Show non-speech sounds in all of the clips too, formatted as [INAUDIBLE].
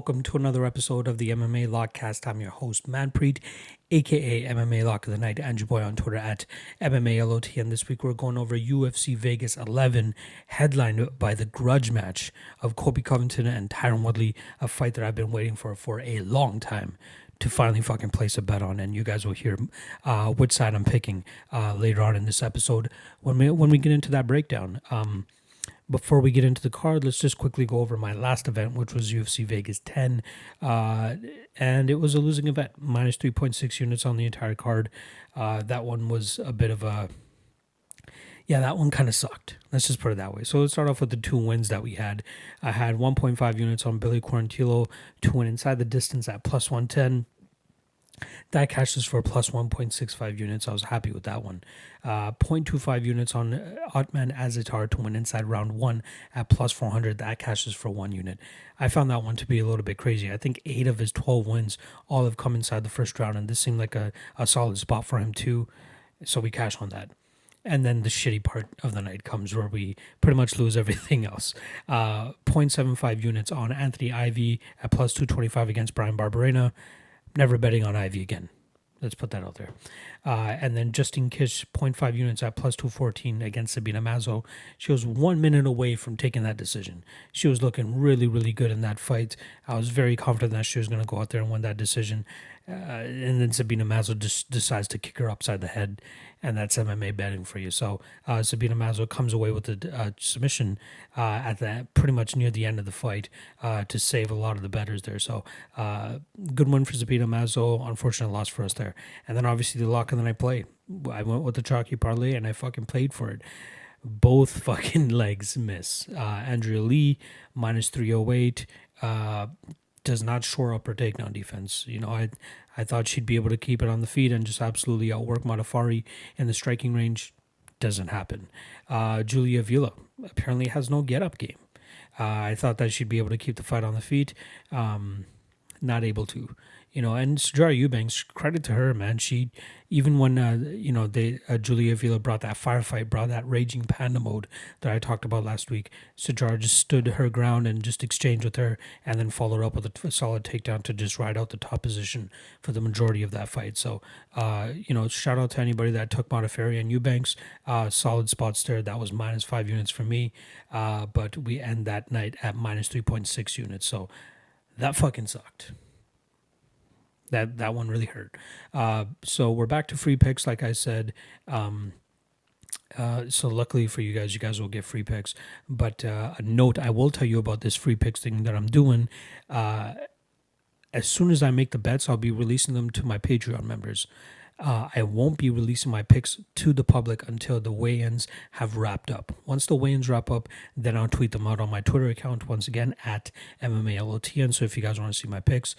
welcome to another episode of the MMA Lockcast. I'm your host, Manpreet, aka MMA Lock of the Night, and your boy on Twitter at MMALOT. And this week we're going over UFC Vegas 11, headlined by the grudge match of Colby Covington and Tyron Woodley, a fight that I've been waiting for for a long time to finally fucking place a bet on, and you guys will hear uh, which side I'm picking uh, later on in this episode when we when we get into that breakdown. Um, before we get into the card, let's just quickly go over my last event, which was UFC Vegas 10. Uh, and it was a losing event, minus 3.6 units on the entire card. Uh, that one was a bit of a. Yeah, that one kind of sucked. Let's just put it that way. So let's start off with the two wins that we had. I had 1.5 units on Billy Quarantillo to win inside the distance at plus 110. That cashes for plus 1.65 units. I was happy with that one. Uh, 0.25 units on Ottman Azaitar to win inside round one at plus 400. That cashes for one unit. I found that one to be a little bit crazy. I think eight of his 12 wins all have come inside the first round, and this seemed like a, a solid spot for him too. So we cash on that. And then the shitty part of the night comes where we pretty much lose [LAUGHS] everything else. Uh, 0.75 units on Anthony Ivy at plus 225 against Bryan Barberena never betting on Ivy again. Let's put that out there. Uh, and then Justine Kish, 0.5 units at plus 214 against Sabina Mazo. She was one minute away from taking that decision. She was looking really, really good in that fight. I was very confident that she was going to go out there and win that decision. Uh, and then Sabina Mazo just decides to kick her upside the head and that's MMA betting for you. So uh, Sabina Mazo comes away with the uh, submission uh, at that pretty much near the end of the fight uh, to save a lot of the betters there. So uh, good win for Sabina Mazo. Unfortunate loss for us there. And then obviously the lock and then I play. I went with the chalky parlay and I fucking played for it. Both [LAUGHS] fucking legs miss. Uh, Andrea Lee minus 308 does not shore up her takedown defense. You know, I I thought she'd be able to keep it on the feet and just absolutely outwork Modafferi in the striking range. Doesn't happen. Uh, Julia Avila apparently has no get up game. Uh, I thought that she'd be able to keep the fight on the feet. Um, not able to you know, and Sijara Eubanks, credit to her, man. She, even when, uh, you know, they, uh, Julia Avila brought that firefight, brought that raging panda mode that I talked about last week, Sijara just stood her ground and just exchanged with her and then followed up with a, solid takedown to just ride out the top position for the majority of that fight. So, uh, you know, shout out to anybody that took Modafferi and Eubanks. Uh, solid spots there. That was minus five units for me. Uh, but we end that night at minus 3.6 units. So that fucking sucked that that one really hurt. Uh, so we're back to free picks, like I said. Um, uh, so luckily for you guys, you guys will get free picks. But uh, a note, I will tell you about this free picks thing that I'm doing. Uh, as soon as I make the bets, I'll be releasing them to my Patreon members. Uh, I won't be releasing my picks to the public until the weigh-ins have wrapped up. Once the weigh-ins wrap up, then I'll tweet them out on my Twitter account once again at MMALOTN. So if you guys want to see my picks,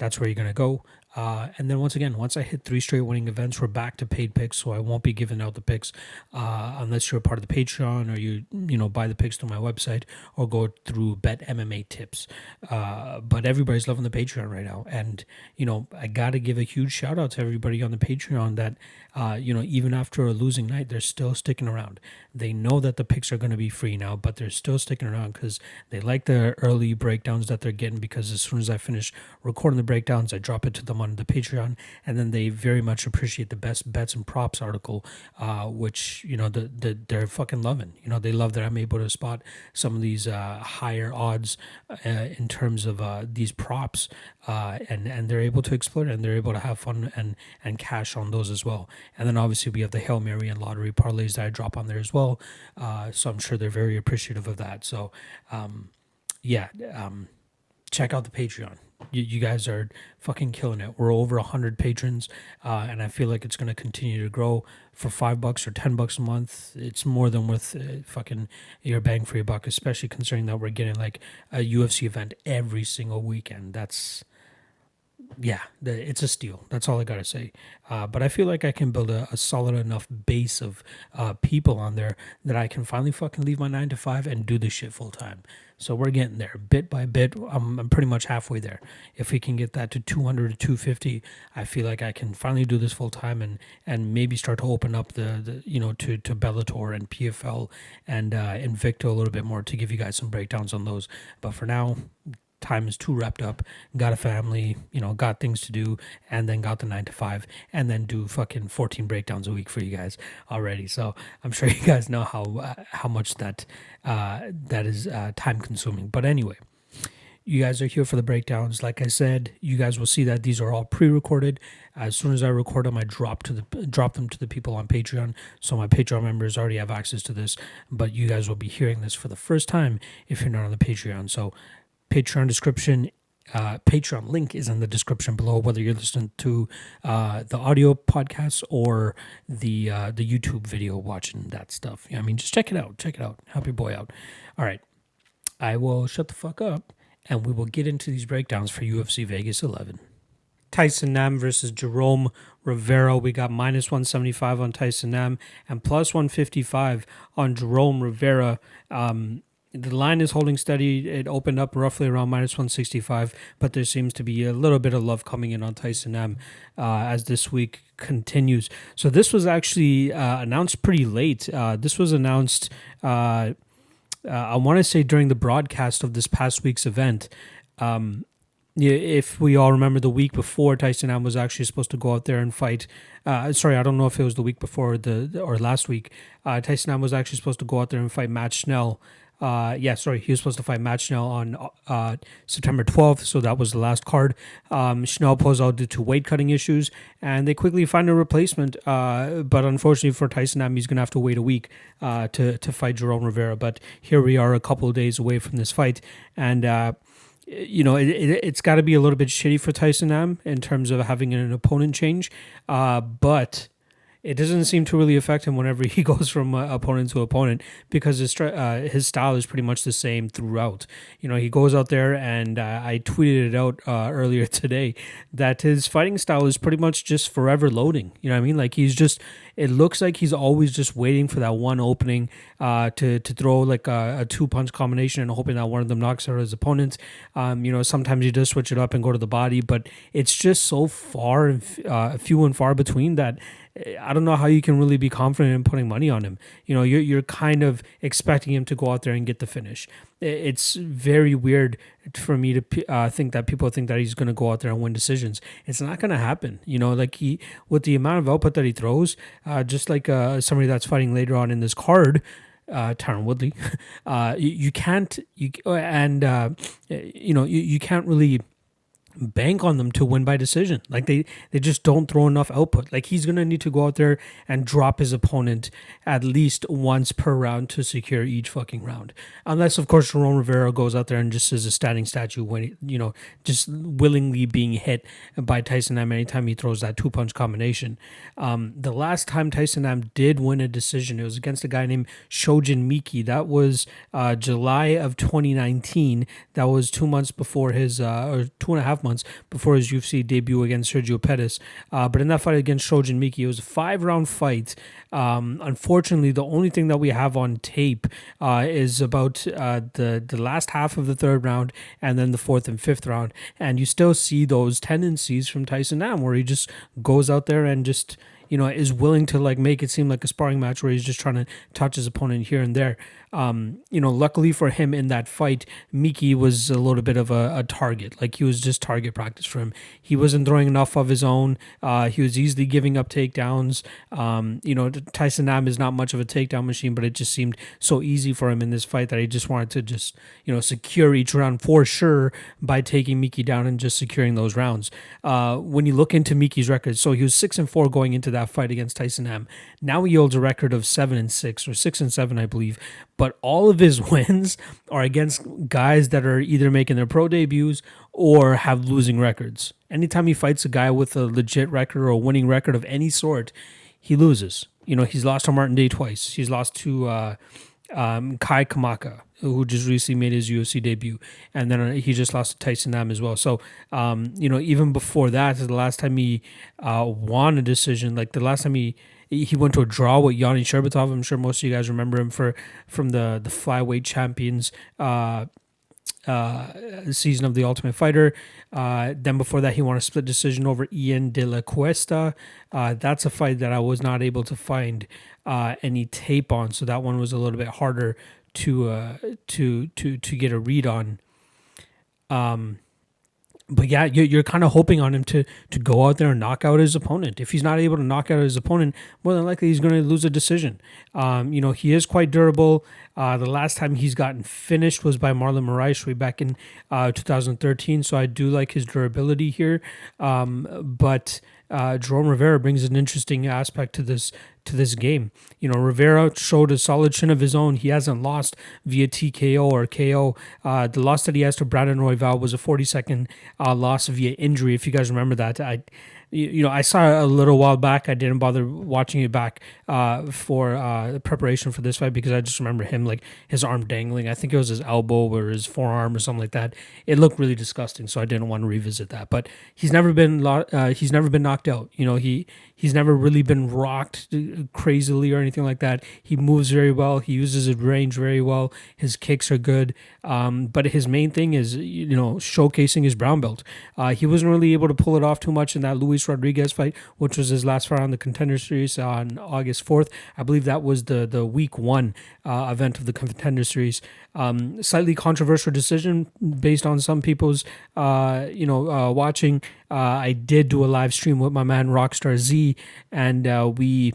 that's where you're going to go. Uh, and then once again, once I hit three straight winning events, we're back to paid picks. So I won't be giving out the picks uh, unless you're a part of the Patreon or you you know buy the picks through my website or go through Bet MMA Tips. Uh, but everybody's loving the Patreon right now, and you know I got to give a huge shout out to everybody on the Patreon that uh, you know even after a losing night, they're still sticking around. They know that the picks are going to be free now, but they're still sticking around because they like the early breakdowns that they're getting. Because as soon as I finish recording the breakdowns, I drop it to them on the Patreon, and then they very much appreciate the best bets and props article, uh, which you know the, the they're fucking loving. You know they love that I'm able to spot some of these uh, higher odds uh, in terms of uh, these props, uh, and and they're able to explore it and they're able to have fun and and cash on those as well. And then obviously we have the hail mary and lottery parlays that I drop on there as well. Uh, so I'm sure they're very appreciative of that. So um, yeah. Um, check out the Patreon. You, you, guys are fucking killing it. We're over a hundred patrons, uh, and I feel like it's gonna continue to grow. For five bucks or ten bucks a month, it's more than worth uh, fucking your bang for your buck. Especially considering that we're getting like a UFC event every single weekend. That's yeah, it's a steal. That's all I gotta say. Uh, but I feel like I can build a, a solid enough base of uh, people on there that I can finally fucking leave my nine to five and do this shit full time. So we're getting there bit by bit. I'm, I'm pretty much halfway there. If we can get that to 200 to 250, I feel like I can finally do this full time and and maybe start to open up the, the you know to to Bellator and PFL and uh, Invicta a little bit more to give you guys some breakdowns on those. But for now, time is too wrapped up, got a family, you know, got things to do, and then got the nine to five, and then do fucking 14 breakdowns a week for you guys already. So I'm sure [LAUGHS] you guys know how uh, how much that uh, that is uh, time consuming. But anyway. You guys are here for the breakdowns. Like I said, you guys will see that these are all pre-recorded. As soon as I record them, I drop to the drop them to the people on Patreon. So my Patreon members already have access to this, but you guys will be hearing this for the first time if you're not on the Patreon. So Patreon description uh, Patreon link is in the description below, whether you're listening to uh, the audio podcast or the uh, the YouTube video watching that stuff. I mean, just check it out. Check it out. Help your boy out. All right. I will shut the fuck up and we will get into these breakdowns for UFC Vegas 11. Tyson Nam versus Jerome Rivera. We got minus 175 on Tyson Nam and plus 155 on Jerome Rivera. Um, the line is holding steady. It opened up roughly around minus 165, but there seems to be a little bit of love coming in on Tyson Nam uh, as this week continues. So this was actually uh, announced pretty late. Uh, this was announced uh, uh, I want to say during the broadcast of this past week's event, um, if we all remember the week before Tyson Nam was actually supposed to go out there and fight. Uh, sorry, I don't know if it was the week before the or last week. Uh, Tyson Nam was actually supposed to go out there and fight Matt Schnell uh, yeah, sorry, he was supposed to fight Matt Schnell on uh, September 12th, so that was the last card. Um, Schnell pulls out due to weight cutting issues, and they quickly find a replacement. Uh, but unfortunately for Tyson Nam, he's going to have to wait a week uh, to to fight Jerome Rivera. But here we are, a couple of days away from this fight, and uh, you know, it, it, has got to be a little bit shitty for Tyson Nam in terms of having an opponent change. Uh, but it doesn't seem to really affect him whenever [LAUGHS] he goes from uh, opponent to opponent because his uh, his style is pretty much the same throughout. You know, he goes out there, and uh, I tweeted it out uh, earlier [LAUGHS] today that his fighting style is pretty much just forever loading. You know what I mean? Like he's just. It looks like he's always just waiting for that one opening uh, to to throw like a, a, two punch combination and hoping that one of them knocks out his opponent. Um, you know, sometimes he does switch it up and go to the body, but it's just so far and uh, few and far between that I don't know how you can really be confident in putting money on him. You know, you're you're kind of expecting him to go out there and get the finish. It's very weird for me to uh, think that people think that he's going to go out there and win decisions. It's not going to happen. You know, like he with the amount of output that he throws, uh, just like uh, somebody that's fighting later on in this card. Uh, Tyron Woodley, [LAUGHS] uh, you, you can't you and uh, you know you, you can't really bank on them to win by decision. Like they they just don't throw enough output. Like he's gonna need to go out there and drop his opponent at least once per round to secure each fucking round. Unless of course Jerome Rivera goes out there and just is a standing statue when you know just willingly being hit by Tyson Nam anytime he throws that two punch combination. Um, the last time Tyson Nam did win a decision, it was against a guy named Shojin Miki. That was uh, July of 2019. That was two months before his uh, or two and a half months before his UFC debut against Sergio Pettis. Uh, but in that fight against Shojin Miki, it was a five round fight. Um, unfortunately, the only thing that we have on tape uh, is about uh, the the last half of the third round and then the fourth and fifth round, and you still see those tendencies from Tyson Nam, where he just goes out there and just you know is willing to like make it seem like a sparring match where he's just trying to touch his opponent here and there. Um, you know, luckily for him in that fight, Miki was a little bit of a, a, target. Like he was just target practice for him. He wasn't throwing enough of his own. Uh, he was easily giving up takedowns. Um, you know, Tyson Nam is not much of a takedown machine, but it just seemed so easy for him in this fight that he just wanted to just, you know, secure each round for sure by taking Miki down and just securing those rounds. Uh, when you look into Miki's record, so he was six and four going into that fight against Tyson Nam. Now he holds a record of seven and six or six and seven, I believe but all of his [LAUGHS] wins are against guys that are either making their pro debuts or have losing records. Anytime he fights a guy with a legit record or a winning record of any sort, he loses. You know, he's lost to Martin Day twice. He's lost to uh, um, Kai Kamaka, who just recently made his UFC debut, and then uh, he just lost to Tyson Nam as well. So, um, you know, even before that, the last time he uh, won a decision, like the last time he he went to a draw with Yanni Sherbatov. I'm sure most of you guys remember him for from the the flyweight champions uh, uh, season of the Ultimate Fighter. Uh, then before that, he won a split decision over Ian De La Cuesta. Uh, that's a fight that I was not able to find uh, any tape on, so that one was a little bit harder to uh, to to to get a read on. Um, but yeah, you're, kind of hoping on him to to go out there and knock out his opponent. If he's not able to knock out his opponent, more than likely he's going to lose a decision. Um, you know, he is quite durable. Uh, the last time he's gotten finished was by Marlon Moraes way back in uh, 2013. So I do like his durability here. Um, but uh, Jerome Rivera brings an interesting aspect to this to this game. You know, Rivera showed a solid chin of his own. He hasn't lost via TKO or KO. Uh, the loss that he has to Brandon Royval was a 40 second uh, loss via injury. If you guys remember that, I you know, I saw it a little while back. I didn't bother watching it back uh, for uh, preparation for this fight because I just remember him like his arm dangling. I think it was his elbow or his forearm or something like that. It looked really disgusting, so I didn't want to revisit that. But he's never been uh, he's never been knocked out. You know, he he's never really been rocked uh, crazily or anything like that. He moves very well. He uses his range very well. His kicks are good. Um, but his main thing is you know showcasing his brown belt. Uh, he wasn't really able to pull it off too much in that Luis Luis Rodriguez fight, which was his last fight on the Contender Series on August 4th. I believe that was the the week one uh, event of the Contender Series. Um, slightly controversial decision based on some people's, uh, you know, uh, watching. Uh, I did do a live stream with my man Rockstar Z, and uh, we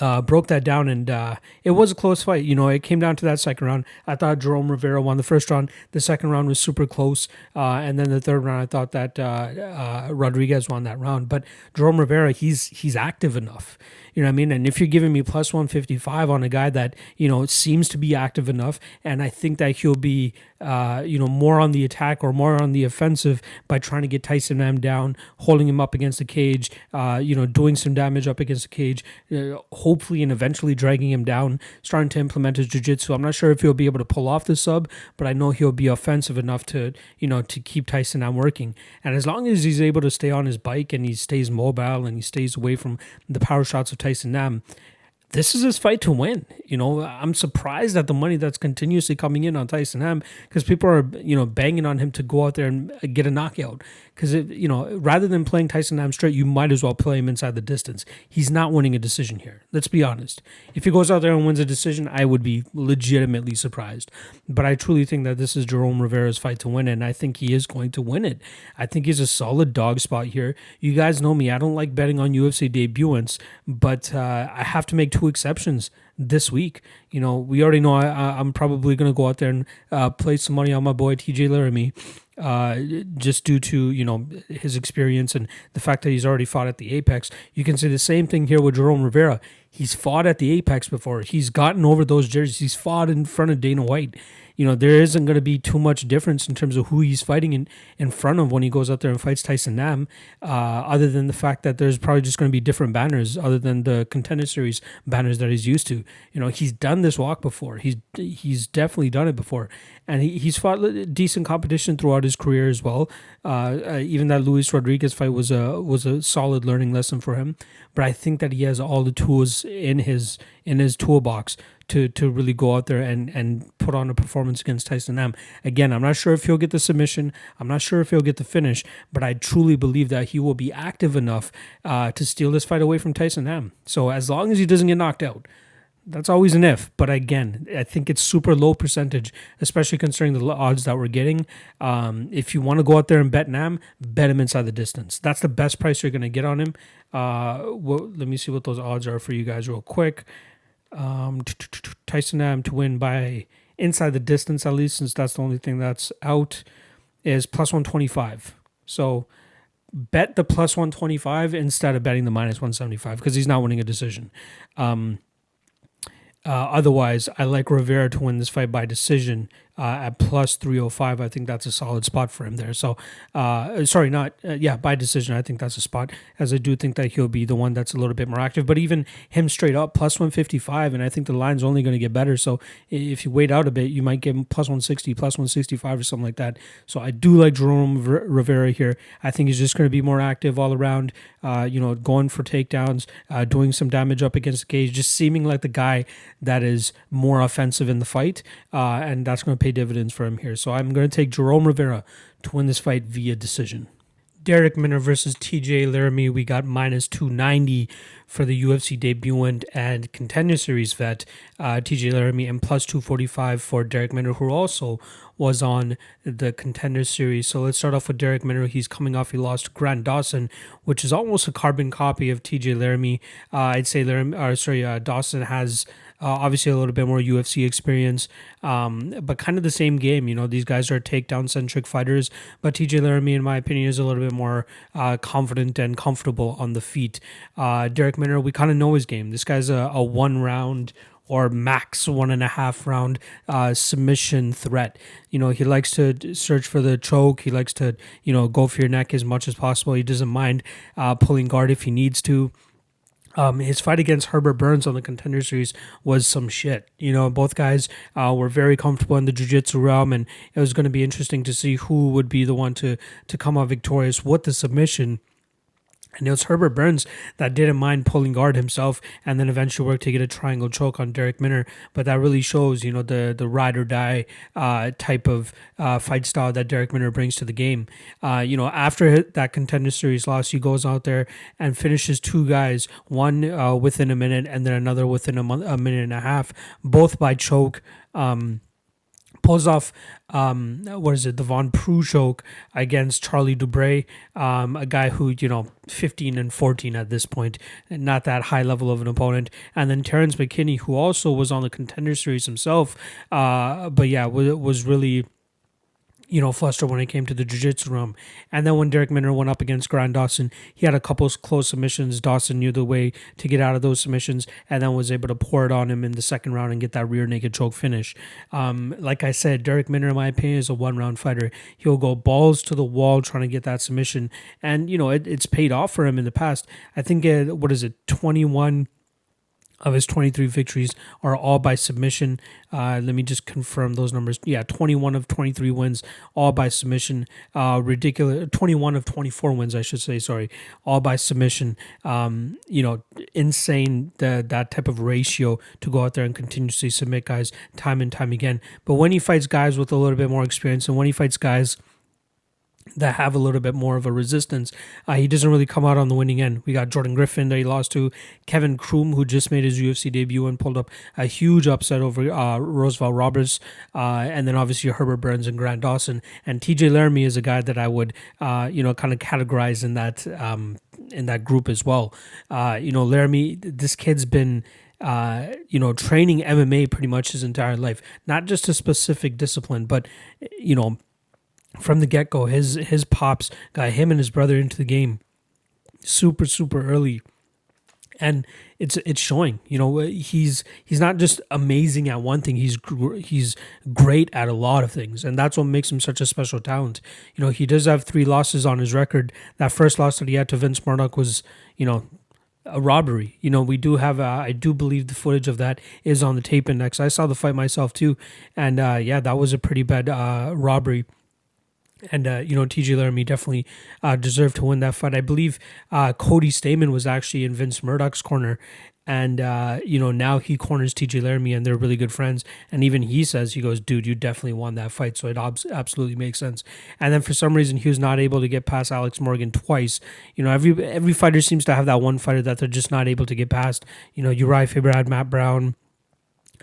uh, broke that down, and uh, it was a close fight. You know, it came down to that second round. I thought Jerome Rivera won the first round. The second round was super close, uh, and then the third round, I thought that uh, Rodriguez won that round. But Jerome Rivera, he's he's active enough. You know what I mean? And if you're giving me plus 155 on a guy that, you know, seems to be active enough, and I think that he'll be, uh, you know, more on the attack or more on the offensive by trying to get Tyson Nam down, holding him up against the cage, uh, you know, doing some damage up against the cage, uh, hopefully and eventually dragging him down, starting to implement his jiu-jitsu. I'm not sure if he'll be able to pull off the sub, but I know he'll be offensive enough to, you know, to keep Tyson Nam working. And as long as he's able to stay on his bike and he stays mobile and he stays away from the power shots of Tyson Nam, this is his fight to win. You know, I'm surprised at the money that's continuously coming in on Tyson Nam because people are, you know, banging on him to go out there and get a knockout. Because, you know, rather than playing Tyson Nam straight, you might as well play him inside the distance. He's not winning a decision here. Let's be honest. If he goes out there and wins a decision, I would be legitimately surprised. But I truly think that this is Jerome Rivera's fight to win, and I think he is going to win it. I think he's a solid dog spot here. You guys know me. I don't like betting on UFC debuts, but uh, I have to make two exceptions this week. You know, we already know I, am probably going to go out there and uh, play some money on my boy TJ Laramie, uh, just due to you know his experience and the fact that he's already fought at the Apex. You can say the same thing here with Jerome Rivera. He's fought at the Apex before. He's gotten over those jerseys. He's fought in front of Dana White you know, there isn't going to be too much difference in terms of who he's fighting in, in front of when he goes out there and fights Tyson Nam, uh, other than the fact that there's probably just going to be different banners other than the contender series banners that he's used to. You know, he's done this walk before. He's he's definitely done it before. And he, he's fought decent competition throughout his career as well. Uh, uh, even that Luis Rodriguez fight was a was a solid learning lesson for him. But I think that he has all the tools in his in his toolbox to to really go out there and and put on a performance against Tyson Nam. Again, I'm not sure if he'll get the submission. I'm not sure if he'll get the finish, but I truly believe that he will be active enough uh, to steal this fight away from Tyson Nam. So as long as he doesn't get knocked out. That's always an if, but again, I think it's super low percentage, especially considering the odds that we're getting. Um, if you want to go out there and bet Nam, bet him inside the distance. That's the best price you're going to get on him. Uh, well, let me see what those odds are for you guys real quick um, Tyson Nam to win by inside the distance at least, since that's the only thing that's out, is plus 125. So bet the plus 125 instead of betting the minus 175 because he's not winning a decision. Um, uh, otherwise, I like Rivera to win this fight by decision uh, at plus 305. I think that's a solid spot for him there. So, uh, sorry, not, uh, yeah, by decision, I think that's a spot, as I do think that he'll be the one that's a little bit more active. But even him straight up, plus 155, and I think the line's only going to get better. So, if you wait out a bit, you might get him plus 160, plus 165, or something like that. So, I do like Jerome Rivera here. I think he's just going to be more active all around, uh, you know, going for takedowns, uh, doing some damage up against the cage, just seeming like the guy that is more offensive in the fight. Uh, and that's going to pay pay dividends for him here. So I'm going to take Jerome Rivera to win this fight via decision. Darrick Minner versus TJ Laramie. We got minus 290 for the UFC debutant and contender series vet, uh, TJ Laramie, and plus 245 for Darrick Minner, who also was on the contender series. So let's start off with Darrick Minner. He's coming off, he lost to Grant Dawson, which is almost a carbon copy of TJ Laramie. Uh, I'd say Laramie, or sorry, uh, Dawson has obviously, a little bit more UFC experience, um, but kind of the same game. You know, these guys are takedown centric fighters, but TJ Laramie, in my opinion, is a little bit more uh, confident and comfortable on the feet. Uh, Darrick Minner, we kind of know his game. This guy's a, a one round or max one and a half round uh, submission threat. You know, he likes to search for the choke. He likes to, you know, go for your neck as much as possible. He doesn't mind uh, pulling guard if he needs to. Um, his fight against Herbert Burns on the contender series was some shit. You know, both guys uh, were very comfortable in the jiu-jitsu realm, and it was going to be interesting to see who would be the one to to come out victorious with the submission. And it was Herbert Burns that didn't mind pulling guard himself and then eventually worked to get a triangle choke on Darrick Minner. But that really shows, you know, the the ride or die uh, type of uh, fight style that Darrick Minner brings to the game. Uh, you know, after that contender series loss, he goes out there and finishes two guys, one uh, within a minute and then another within a, month, a minute and a half, both by choke. Um, pulls off um, what is it the Von Preux choke against Charlie Dubray, um, a guy who you know 15 and 14 at this point, not that high level of an opponent, and then Terrence McKinney, who also was on the contender series himself, uh, but yeah, was, was really you know, flustered when it came to the jiu-jitsu room. And then when Darrick Minner went up against Grant Dawson, he had a couple of close submissions. Dawson knew the way to get out of those submissions and then was able to pour it on him in the second round and get that rear naked choke finish. Um, like I said, Darrick Minner, in my opinion, is a one-round fighter. He'll go balls to the wall trying to get that submission. And, you know, it, it's paid off for him in the past. I think, it, what is it, 21 of his 23 victories are all by submission. Uh, let me just confirm those numbers. Yeah, 21 of 23 wins, all by submission. Uh, ridiculous. 21 of 24 wins, I should say. Sorry, all by submission. Um, you know, insane that that type of ratio to go out there and continuously submit guys time and time again. But when he fights guys with a little bit more experience, and when he fights guys that have a little bit more of a resistance. Uh, he doesn't really come out on the winning end. We got Jordan Griffin that he lost to, Kevin Croom, who just made his UFC debut and pulled up a huge upset over uh, Roosevelt Roberts, uh, and then obviously Herbert Burns and Grant Dawson. And TJ Laramie is a guy that I would, uh, you know, kind of categorize in that um, in that group as well. Uh, you know, Laramie, this kid's been. Uh, you know, training MMA pretty much his entire life. Not just a specific discipline, but you know, from the get go. His his pops got him and his brother into the game super super early, and it's it's showing. You know, he's he's not just amazing at one thing. He's he's great at a lot of things, and that's what makes him such a special talent. You know, he does have three losses on his record. That first loss that he had to Vince Murdoch was, you know, a robbery. You know, we do have, uh, I do believe the footage of that is on the tape index. I saw the fight myself too. And uh, yeah, that was a pretty bad uh, robbery and uh, you know TJ Laramie definitely uh, deserved to win that fight. I believe uh, Cody Stamann was actually in Vince Murdoch's corner, and uh, you know now he corners TJ Laramie, and they're really good friends. And even he says he goes, "Dude, you definitely won that fight." So it ob- absolutely makes sense. And then for some reason he was not able to get past Alex Morgan twice. You know every every fighter seems to have that one fighter that they're just not able to get past. You know Urijah Faber had Matt Brown.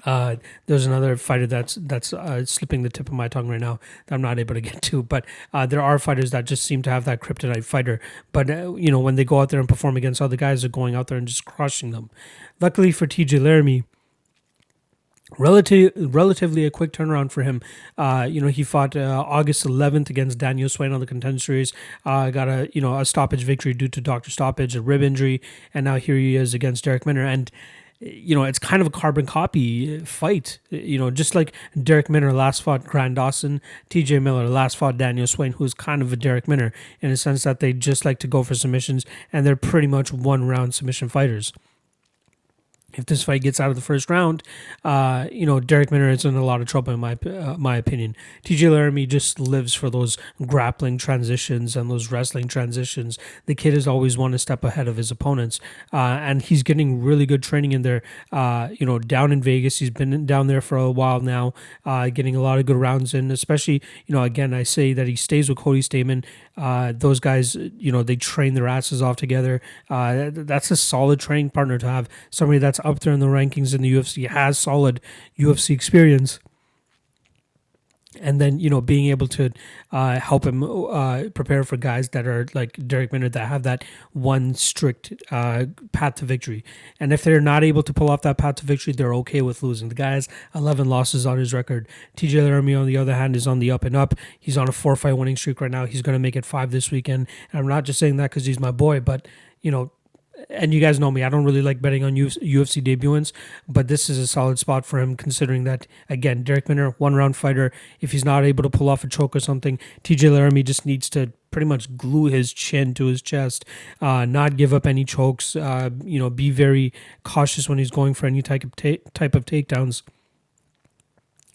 Uh, there's another fighter that's that's uh, slipping the tip of my tongue right now that I'm not able to get [LAUGHS] to. But uh, there are fighters that just seem to have that kryptonite fighter. But uh, you know when they go out there and perform against other guys, they're going out there and just crushing them. Luckily for TJ Laramie, relative, relatively a quick turnaround for him. Uh, you know, he fought uh, August 11th against Daniel Swain on the contender series. Got a you know a stoppage victory due to doctor stoppage, a rib injury, and now here he is against Darrick Minner. And you know, it's kind of a carbon copy uh, fight. Uh, you know, just like Darrick Minner last fought Grant Dawson, TJ Miller last fought Daniel Swain, who's kind of a Darrick Minner in a sense that they just like to go for submissions and they're pretty much one round submission fighters if this fight gets out of the first round, uh, you know, Darrick Minner is in a lot of trouble in my uh, my opinion. TJ Laramie just lives for those grappling transitions and those wrestling transitions. The kid is always one step ahead of his opponents, uh, and he's getting really good training in there. Uh, you know, down in Vegas, he's been down there for a while now, uh, getting a lot of good rounds in. Especially, you know, again, I say that he stays with Cody Stamann. Uh, those guys, you know, they train their asses off together. that's a solid training partner to have. Somebody that's up there in the rankings in the UFC, has solid UFC experience. And then you know being able to uh, help him uh, prepare for guys that are like Darrick Minner that have that one strict uh, path to victory. And if they're not able to pull off that path to victory, they're okay with losing. The guy has 11 losses on his record. TJ Laramie, on the other hand, is on the up and up. He's on a four fight winning streak right now. He's going to make it five this weekend. And I'm not just saying that because he's my boy, but you know and you guys know me, I don't really like betting on UFC debuts, but this is a solid spot for him considering that, again, Darrick Minner, one round fighter. If he's not able to pull off a choke or something, TJ Laramie just needs to pretty much glue his chin to his chest, uh, not give up any chokes, uh, you know, be very cautious when he's going for any type of, ta- type of takedowns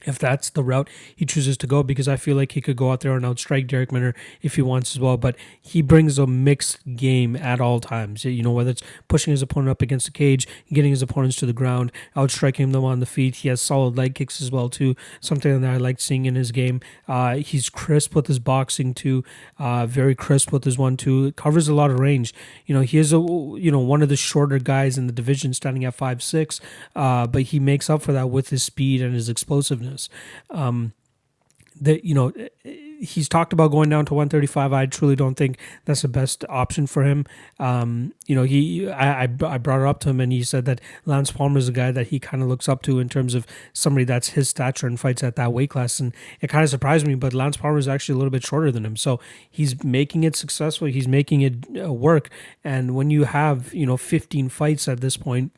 if that's the route he chooses to go because I feel like he could go out there and outstrike Darrick Minner if he wants as well. But he brings a mixed game at all times. You know, whether it's pushing his opponent up against the cage, getting his opponents to the ground, outstriking them on the feet. He has solid leg kicks as well too. Something that I like seeing in his game. Uh, he's crisp with his boxing too. Uh, very crisp with his one two. Covers a lot of range. You know, he is a you know one of the shorter guys in the division, standing at five six. Uh, but he makes up for that with his speed and his explosiveness business. Um, that you know he's talked about going down to 135 i truly don't think that's the best option for him. Um, you know he I, I brought it up to him and he said that lance palmer is a guy that he kind of looks up to in terms of somebody that's his stature and fights at that weight class. And it kind of surprised me but lance palmer is actually a little bit shorter than him. So he's making it successful. He's making it uh, work. And when you have you know 15 fights at this point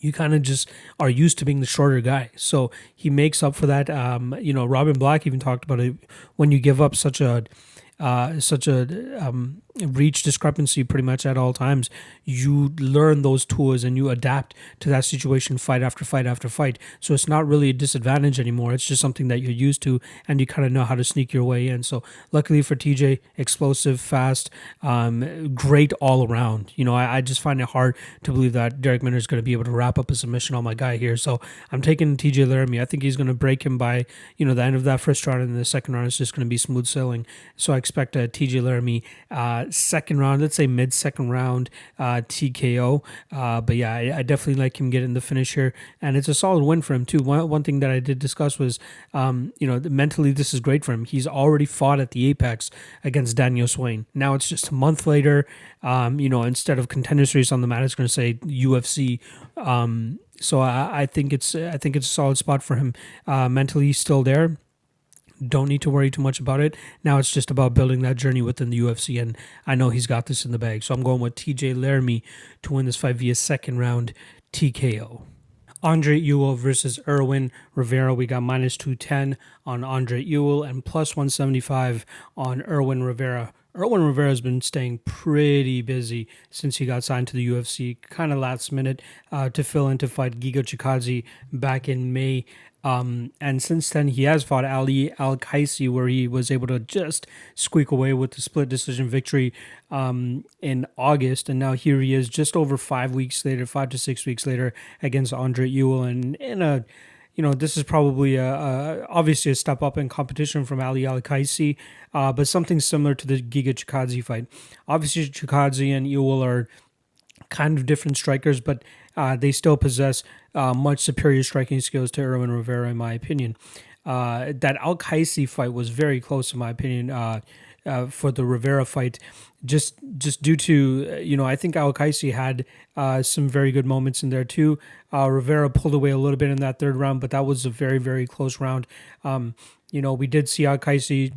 you kind of just are used to being the shorter guy. So he makes up for that. Um, you know, Robin Black even talked about it when you give up such a uh, such a um, reach discrepancy pretty much at all times. You learn those tools and you adapt to that situation fight after fight after fight. So it's not really a disadvantage anymore. It's just something that you're used to and you kind of know how to sneak your way in. So luckily for TJ, explosive, fast, um, great all around. You know, I, I, just find it hard to believe that Darrick Minner is going to be able to wrap up a submission on my guy here. So I'm taking TJ Laramie. I think he's going to break him by, you know, the end of that first round and the second round is just going to be smooth sailing. So I expect a TJ Laramie uh, second round, let's say mid second round uh, TKO. Uh, but yeah, I, I, definitely like him getting the finish here, and it's a solid win for him too. One one thing that I did discuss was, um, you know, mentally this is great for him. He's already fought at the Apex against Daniel Swain. Now it's just a month later. Um, you know, instead of contender series on the mat, it's going to say UFC. Um, so I, I, think it's I think it's a solid spot for him. Uh, mentally, he's still there don't need to worry too much about it. Now it's just about building that journey within the UFC, and I know he's got this in the bag. So I'm going with TJ Laramie to win this fight via second round TKO. Andre Ewell versus Irwin Rivera. We got minus 210 on Andre Ewell and plus 175 on Irwin Rivera. Irwin Rivera has been staying pretty busy since he got signed to the UFC, kind of last minute uh, to fill in to fight Giga Chikadze back in May. Um, and since then, he has fought Ali Al Kaisi, where he was able to just squeak away with the split decision victory um, in August. And now here he is, just over five weeks later, five to six weeks later, against Andre Ewell. And in a you know, this is probably a, a, obviously a step up in competition from Ali Al Kaisi, uh, but something similar to the Giga Chikadze fight. Obviously, Chikadze and Ewell are kind of different strikers, but uh, they still possess uh, much superior striking skills to Irwin Rivera, in my opinion. Uh, that Al Kaisi fight was very close, in my opinion, uh, uh, for the Rivera fight, just just due to you know I think Al Kaisi had uh, some very good moments in there too. Rivera pulled away a little bit in that third round, but that was a very very close round. Um, you know we did see Al Kaisi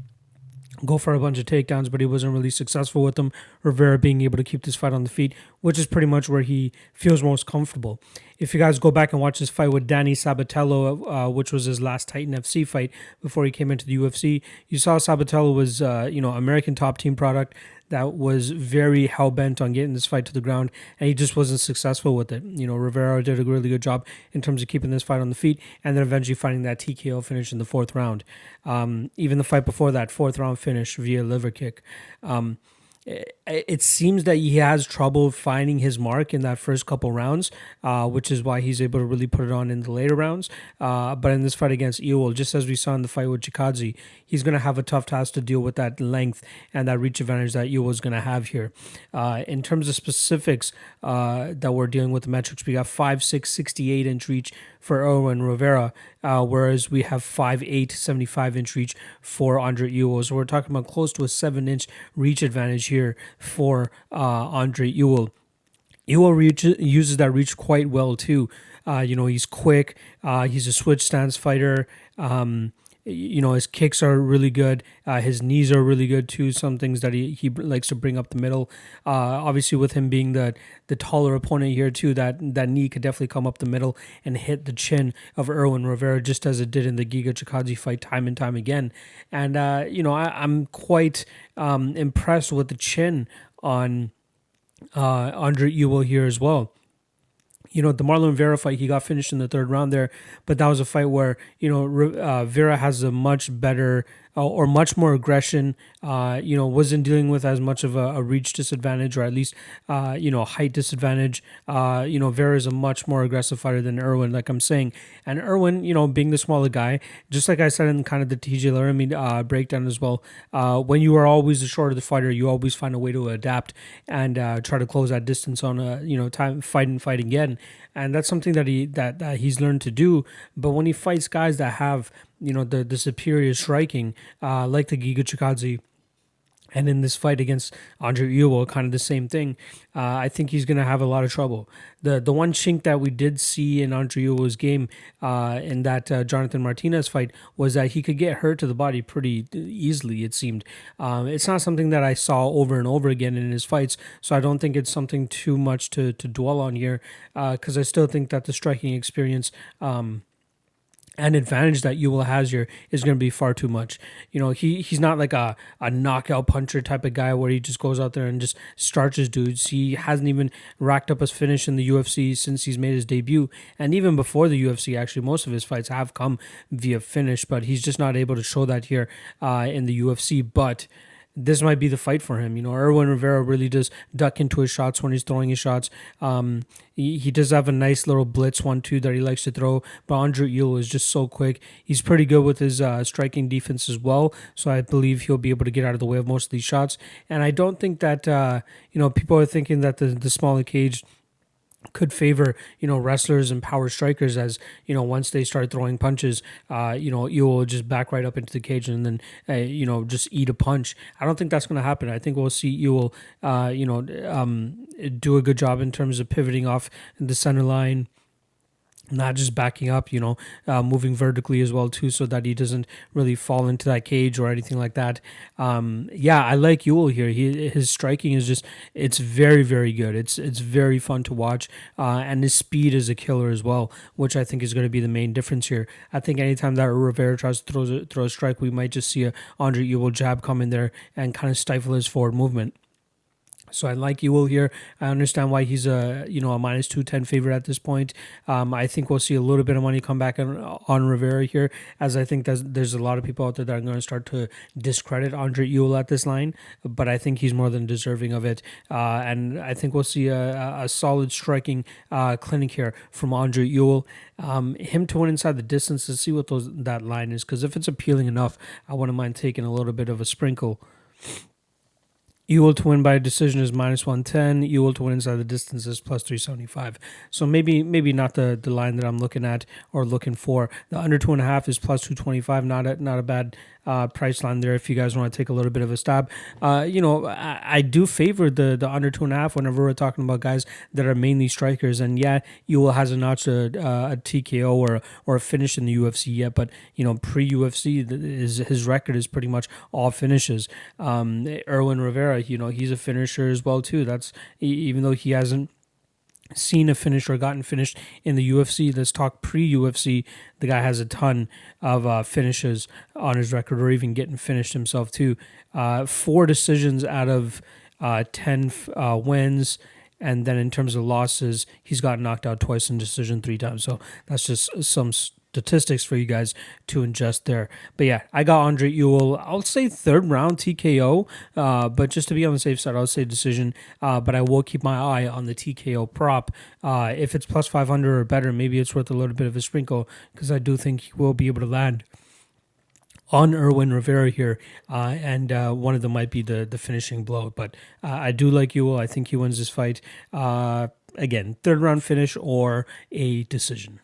go for a bunch of takedowns, but he wasn't really successful with them. Rivera being able to keep this fight on the feet, which is pretty much where he feels most comfortable. If you guys go back and watch this fight with Danny Sabatello, uh, which was his last Titan FC fight before he came into the UFC, you saw Sabatello was, uh, you know, American top team product that was very hell bent on getting this fight to the ground, and he just wasn't successful with it. You know, Rivera did a really good job in terms of keeping this fight on the feet, and then eventually finding that TKO finish in the fourth round. Um, even the fight before that, fourth round finish via liver kick. Um, it seems that he has trouble finding his mark in that first couple rounds, uh, which is why he's able to really put it on in the later rounds. Uh, but in this fight against Ewell, just as we saw in the fight with Chikadze, he's going to have a tough task to deal with that length and that reach advantage that Ewell is going to have here. Uh, in terms of specifics uh, that we're dealing with the metrics, we got 5'6", 68 inch reach for Irwin Rivera, uh, whereas we have 5'8", 75 inch reach for Andre Ewell. So we're talking about close to a 7 inch reach advantage here for uh, Andre Ewell. Ewell reach, uses that reach quite well too. Uh, you know, he's quick. Uh, he's a switch stance fighter. Um, you know his kicks are really good uh, his knees are really good too some things that he, he likes to bring up the middle. Uh, obviously with him being the the taller opponent here too that that knee could definitely come up the middle and hit the chin of Irwin Rivera just as it did in the Giga Chikadze fight time and time again. And uh, you know I, am quite um, impressed with the chin on uh, Andre Ewell here as well you know, the Marlon Vera fight, he got finished in the third round there, but that was a fight where, you know, uh, Vera has a much better uh, or much more aggression. Uh, you know, wasn't dealing with as much of a, a reach disadvantage or at least, uh, you know, height disadvantage. Uh, you know, Vera is a much more aggressive fighter than Irwin, like I'm saying. And Irwin, you know, being the smaller guy, just like I said in kind of the TJ Laramie uh, breakdown as well, uh, when you are always the shorter the fighter, you always find a way to adapt and try to close that distance on a, you know, time, fight and fight again and that's something that he that, that he's learned to do. But when he fights guys that have you know the the superior striking, uh, like the Giga Chikadze, and in this fight against Andre Ewell, kind of the same thing. Uh, I think he's going to have a lot of trouble. The the one chink that we did see in Andre Ewell's game uh, in that uh, Jonathan Martinez fight was that he could get hurt to the body pretty easily. It seemed. Um, it's not something that I saw over and over again in his fights, so I don't think it's something too much to to dwell on here because uh, I still think that the striking experience. Um, and advantage that Ewell has here is going to be far too much. You know, he he's not like a, a knockout puncher type of guy where he just goes out there and just starches dudes. He hasn't even racked up a finish in the UFC since he's made his debut. And even before the UFC, actually, most of his fights have come via finish, but he's just not able to show that here uh, in the UFC. But this might be the fight for him. You know, Irwin Rivera really does duck into his shots when he's throwing his shots. Um, he, he does have a nice little blitz one too that he likes to throw. But Andre Ewell is just so quick. He's pretty good with his uh, striking defense as well. So I believe he'll be able to get out of the way of most of these shots. And I don't think that uh, you know people are thinking that the the smaller cage could favor you know wrestlers and power strikers as you know once they start throwing punches uh you know you will just back right up into the cage and then uh, you know just eat a punch. I don't think that's going to happen. I think we'll see Ewell uh you know um do a good job in terms of pivoting off the center line not just backing up, you know, uh, moving vertically as well too, so that he doesn't really fall into that cage or anything like that. Um, yeah, I like Ewell here. He his striking is just it's very very good. It's it's very fun to watch, uh, and his speed is a killer as well, which I think is going to be the main difference here. I think anytime that Rivera tries to throw a, throw a strike, we might just see a Andre Ewell jab come in there and kind of stifle his forward movement. So I like Ewell here. I understand why he's a you know a minus two ten favorite at this point. Um, I think we'll see a little bit of money come back on, on Rivera here, as I think there's, there's a lot of people out there that are going to start to discredit Andre Ewell at this line, but I think he's more than deserving of it. Uh, and I think we'll see a, a solid striking uh, clinic here from Andre Ewell. Um, him to win inside the distance to see what those that line is, because if it's appealing enough, I wouldn't mind taking a little bit of a sprinkle. Ewell to win by a decision is minus 110. Ewell to win inside the distance is plus 375. So maybe maybe not the, the line that I'm looking at or looking for. The under two and a half is plus 225. Not a, not a bad uh, price line there if you guys want to take a little bit of a stab. Uh, you know, I, I, do favor the the under two and a half whenever we're talking about guys that are mainly strikers. And yeah, Ewell hasn't notched a, a TKO or or a finish in the UFC yet, but you know, pre UFC, his his record is pretty much all finishes. Um, Irwin Rivera, you know, he's a finisher as well too. That's even though he hasn't seen a finish or gotten finished in the UFC. Let's talk pre UFC. The guy has a ton of uh, finishes on his record, or even getting finished himself too. Uh, four decisions out of uh, ten uh, wins. And then in terms of losses, he's got knocked out twice in decision three times. So that's just some statistics for you guys to ingest there. But yeah, I got Andre Ewell. I'll say third round TKO, uh, but just to be on the safe side, I'll say decision. Uh, but I will keep my eye on the TKO prop. Uh, if it's plus 500 or better, maybe it's worth a little bit of a sprinkle because I do think he will be able to land on Irwin Rivera here, uh, and uh, one of them might be the the finishing blow. But uh, I do like Ewell. I think he wins this fight. Uh, again, third round finish or a decision.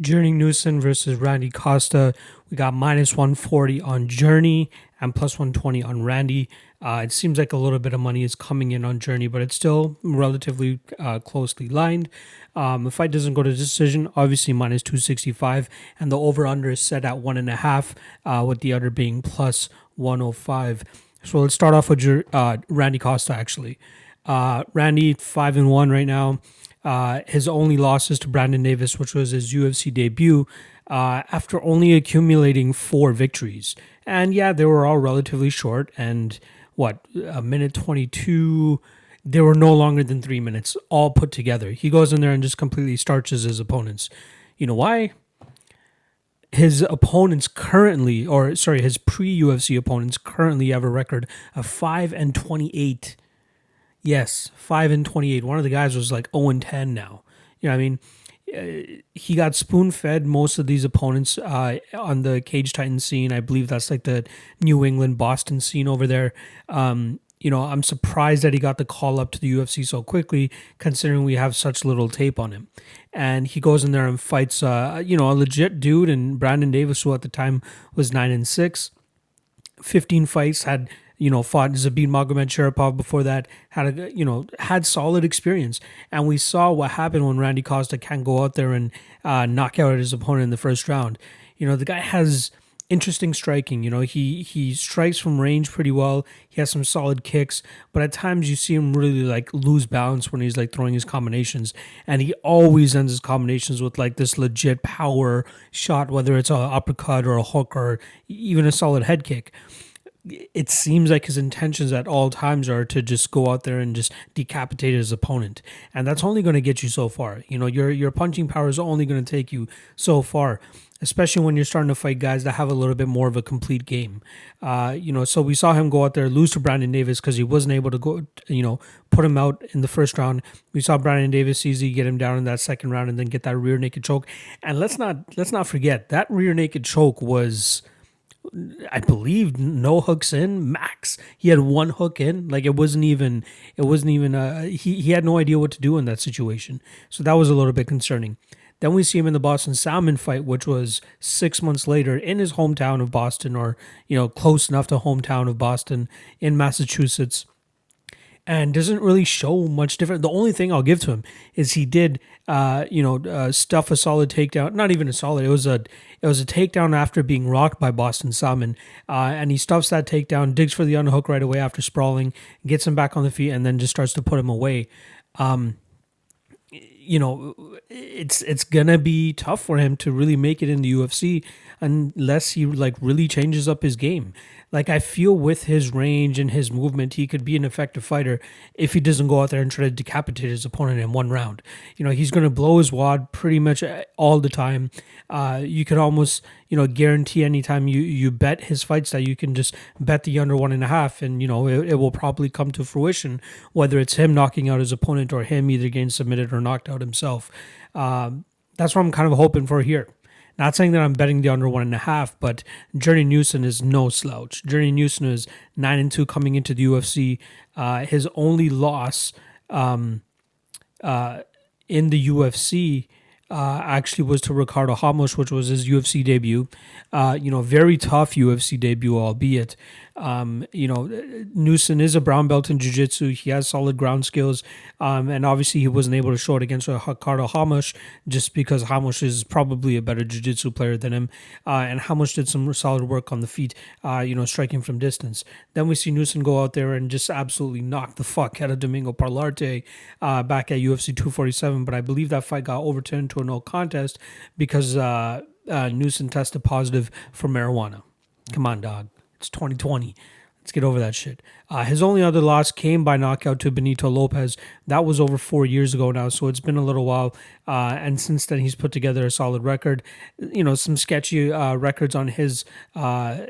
Journey Newson versus Randy Costa. We got minus 140 on Journey and plus 120 on Randy. Uh, it seems like a little bit of money is coming in on Journey, but it's still relatively uh, closely lined. Um, the fight doesn't go to decision, obviously minus 265, and the over under is set at one and a half, uh, with the other being plus 105. So let's start off with uh, Randy Costa, actually. Uh, Randy, 5 and 1 right now. Uh, his only losses to Brandon Davis, which was his UFC debut, uh, after only accumulating four victories. And yeah, they were all relatively short. And what, a minute 22? They were no longer than three minutes, all put together. He goes in there and just completely starches his opponents. You know why? His opponents currently, or sorry, his pre UFC opponents currently have a record of 5 and 28 Yes, five and twenty-eight. One of the guys was like zero and ten now. You know, I mean, uh, he got spoon-fed most of these opponents uh, on the Cage Titan scene. I believe that's like the New England, Boston scene over there. Um, you know, I'm surprised that he got the call up to the UFC so quickly, considering we have such little tape on him. And he goes in there and fights, uh, you know, a legit dude. And Brandon Davis, who at the time was nine and six, 15 fights, had you know, fought Zabit Magomedsharipov before that, had a, you know, had solid experience. And we saw what happened when Randy Costa can't go out there and uh, knock out his opponent in the first round. You know, the guy has interesting striking. You know, he he strikes from range pretty well. He has some solid kicks, but at times you see him really like lose balance when he's like throwing his combinations, and he always ends his combinations with like this legit power shot, whether it's a uppercut or a hook or even a solid head kick it seems like his intentions at all times are to just go out there and just decapitate his opponent. And that's only going to get you so far. You know your your punching power is only going to take you so far especially when you're starting to fight guys that have a little bit more of a complete game. Uh, you know so we saw him go out there lose to brandon davis because he wasn't able to go you know put him out in the first round. We saw brandon davis easy get him down in that second round and then get that rear naked choke. And let's not let's not forget that rear naked choke was I believe no hooks in max. He had one hook in. Like it wasn't even it wasn't even uh he he had no idea what to do in that situation. So that was a little bit concerning. Then we see him in the Boston Salmon fight, which was six months later in his hometown of Boston, or you know, close enough to hometown of Boston in Massachusetts and doesn't really show much different. The only thing I'll give to him is he did, uh, you know, uh, stuff a solid takedown. Not even a solid. It was a it was a takedown after being rocked by Boston Salmon, uh, and he stuffs that takedown, digs for the underhook right away after sprawling, gets him back on the feet, and then just starts to put him away. Um, you know, it's it's gonna be tough for him to really make it in the UFC unless he like really changes up his game. Like I feel with his range and his movement, he could be an effective fighter if he doesn't go out there and try to decapitate his opponent in one round. You know, he's going to blow his wad pretty much all the time. Uh, you could almost, you know, guarantee anytime you you bet his fights that you can just bet the under one and a half, and you know it, it will probably come to fruition, whether it's him knocking out his opponent or him either getting submitted or knocked out himself. Um, that's what I'm kind of hoping for here. Not saying that I'm betting the under one and a half, but Journey Newson is no slouch. Journey Newson is nine and two coming into the UFC. Uh, his only loss um, uh, in the UFC uh, actually was to Ricardo Ramos, which was his UFC debut. Uh, you know, very tough UFC debut, albeit. Um, you know, Newson is a brown belt in jiu-jitsu. He has solid ground skills. Um, and obviously he wasn't able to show it against Ricardo Ramos just because Ramos is probably a better jiu-jitsu player than him. Uh, and Ramos did some solid work on the feet, uh, you know, striking from distance. Then we see Newson go out there and just absolutely knock the fuck out of Domingo Pilarte uh, back at UFC 247. But I believe that fight got overturned to a no contest because uh, uh, Newson tested positive for marijuana. Come on, dog. It's 2020. Let's get over that shit. Uh, his only other loss came by knockout to Benito Lopez. That was over four years ago now, so it's been a little while. Uh, and since then, he's put together a solid record. You know, some sketchy uh, records on his uh,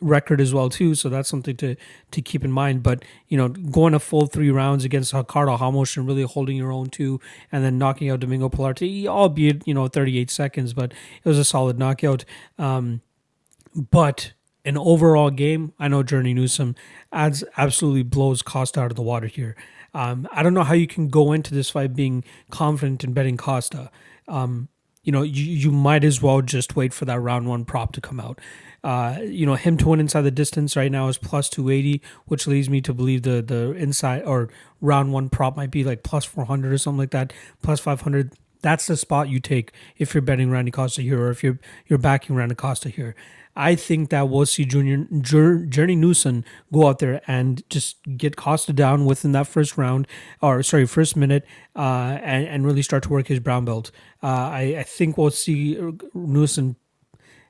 record as well too. So that's something to to keep in mind. But you know, going a full three rounds against Ricardo Ramos and really holding your own too, and then knocking out Domingo Pilarte, albeit you know 38 seconds, but it was a solid knockout. Um, but an overall game, I know Journey Newson adds absolutely blows Costa out of the water here. Um, I don't know how you can go into this fight being confident in betting Costa. Um, you know, you, you might as well just wait for that round one prop to come out. Uh, you know, him to win inside the distance right now is plus 280, which leads me to believe the the inside or round one prop might be like plus 400 or something like that, plus 500. That's the spot you take if you're betting Randy Costa here or if you're you're backing Randy Costa here. I think that we'll see Junior Journey Newson go out there and just get Costa down within that first round, or sorry, first minute, uh, and and really start to work his brown belt. Uh, I, I think we'll see Newson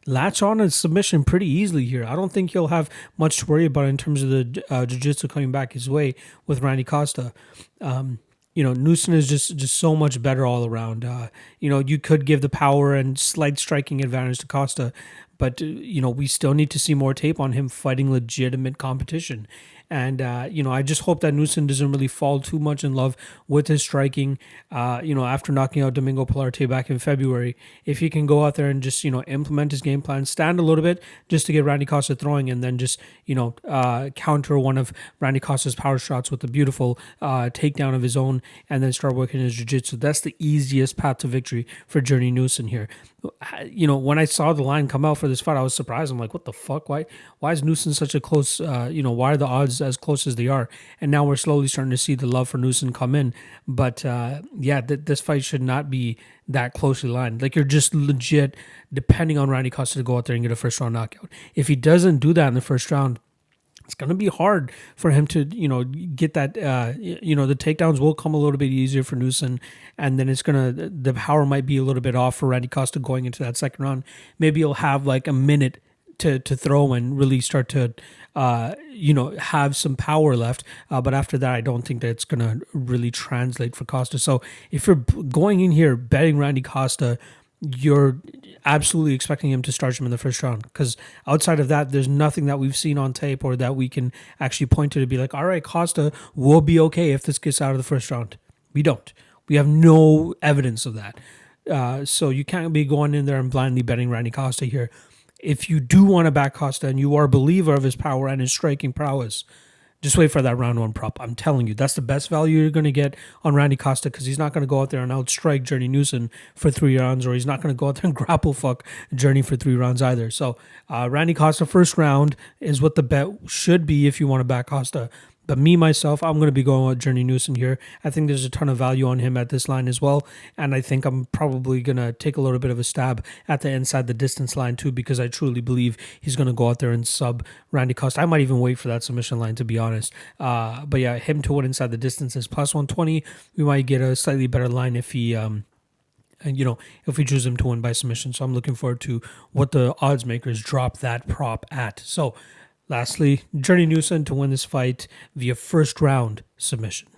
latch on a submission pretty easily here. I don't think he'll have much to worry about in terms of the uh, jiu-jitsu coming back his way with Randy Costa. Um, you know, Newson is just just so much better all around. Uh, you know, you could give the power and slight striking advantage to Costa, but uh, you know we still need to see more tape on him fighting legitimate competition and, uh, you know, I just hope that Newson doesn't really fall too much in love with his striking. Uh, you know, after knocking out Domingo Pilarte back in February, if he can go out there and just, you know, implement his game plan, stand a little bit just to get Randy Costa throwing and then just, you know, uh, counter one of Randy Costa's power shots with a beautiful uh, takedown of his own and then start working his jiu jitsu. That's the easiest path to victory for Journey Newson here. You know, when I saw the line come out for this fight, I was surprised. I'm like, what the fuck? Why, why is Newson such a close, uh, you know, why are the odds as close as they are. And now we're slowly starting to see the love for Newson come in. But uh, yeah, th- this fight should not be that closely lined. Like you're just legit depending on Randy Costa to go out there and get a first round knockout. If he doesn't do that in the first round, it's going to be hard for him to, you know, get that, uh, you know, the takedowns will come a little bit easier for Newson. And then it's going to, the power might be a little bit off for Randy Costa going into that second round. Maybe he'll have like a minute to, to throw and really start to uh, you know, have some power left. Uh, but after that, I don't think that it's going to really translate for Costa. So if you're going in here betting Randy Costa, you're absolutely expecting him to start him in the first round because outside of that, there's nothing that we've seen on tape or that we can actually point to to be like, all right, Costa will be okay if this gets out of the first round. We don't. We have no evidence of that. Uh, so you can't be going in there and blindly betting Randy Costa here if you do want to back Costa and you are a believer of his power and his striking prowess, just wait for that round one prop. I'm telling you, that's the best value you're going to get on Randy Costa because he's not going to go out there and outstrike Journey Newson for three rounds, or he's not going to go out there and [LAUGHS] grapple fuck Journey for three rounds either. So, uh, Randy Costa first round is what the bet should be if you want to back Costa. But me myself, I'm going to be going with Journey Newson here. I think there's a ton of value on him at this line as well, and I think I'm probably going to take a little bit of a stab at the inside the distance line too because I truly believe he's going to go out there and sub Randy Costa. I might even wait for that submission line to be honest. Uh, but yeah, him to win inside the distance is plus 120. We might get a slightly better line if he um, and you know if we choose him to win by submission. So I'm looking forward to what the odds makers drop that prop at. So Lastly, Journey Newson to win this fight via first round submission.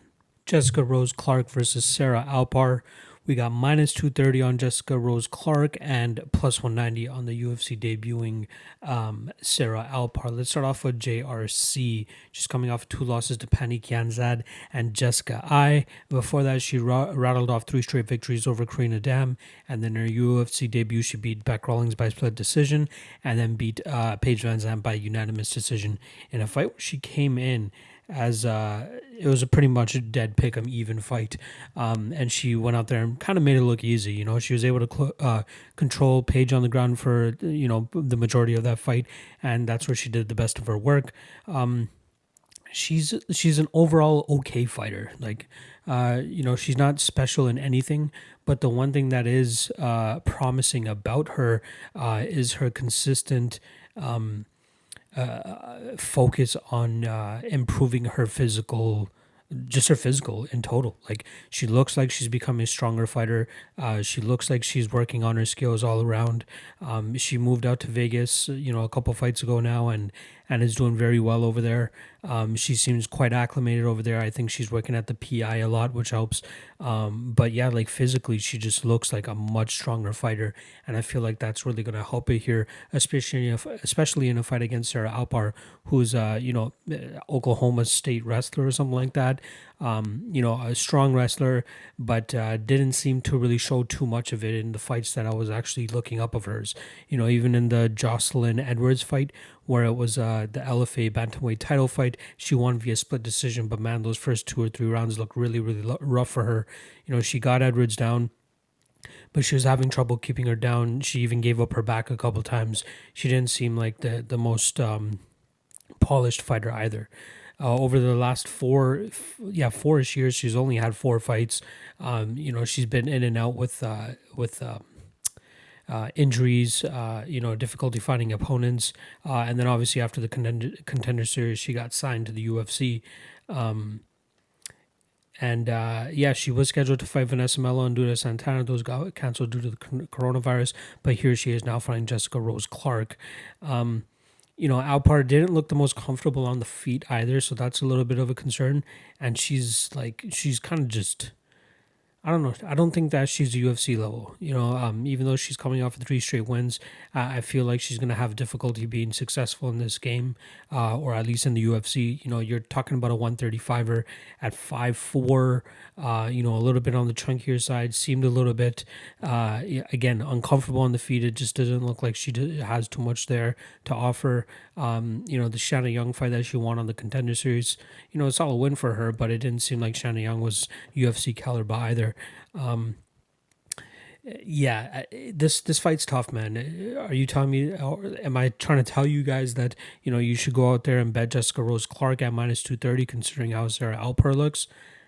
Jessica Rose Clark versus Sarah Alpar. We got minus 230 on Jessica Rose Clark and plus 190 on the UFC debuting um, Sarah Alpar. Let's start off with JRC. She's coming off two losses to Pannie Kianzad and Jessica Eye. Before that, she ra- rattled off three straight victories over Karina Dam. And then her UFC debut, she beat Bec Rawlings by split decision and then beat uh, Paige VanZant by unanimous decision in a fight where she came in as uh, it was a pretty much a dead pick 'em even fight. Um, and she went out there and kind of made it look easy. You know, she was able to cl- uh, control Paige on the ground for you know the majority of that fight, and that's where she did the best of her work. Um, she's she's an overall okay fighter. Like, uh, you know, she's not special in anything, but the one thing that is uh, promising about her uh, is her consistent. Um, focus on uh, improving her physical just her physical in total. Like she looks like she's becoming a stronger fighter. Uh, she looks like she's working on her skills all around. Um, she moved out to Vegas, you know, a couple fights ago now, and and is doing very well over there. Um, she seems quite acclimated over there. I think she's working at the PI a lot, which helps. Um, but yeah, like physically, she just looks like a much stronger fighter, and I feel like that's really going to help her here, especially if, especially in a fight against Sarah Alpar, who's uh, you know Oklahoma State wrestler or something like that. Um, you know, a strong wrestler, but uh, didn't seem to really show too much of it in the fights that I was actually looking up of hers. You know, even in the Jocelyn Edwards fight, where it was uh, the LFA bantamweight title fight. She won via split decision, but man, those first two or three rounds looked really, really rough for her. You know, she got Edwards down, but she was having trouble keeping her down. She even gave up her back a couple times. She didn't seem like the the most um, polished fighter either. Uh, over the last four, yeah, four-ish years, she's only had four fights. Um, you know, she's been in and out with uh, with um, uh, injuries, uh, you know, difficulty finding opponents, uh, and then obviously after the contender, contender series, she got signed to the UFC. Um, and uh, yeah, she was scheduled to fight Vanessa Melo and Duda Santana. Those got canceled due to the coronavirus, but here she is now fighting Jessica Rose Clark. Um, you know, Alpar didn't look the most comfortable on the feet either, so that's a little bit of a concern. And she's like, she's kind of just I don't know. I don't think that she's UFC level. You know, um, even though she's coming off of three straight wins, I feel like she's going to have difficulty being successful in this game, uh, or at least in the UFC. You know, you're talking about a 135er at five four. Uh, you know, a little bit on the chunkier side. Seemed a little bit, uh, again, uncomfortable on the feet. It just doesn't look like she has too much there to offer. Um, you know, the Shanna Young fight that she won on the contender series, you know, it's all a win for her, but it didn't seem like Shanna Young was UFC caliber either. Um, yeah, this this fight's tough, man. Are you telling me, am I trying to tell you guys that you know you should go out there and bet Jessica Rose Clark at minus two thirty, considering how Sarah Alpar looks?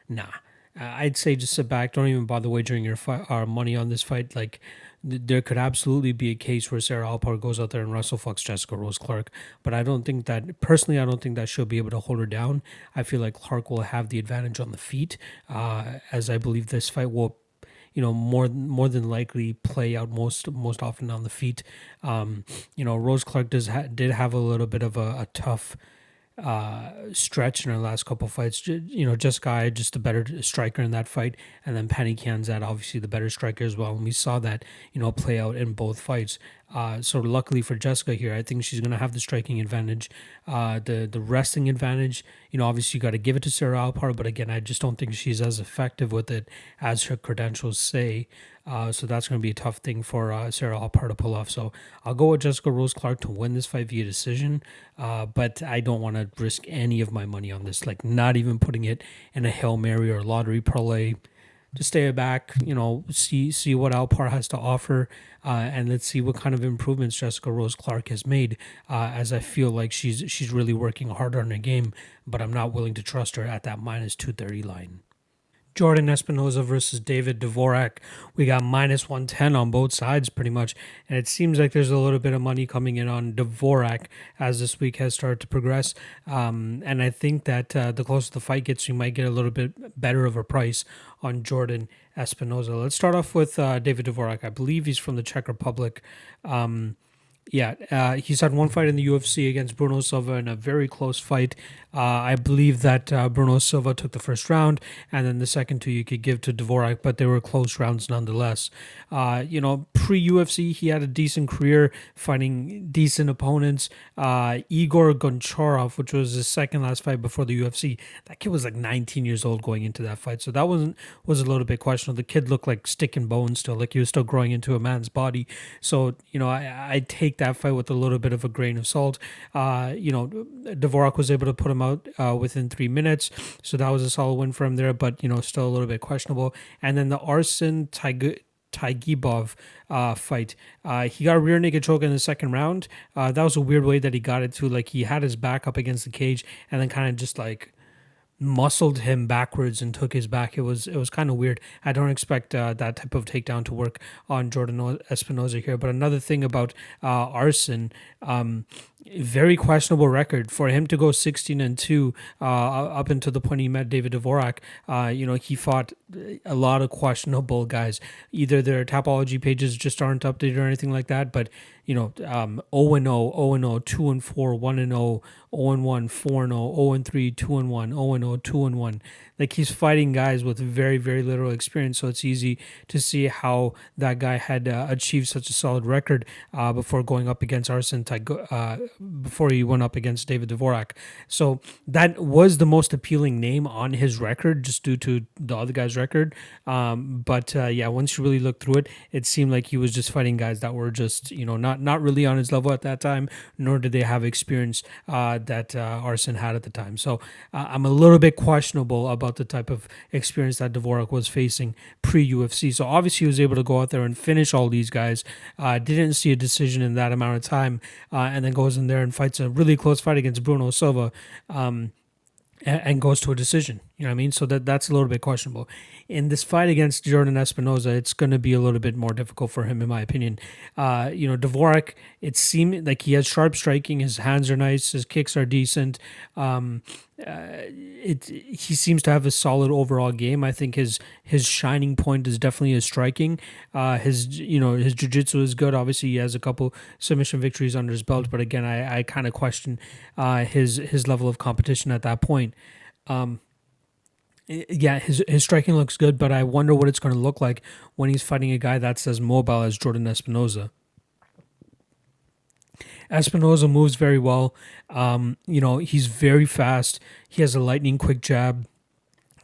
Nah, I'd say just sit back. Don't even bother wagering your fight, our money on this fight. Like there could absolutely be a case where Sarah Alpar goes out there and Russell fucks Jessica Rose Clark. But I don't think that personally, I don't think that she'll be able to hold her down. I feel like Clark will have the advantage on the feet, uh, as I believe this fight will you know more more than likely play out most most often on the feet. Um, you know, Rose Clark does ha- did have a little bit of a, a tough uh, stretch in her last couple fights. You know, Jessica just a better striker in that fight, and then Pannie Kianzad obviously the better striker as well. And we saw that you know play out in both fights. Uh, so luckily for Jessica here, I think she's gonna have the striking advantage, uh, the the wrestling advantage. You know, obviously you got to give it to Sarah Alpar, but again, I just don't think she's as effective with it as her credentials say. Uh, so that's going to be a tough thing for uh, Sarah Alpar to pull off. So I'll go with Jessica Rose Clark to win this fight via decision. Uh, but I don't want to risk any of my money on this, like not even putting it in a Hail Mary or lottery parlay. Just stay back, you know, see see what Alpar has to offer, uh, and let's see what kind of improvements Jessica Rose Clark has made. Uh, as I feel like she's she's really working hard on her game, but I'm not willing to trust her at that minus two thirty line. Jordan Espinosa versus David Dvorak. We got minus 110 on both sides pretty much. And it seems like there's a little bit of money coming in on Dvorak as this week has started to progress. Um, and I think that uh, the closer the fight gets, you might get a little bit better of a price on Jordan Espinosa. Let's start off with uh, David Dvorak. I believe he's from the Czech Republic. Um, yeah, uh, he's had one fight in the UFC against Bruno Silva in a very close fight. Uh, I believe that uh, Bruno Silva took the first round, and then the second two you could give to Dvorak, but they were close rounds nonetheless. Uh, you know, pre UFC, he had a decent career fighting decent opponents. Uh, Igor Goncharov, which was his second last fight before the UFC, that kid was like 19 years old going into that fight, so that wasn't was a little bit questionable. The kid looked like stick and bone still, like he was still growing into a man's body. So you know, I I take that fight with a little bit of a grain of salt. Uh, you know, Dvorak was able to put him out uh, within three minutes. So that was a solid win for him there, but you know, still a little bit questionable. And then the Arsen Taig- Taigibov uh, fight. Uh, he got a rear naked choke in the second round. Uh, that was a weird way that he got it to. Like he had his back up against the cage and then kind of just like muscled him backwards and took his back. It was it was kind of weird. I don't expect uh, that type of takedown to work on Jordan Espinosa here. But another thing about uh, Arsen, um, very questionable record for him to go 16 and 2 uh, up until the point he met David Dvorak. Uh, you know, he fought a lot of questionable guys. Either their Tapology pages just aren't updated or anything like that, but you know, um, 0 and 0, 0 and 0, 2 and 4, 1 and 0, 0 and 1, 4 and 0, 0 and 3, 2 and 1, 0 and 0, 2 and 1. Like he's fighting guys with very, very little experience, so it's easy to see how that guy had uh, achieved such a solid record uh, before going up against Arsen uh, before he went up against David Dvorak. So that was the most appealing name on his record, just due to the other guy's record. Um, but uh, yeah, once you really look through it, it seemed like he was just fighting guys that were just you know not not really on his level at that time, nor did they have experience uh, that uh, had at the time. So uh, I'm a little bit questionable about the type of experience that Dvorak was facing pre UFC. So obviously he was able to go out there and finish all these guys. Uh, didn't see a decision in that amount of time, uh, and then goes in there and fights a really close fight against Bruno Silva. Um, and goes to a decision. You know what I mean? So that that's a little bit questionable. In this fight against Jordan Espinosa, it's going to be a little bit more difficult for him, in my opinion. Uh, you know, Dvorak, it seemed like he has sharp striking. His hands are nice. His kicks are decent. Um, uh, it he seems to have a solid overall game. I think his his shining point is definitely his striking. Uh, his you know his jiu-jitsu is good. Obviously, he has a couple submission victories under his belt, but again, I, I kind of question uh, his his level of competition at that point. Um, yeah, his his striking looks good, but I wonder what it's going to look like when he's fighting a guy that's as mobile as Jordan Espinosa. Espinosa moves very well. Um, you know, he's very fast. He has a lightning quick jab.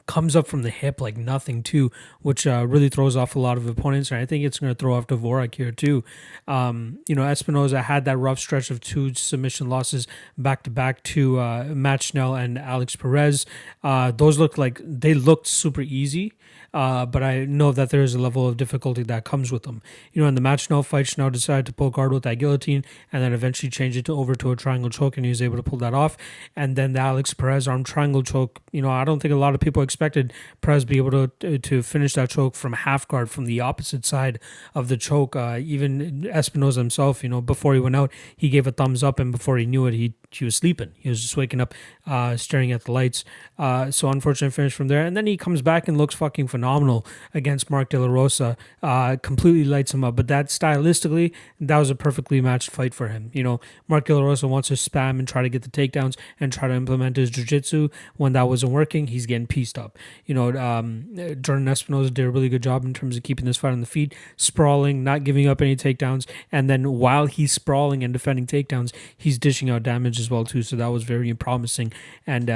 Comes up from the hip like nothing too, which uh, really throws off a lot of opponents, and I think it's going to throw off Dvorak here too. Um, you know, Espinosa had that rough stretch of two submission losses back to back to uh, Matt Schnell and Alex Perez. Uh, those looked like they looked super easy. Uh, but I know that there is a level of difficulty that comes with them. You know, in the match now, fight, Schnell decided to pull guard with that guillotine and then eventually change it to, over to a triangle choke, and he was able to pull that off. And then the Alex Perez arm triangle choke, you know, I don't think a lot of people expected Perez be able to, to finish that choke from half guard from the opposite side of the choke. Uh, even Espinosa himself, you know, before he went out, he gave a thumbs up, and before he knew it, he he was sleeping. He was just waking up, uh, staring at the lights. Uh, so unfortunate finish from there. And then he comes back and looks fucking phenomenal against Mark De La Rosa. Uh, completely lights him up. But that stylistically, that was a perfectly matched fight for him. You know, Mark De La Rosa wants to spam and try to get the takedowns and try to implement his jiu-jitsu. When that wasn't working, he's getting pieced up. You know, um, Jordan Espinosa did a really good job in terms of keeping this fight on the feet, sprawling, not giving up any takedowns. And then while he's sprawling and defending takedowns, he's dishing out damage as well too. So that was very promising and uh,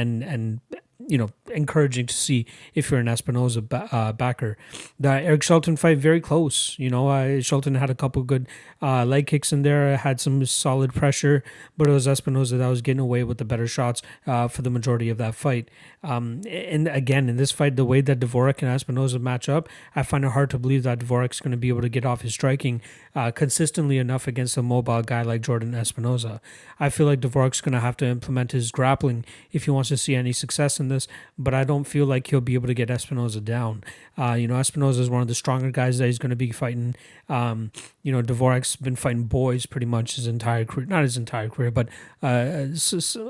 and and you know encouraging to see if you're an Espinosa ba- uh, backer. The Eric Shelton fight very close. You know, uh, Shelton had a couple good uh, leg kicks in there, had some solid pressure, but it was Espinosa that was getting away with the better shots uh, for the majority of that fight. Um, and again, in this fight, the way that Dvorak and Espinosa match up, I find it hard to believe that Dvorak's going to be able to get off his striking uh, consistently enough against a mobile guy like Jordan Espinosa. I feel like Dvorak's going to have to implement his grappling if he wants to see any success in this, but I don't feel like he'll be able to get Espinosa down. Uh, you know, Espinosa is one of the stronger guys that he's going to be fighting. Um, you know, Dvorak's been fighting boys pretty much his entire career, not his entire career, but uh,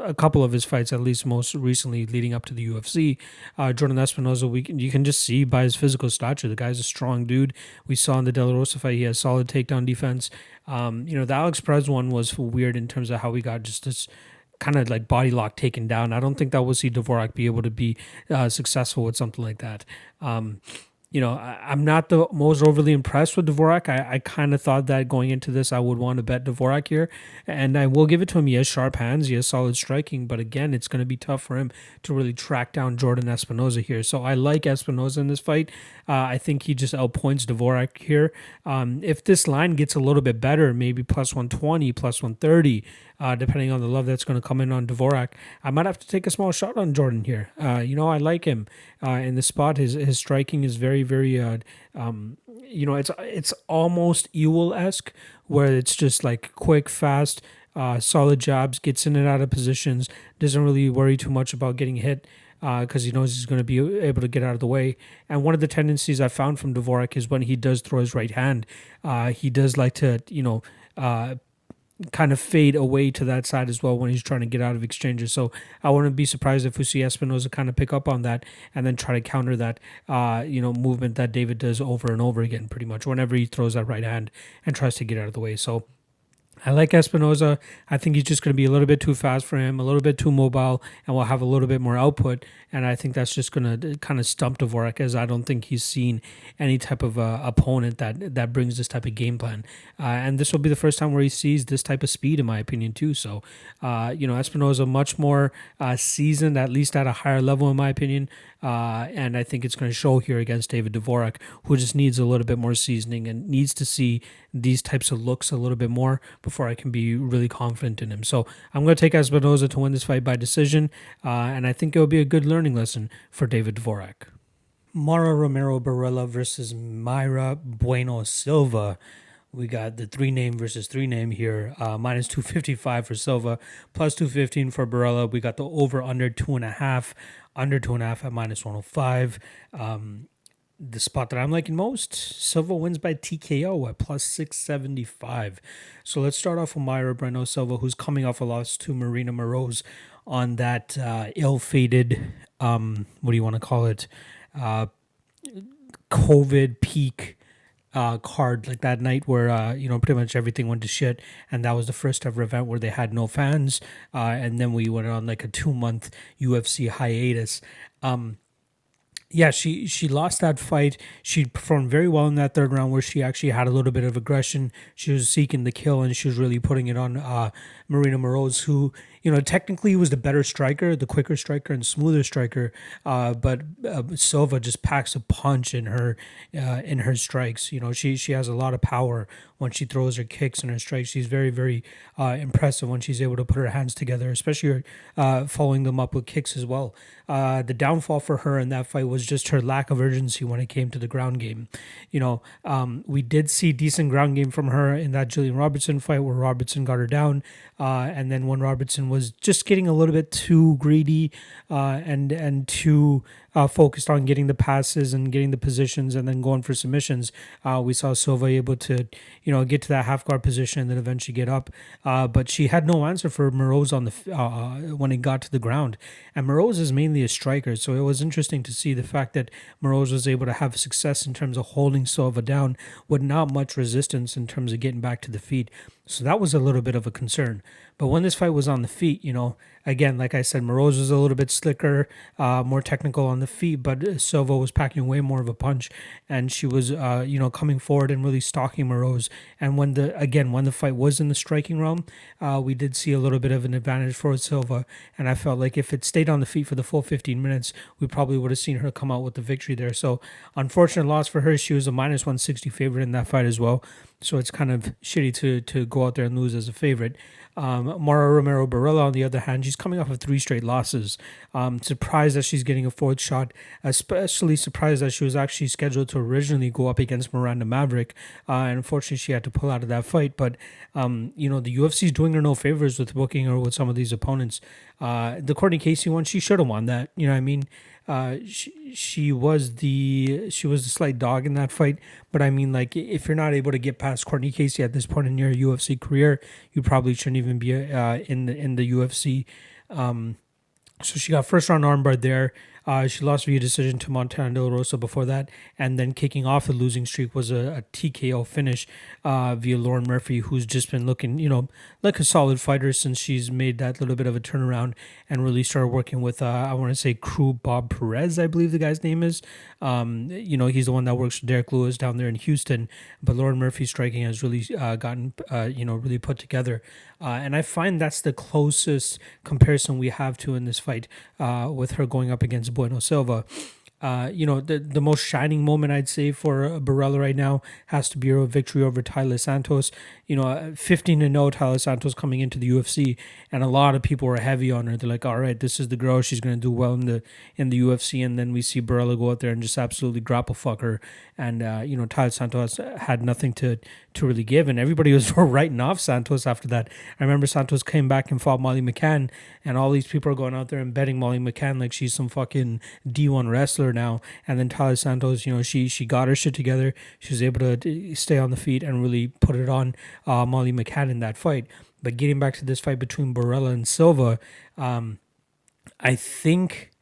a couple of his fights, at least most recently leading up to the UFC. Uh, Jordan Espinosa, we can, you can just see by his physical stature, the guy's a strong dude. We saw in the De La Rosa fight, he has solid takedown defense. Um, you know, the Alex Perez one was weird in terms of how we got just this kind of like body lock taken down. I don't think that we'll see Dvorak be able to be uh, successful with something like that. Um, you know, I, am not the most overly impressed with Dvorak. I, I kind of thought that going into this, I would want to bet Dvorak here. And I will give it to him. He has sharp hands, he has solid striking. But again, it's going to be tough for him to really track down Jordan Espinosa here. So I like Espinosa in this fight. Uh, I think he just outpoints Dvorak here. Um, if this line gets a little bit better, maybe plus 120, plus 130, uh, depending on the love that's going to come in on Dvorak. I might have to take a small shot on Jordan here. Uh, you know, I like him uh, in the spot. His his striking is very very. Uh, um, you know, it's it's almost Ewell esque, where it's just like quick, fast, uh, solid jobs, gets in and out of positions, doesn't really worry too much about getting hit because uh, he knows he's going to be able to get out of the way. And one of the tendencies I found from Dvorak is when he does throw his right hand, uh, he does like to, you know, uh, kind of fade away to that side as well when he's trying to get out of exchanges. So I wouldn't be surprised if we see Espinosa kind of pick up on that and then try to counter that, uh, you know, movement that David does over and over again, pretty much whenever he throws that right hand and tries to get out of the way. So I like Espinosa. I think he's just going to be a little bit too fast for him, a little bit too mobile, and will have a little bit more output. And I think that's just going to kind of stump Dvorak, as I don't think he's seen any type of uh, opponent that that brings this type of game plan. Uh, and this will be the first time where he sees this type of speed, in my opinion, too. So, uh, you know, Espinosa much more uh, seasoned, at least at a higher level, in my opinion. Uh, and I think it's going to show here against David Dvorak, who just needs a little bit more seasoning and needs to see these types of looks a little bit more before I can be really confident in him. So I'm going to take Espinosa to win this fight by decision, uh, and I think it will be a good learning lesson for David Dvorak. Mara Romero Borella versus Mayra Bueno Silva. We got the three name versus three name here. Uh, minus 255 for Silva, plus 215 for Borella. We got the over under two and a half under two and a half at minus 105. Um, the spot that I'm liking most, Silva wins by TKO at plus 675. So let's start off with Mayra Bueno Silva, who's coming off a loss to Marina Moroz on that uh, ill fated, um, what do you want to call it? Uh, COVID peak uh, card like that night where uh, you know pretty much everything went to shit, and that was the first ever event where they had no fans, uh, and then we went on like a two month UFC hiatus. Um, yeah, she she lost that fight. She performed very well in that third round, where she actually had a little bit of aggression. She was seeking the kill, and she was really putting it on uh, Marina Moroz, who you know, technically was the better striker, the quicker striker and smoother striker. Uh, but uh, Silva just packs a punch in her uh, in her strikes. You know, she she has a lot of power when she throws her kicks and her strikes. She's very very uh, impressive when she's able to put her hands together, especially uh, following them up with kicks as well. Uh, the downfall for her in that fight was just her lack of urgency when it came to the ground game. You know, um, we did see decent ground game from her in that Gillian Robertson fight where Robertson got her down, and then when Robertson was just getting a little bit too greedy uh, and and too uh, focused on getting the passes and getting the positions and then going for submissions. Uh, we saw Silva able to, you know, get to that half guard position and then eventually get up. Uh, but she had no answer for Moroz on the uh, when it got to the ground. And Moroz is mainly a striker, so it was interesting to see the fact that Moroz was able to have success in terms of holding Silva down with not much resistance in terms of getting back to the feet. So that was a little bit of a concern. But when this fight was on the feet, you know, again, like I said, Moroz was a little bit slicker, uh, more technical on the feet, but Silva was packing way more of a punch, and she was, uh, you know, coming forward and really stalking Moroz. And when the again, when the fight was in the striking realm, uh, we did see a little bit of an advantage for Silva, and I felt like if it stayed on the feet for the full 15 minutes, we probably would have seen her come out with the victory there. So, unfortunate loss for her. She was a minus 160 favorite in that fight as well. So it's kind of shitty to to go out there and lose as a favorite. Um, Mara Romero Borella, on the other hand, she's coming off of three straight losses. Um, surprised that she's getting a fourth shot, especially surprised that she was actually scheduled to originally go up against Miranda Maverick. Uh, and unfortunately, she had to pull out of that fight. But, um, you know, the UFC is doing her no favors with booking her with some of these opponents. Uh, the Courtney Casey one, she should have won that. You know I mean? Uh, she, she was the she was the slight dog in that fight. But I mean, like, if you're not able to get past Courtney Casey at this point in your UFC career, you probably shouldn't even be uh, in the in the UFC. Um, so she got first round armbar there. Uh, she lost via decision to Montana De La Rosa before that, and then kicking off the losing streak was a, a TKO finish uh, via Lauren Murphy, who's just been looking, you know, like a solid fighter since she's made that little bit of a turnaround and really started working with, uh, I want to say, Crew Bob Perez, I believe the guy's name is. Um, you know, he's the one that works for Derrick Lewis down there in Houston, but Lauren Murphy's striking has really uh, gotten, uh, you know, really put together. Uh, and I find that's the closest comparison we have to in this fight with her going up against Bueno Silva. Uh, you know, the, the most shining moment I'd say for Borella right now has to be a victory over Taila Santos. You know, 15 to 0 Taila Santos coming into the UFC, and a lot of people were heavy on her. They're like, all right, this is the girl. She's going to do well in the in the UFC. And then we see Borella go out there and just absolutely grapple fuck her. And, uh, you know, Taila Santos had nothing to, to really give. And everybody was [LAUGHS] writing off Santos after that. I remember Santos came back and fought Molly McCann, and all these people are going out there and betting Molly McCann like she's some fucking D1 wrestler now. And then Taila Santos, you know, she she got her shit together. She was able to stay on the feet and really put it on uh, Molly McCann in that fight. But getting back to this fight between Borella and Silva, um, I think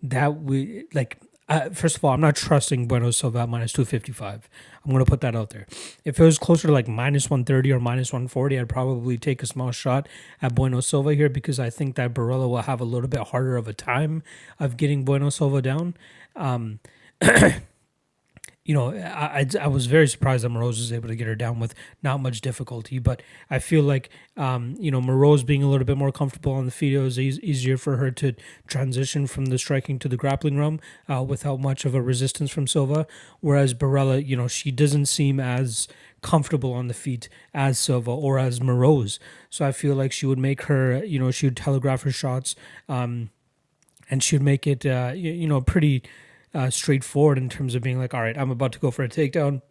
that we like uh, first of all, I'm not trusting Bueno Silva at minus 255. I'm going to put that out there. If it was closer to like minus 130 or minus 140, I'd probably take a small shot at Bueno Silva here because I think that Borella will have a little bit harder of a time of getting Bueno Silva down. Um, [CLEARS THROAT] you know, I, I, I, was very surprised that Moroz was able to get her down with not much difficulty. But I feel like, um, you know, Moroz being a little bit more comfortable on the feet, it was e- easier for her to transition from the striking to the grappling realm uh, without much of a resistance from Silva. Whereas Borella, you know, she doesn't seem as comfortable on the feet as Silva or as Moroz. So I feel like she would make her, you know, she would telegraph her shots um, and she would make it, uh, you, you know, pretty uh, straightforward in terms of being like, all right, I'm about to go for a takedown.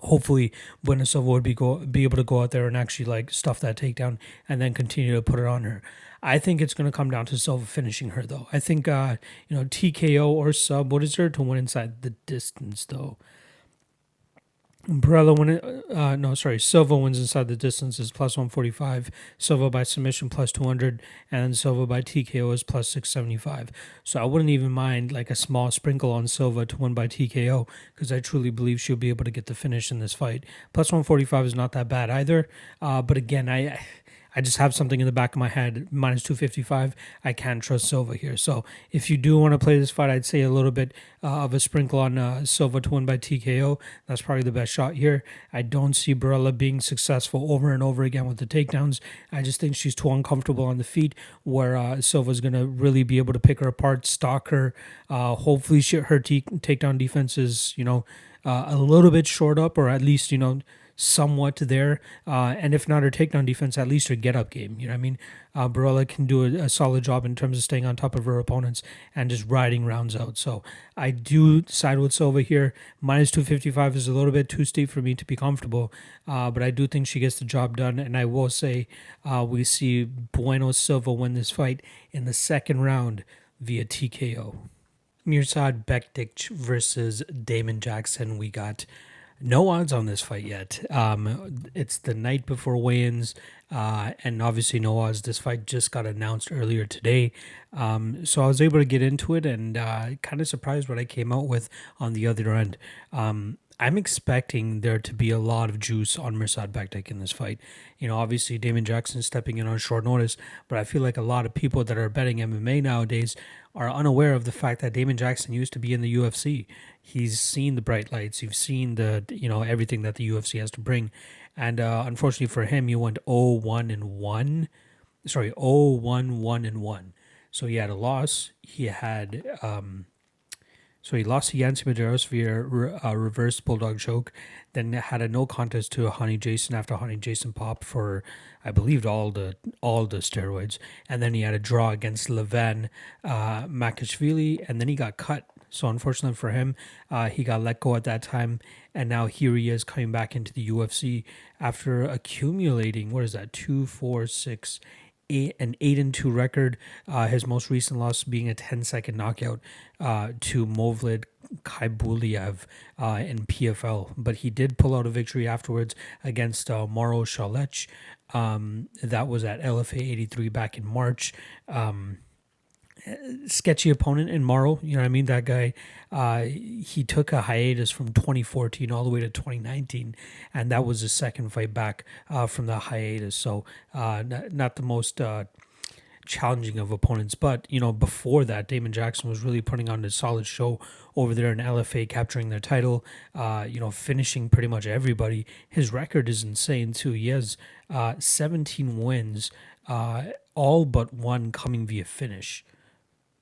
Hopefully, Bueno Silva would be go be able to go out there and actually like stuff that takedown and then continue to put it on her. I think it's going to come down to Silva finishing her though. I think uh, you know TKO or sub. What is there to win inside the distance though? Borella win uh, no sorry Silva wins inside the distance is plus 145 Silva by submission plus 200 and Silva by TKO is plus 675 so I wouldn't even mind like a small sprinkle on Silva to win by TKO because I truly believe she'll be able to get the finish in this fight. Plus 145 is not that bad either. Uh, but again I I just have something in the back of my head, minus 255. I can't trust Silva here. So if you do want to play this fight, I'd say a little bit uh, of a sprinkle on uh, Silva to win by TKO. That's probably the best shot here. I don't see Borella being successful over and over again with the takedowns. I just think she's too uncomfortable on the feet where uh, Silva's going to really be able to pick her apart, stalk her. Uh, hopefully she, her t- takedown defense is, you know, uh, a little bit short up or at least, you know, somewhat there. Uh, and if not her takedown defense, at least her get up game. You know I mean? Uh, Borella can do a, a, solid job in terms of staying on top of her opponents and just riding rounds out. So I do side with Silva here. Minus 255 is a little bit too steep for me to be comfortable, uh, but I do think she gets the job done. And I will say uh, we see Bueno Silva win this fight in the second round via TKO. Mirsad Bektic versus Damon Jackson. We got no odds on this fight yet. Um, it's the night before weigh-ins, uh, and obviously no odds. This fight just got announced earlier today, um, so I was able to get into it and uh, kind of surprised what I came out with on the other end. Um, I'm expecting there to be a lot of juice on Mirsad Bektic in this fight. You know, obviously Damon Jackson stepping in on short notice, but I feel like a lot of people that are betting MMA nowadays are unaware of the fact that Damon Jackson used to be in the UFC. He's seen the bright lights. You've seen the you know everything that the UFC has to bring, and uh, unfortunately for him, he went 0-1 and one. Sorry, 0-1-1 and one. So he had a loss. He had um, so he lost to Yancy Medeiros via a reverse bulldog choke, then had a no contest to Rony Jason after Rony Jason popped for, I believed all the all the steroids, and then he had a draw against Levan uh, Makashvili, and then he got cut. So unfortunately for him, uh, he got let go at that time, and now here he is coming back into the UFC after accumulating what is that two, four, six, eight, an eight and two record. Uh, his most recent loss being a 10 second knockout uh, to Movlid Khaybulaev uh, in PFL, but he did pull out a victory afterwards against uh, Mauro. Um, that was at LFA 83 back in March. Um, sketchy opponent in Mauro. You know what I mean? That guy, uh, he took a hiatus from 2014 all the way to 2019, and that was his second fight back uh, from the hiatus. So, uh, not, not, the most uh, challenging of opponents. But, you know, before that, Damon Jackson was really putting on a solid show over there in LFA, capturing their title, uh, you know, finishing pretty much everybody. His record is insane, too. He has uh, 17 wins, all but one coming via finish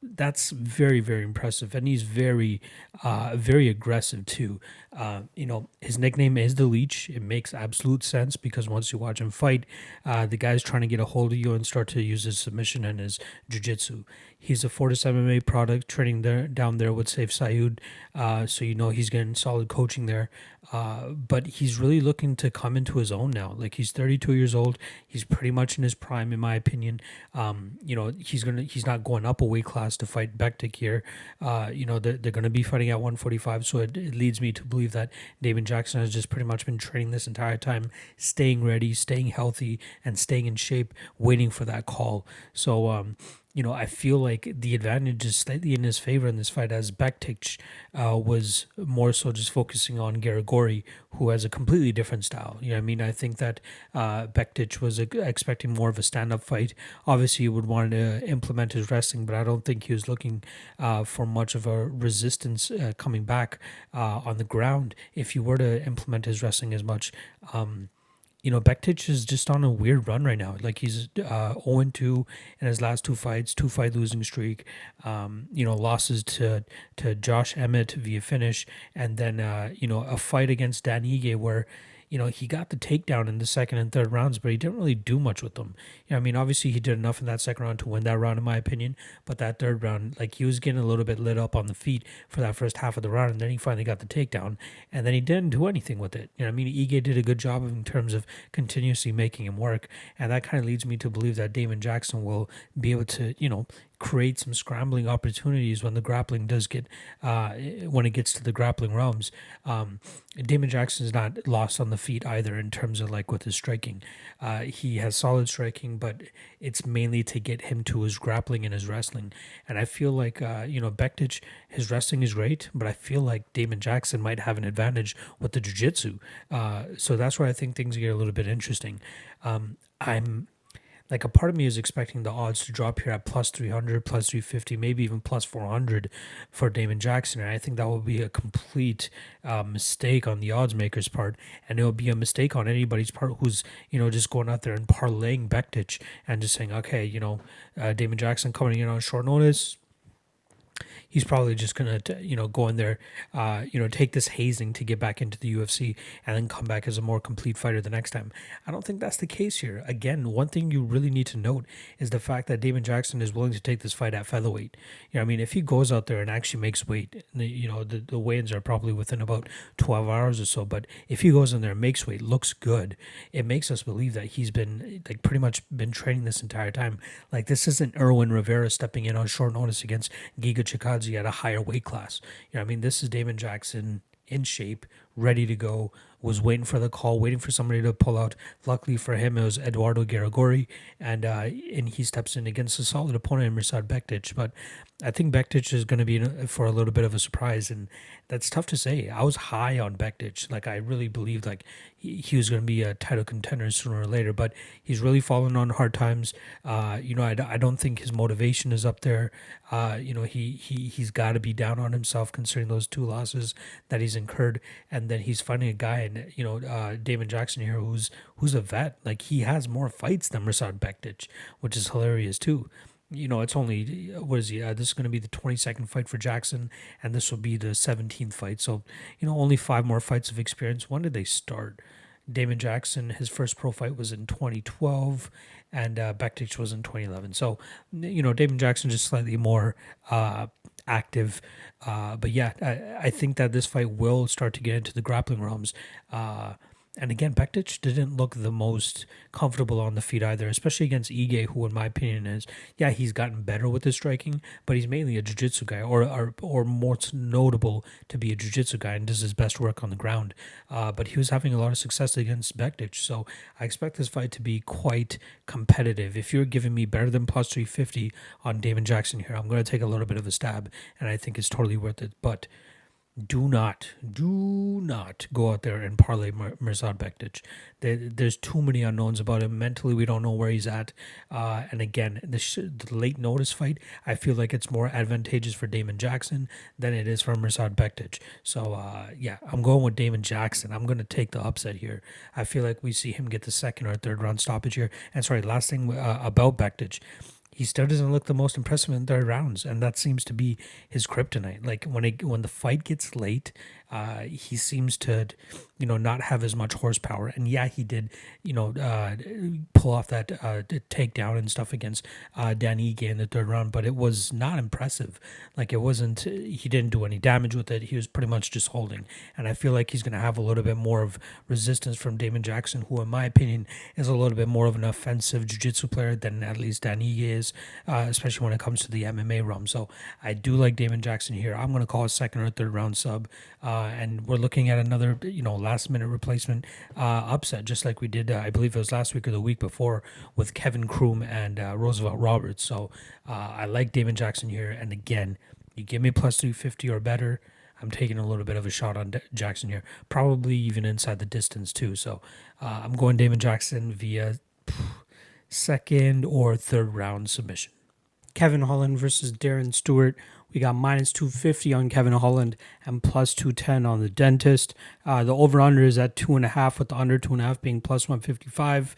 that's very very impressive. And he's very uh very aggressive too. Uh you know his nickname is the leech. It makes absolute sense because once you watch him fight uh the guy's trying to get a hold of you and start to use his submission and his jiu-jitsu he's a Fortis MMA product training there down there with Sayif Saud uh so you know he's getting solid coaching there uh, but he's really looking to come into his own now. Like he's 32 years old. He's pretty much in his prime, in my opinion. Um, you know, he's gonna he's not going up a weight class to fight Bektic here. Uh, you know, they're, they're to be fighting at 145, so it, it leads me to believe that Damon Jackson has just pretty much been training this entire time, staying ready, staying healthy, and staying in shape, waiting for that call. So, um, you know, I feel like the advantage is slightly in his favor in this fight, as Bektic uh, was more so just focusing on Garagorri, who has a completely different style. You know, I mean, I think that uh, Bektic was expecting more of a stand-up fight. Obviously, he would want to implement his wrestling, but I don't think he was looking uh, for much of a resistance uh, coming back uh, on the ground if you were to implement his wrestling as much. Um, you know, Bektic is just on a weird run right now. Like he's uh, 0 2 in his last two fights, two fight losing streak. Um, you know, losses to to Josh Emmett via finish, and then uh, you know a fight against Dan Ige where you know, he got the takedown in the second and third rounds, but he didn't really do much with them. You know, I mean, obviously he did enough in that second round to win that round, in my opinion. But that third round, like he was getting a little bit lit up on the feet for that first half of the round, and then he finally got the takedown, and then he didn't do anything with it. You know, I mean, Ige did a good job in terms of continuously making him work, and that kind of leads me to believe that Damon Jackson will be able to, you know, create some scrambling opportunities when the grappling does get uh, when it gets to the grappling realms. Um, Damon Jackson is not lost on the feet either in terms of like with his striking. Uh, he has solid striking, but it's mainly to get him to his grappling and his wrestling. And I feel like uh, you know Bektic, his wrestling is great, but I feel like Damon Jackson might have an advantage with the jiu-jitsu. Uh, so that's where I think things get a little bit interesting. Um, I'm like a part of me is expecting the odds to drop here at plus 300 plus 350 maybe even plus 400 for damon jackson. And i think that would be a complete uh, mistake on the odds maker's part. And it would be a mistake on anybody's part who's you know just going out there and parlaying Bektic and just saying okay you know uh, damon jackson coming in on short notice he's probably just gonna you know go in there, uh, you know, take this hazing to get back into the UFC and then come back as a more complete fighter the next time. I don't think that's the case here. Again, one thing you really need to note is the fact that Damon Jackson is willing to take this fight at featherweight. You know, I mean, if he goes out there and actually makes weight, you know, the the weigh-ins are probably within about twelve hours or so. But if he goes in there and makes weight, looks good, it makes us believe that he's been like pretty much been training this entire time. Like this isn't Irwin Rivera stepping in on short notice against Giga Chikadze at a higher weight class. You know, I mean, this is Damon Jackson in shape, ready to go, was waiting for the call, waiting for somebody to pull out. Luckily for him, it was Eduardo Garagorri, and uh, and he steps in against a solid opponent, in Mirsad Bektic. But I think Bektic is going to be for a little bit of a surprise, and that's tough to say. I was high on Bektic, like I really believed like he, he was going to be a title contender sooner or later, but he's really fallen on hard times. Uh, you know, I, I don't think his motivation is up there. Uh, you know, he he he's got to be down on himself considering those two losses that he's incurred, and then he's fighting a guy, and you know, uh, Damon Jackson here, who's who's a vet, like he has more fights than Mirsad Bektic, which is hilarious too you know, it's only what is he? Uh, this is going to be the 22nd fight for Jackson, and this will be the 17th fight. So, you know, only five more fights of experience. When did they start? Damon Jackson, his first pro fight was in 2012, and uh, Bektic was in 2011. So, you know, David Jackson just slightly more uh, active. Uh, but yeah, I, I think that this fight will start to get into the grappling realms. Uh, and again, Bektic didn't look the most comfortable on the feet either, especially against Ige, who, in my opinion, is yeah, he's gotten better with his striking, but he's mainly a jiu-jitsu guy, or or, or more notable to be a jiu-jitsu guy and does his best work on the ground. Uh, but he was having a lot of success against Bektic, so I expect this fight to be quite competitive. If you're giving me better than plus 350 on Damon Jackson here, I'm going to take a little bit of a stab, and I think it's totally worth it. But do not, do not go out there and parlay Mir- Mirsad Bektic. There's too many unknowns about him. Mentally, we don't know where he's at. Uh, and again, the, the, late notice fight, I feel like it's more advantageous for Damon Jackson than it is for Mirsad Bektic. So, uh, yeah, I'm going with Damon Jackson. I'm going to take the upset here. I feel like we see him get the second or third round stoppage here. And sorry, last thing uh, about Bektic he still doesn't look the most impressive in third rounds, and that seems to be his kryptonite. Like when it when the fight gets late, uh, he seems to, you know, not have as much horsepower. And yeah, he did, you know, uh, pull off that uh, takedown and stuff against uh, Dan Ige in the third round, but it was not impressive. Like it wasn't, he didn't do any damage with it. He was pretty much just holding. And I feel like he's going to have a little bit more of resistance from Damon Jackson, who, in my opinion, is a little bit more of an offensive jiu-jitsu player than at least Dan Ige is, uh, especially when it comes to the MMA realm. So I do like Damon Jackson here. I'm going to call a second or third round sub, uh, and we're looking at another, you know, last minute replacement uh, upset, just like we did, uh, I believe it was last week or the week before with Kevin Croom and uh, Roosevelt Roberts. So uh, I like Damon Jackson here, and again, you give me plus 250 or better. I'm taking a little bit of a shot on D- Jackson here, probably even inside the distance too. So uh, I'm going Damon Jackson via second or third round submission. Kevin Holland versus Darren Stewart. We got minus 250 on Kevin Holland and plus 210 on the dentist. Uh, the over under is at two and a half, with the under two and a half being plus 155.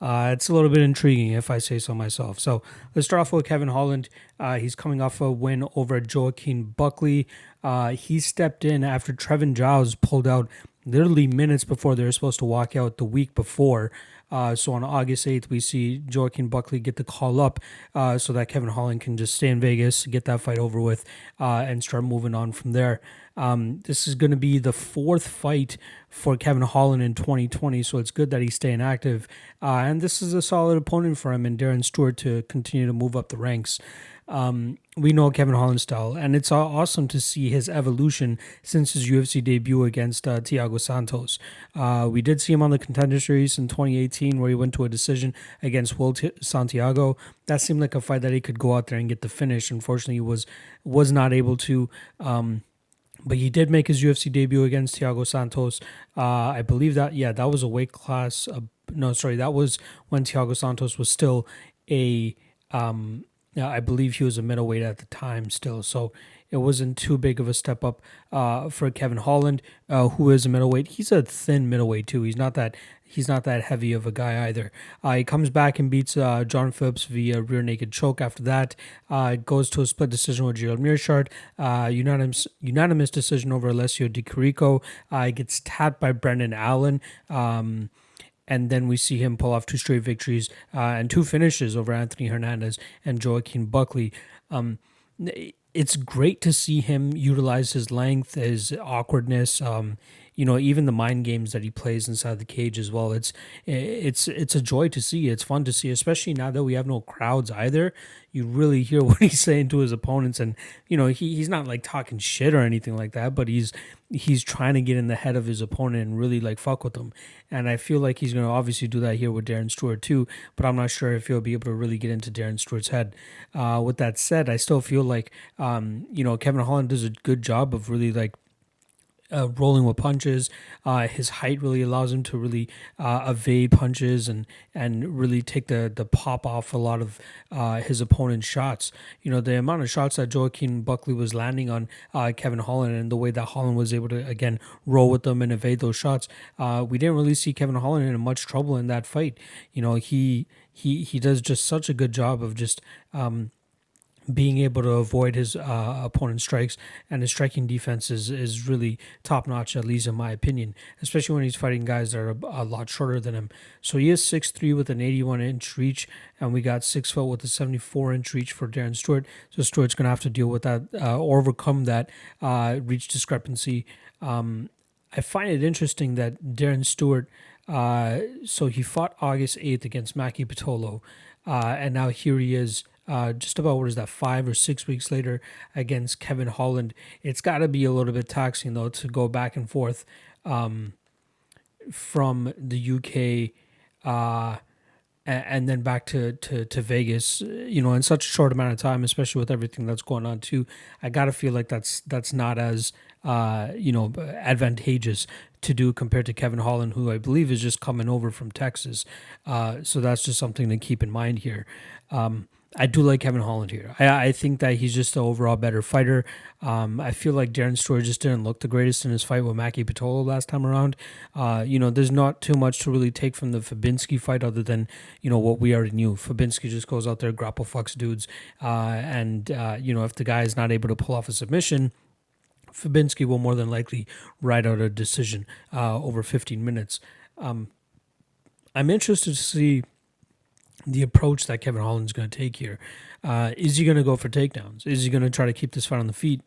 Uh, it's a little bit intriguing if I say so myself. So let's start off with Kevin Holland. Uh, he's coming off a win over Joaquin Buckley. Uh, he stepped in after Trevin Giles pulled out literally minutes before they were supposed to walk out the week before. Uh, so on August 8th, we see Joaquin Buckley get the call up uh, so that Kevin Holland can just stay in Vegas, get that fight over with, uh, and start moving on from there. Um, this is going to be the fourth fight for Kevin Holland in 2020, so it's good that he's staying active. Uh, and this is a solid opponent for him and Darren Stewart to continue to move up the ranks. Um, we know Kevin Holland's style, and it's awesome to see his evolution since his UFC debut against uh, Thiago Santos. Uh, we did see him on the Contender Series in 2018, where he went to a decision against Will T- Santiago. That seemed like a fight that he could go out there and get the finish. Unfortunately, he was was not able to. Um, but he did make his UFC debut against Thiago Santos. Uh, I believe that yeah, that was a weight class. Uh, no, sorry, that was when Thiago Santos was still a. Um, I believe he was a middleweight at the time still, so it wasn't too big of a step up uh, for Kevin Holland, uh, who is a middleweight. He's a thin middleweight too. He's not that he's not that heavy of a guy either. Uh, he comes back and beats uh, John Phillips via rear naked choke. After that, uh, goes to a split decision with Gerald Meerschaert. Uh, unanimous unanimous decision over Alessio Di Chirico. Uh, he gets tapped by Brendan Allen. Um, and then we see him pull off two straight victories uh, and two finishes over Anthony Hernandez and Joaquin Buckley. Um, it's great to see him utilize his length, his awkwardness. Um, you know even the mind games that he plays inside the cage as well it's it's it's a joy to see. It's fun to see especially now that we have no crowds either. You really hear [LAUGHS] what he's saying to his opponents and you know he, he's not like talking shit or anything like that but he's he's trying to get in the head of his opponent and really like fuck with him. And i feel like he's going to obviously do that here with darren stewart too but i'm not sure if he'll be able to really get into darren stewart's head. Uh, with that said i still feel like um, you know kevin holland does a good job of really like uh, rolling with punches. Uh, his height really allows him to really uh, evade punches and and really take the the pop off a lot of uh, his opponent's shots. You know the amount of shots that Joaquin Buckley was landing on uh, Kevin Holland and the way that Holland was able to again roll with them and evade those shots. Uh, we didn't really see Kevin Holland in much trouble in that fight. You know he he he does just such a good job of just um, being able to avoid his uh, opponent's strikes and his striking defense is, is really top notch, at least in my opinion, especially when he's fighting guys that are a, a lot shorter than him. So he is 6'3 with an 81 inch reach, and we got 6 foot with a 74 inch reach for Darren Stewart. So Stewart's going to have to deal with that uh, or overcome that uh, reach discrepancy. Um, I find it interesting that Darren Stewart, uh, so he fought August 8th against Maki Pitolo, uh, and now here he is uh, just about what is that five or six weeks later against Kevin Holland. It's got to be a little bit taxing though to go back and forth um, from the UK uh, and, and, then back to, to to Vegas. You know, in such a short amount of time, especially with everything that's going on too. I got to feel like that's that's not as uh, you know advantageous to do compared to Kevin Holland, who I believe is just coming over from Texas. Uh, so that's just something to keep in mind here. Um, I do like Kevin Holland here. I, I think that he's just an overall better fighter. Um, I feel like Darren Stewart just didn't look the greatest in his fight with Maki Pitolo last time around. Uh, you know, there's not too much to really take from the Fabinski fight other than, you know, what we already knew. Fabinski just goes out there, grapple fucks dudes. Uh, and, uh, you know, if the guy is not able to pull off a submission, Fabinski will more than likely ride out a decision uh, over 15 minutes. Um, I'm interested to see the approach that Kevin Holland's going to take here. Uh, is he going to go for takedowns? Is he going to try to keep this fight on the feet?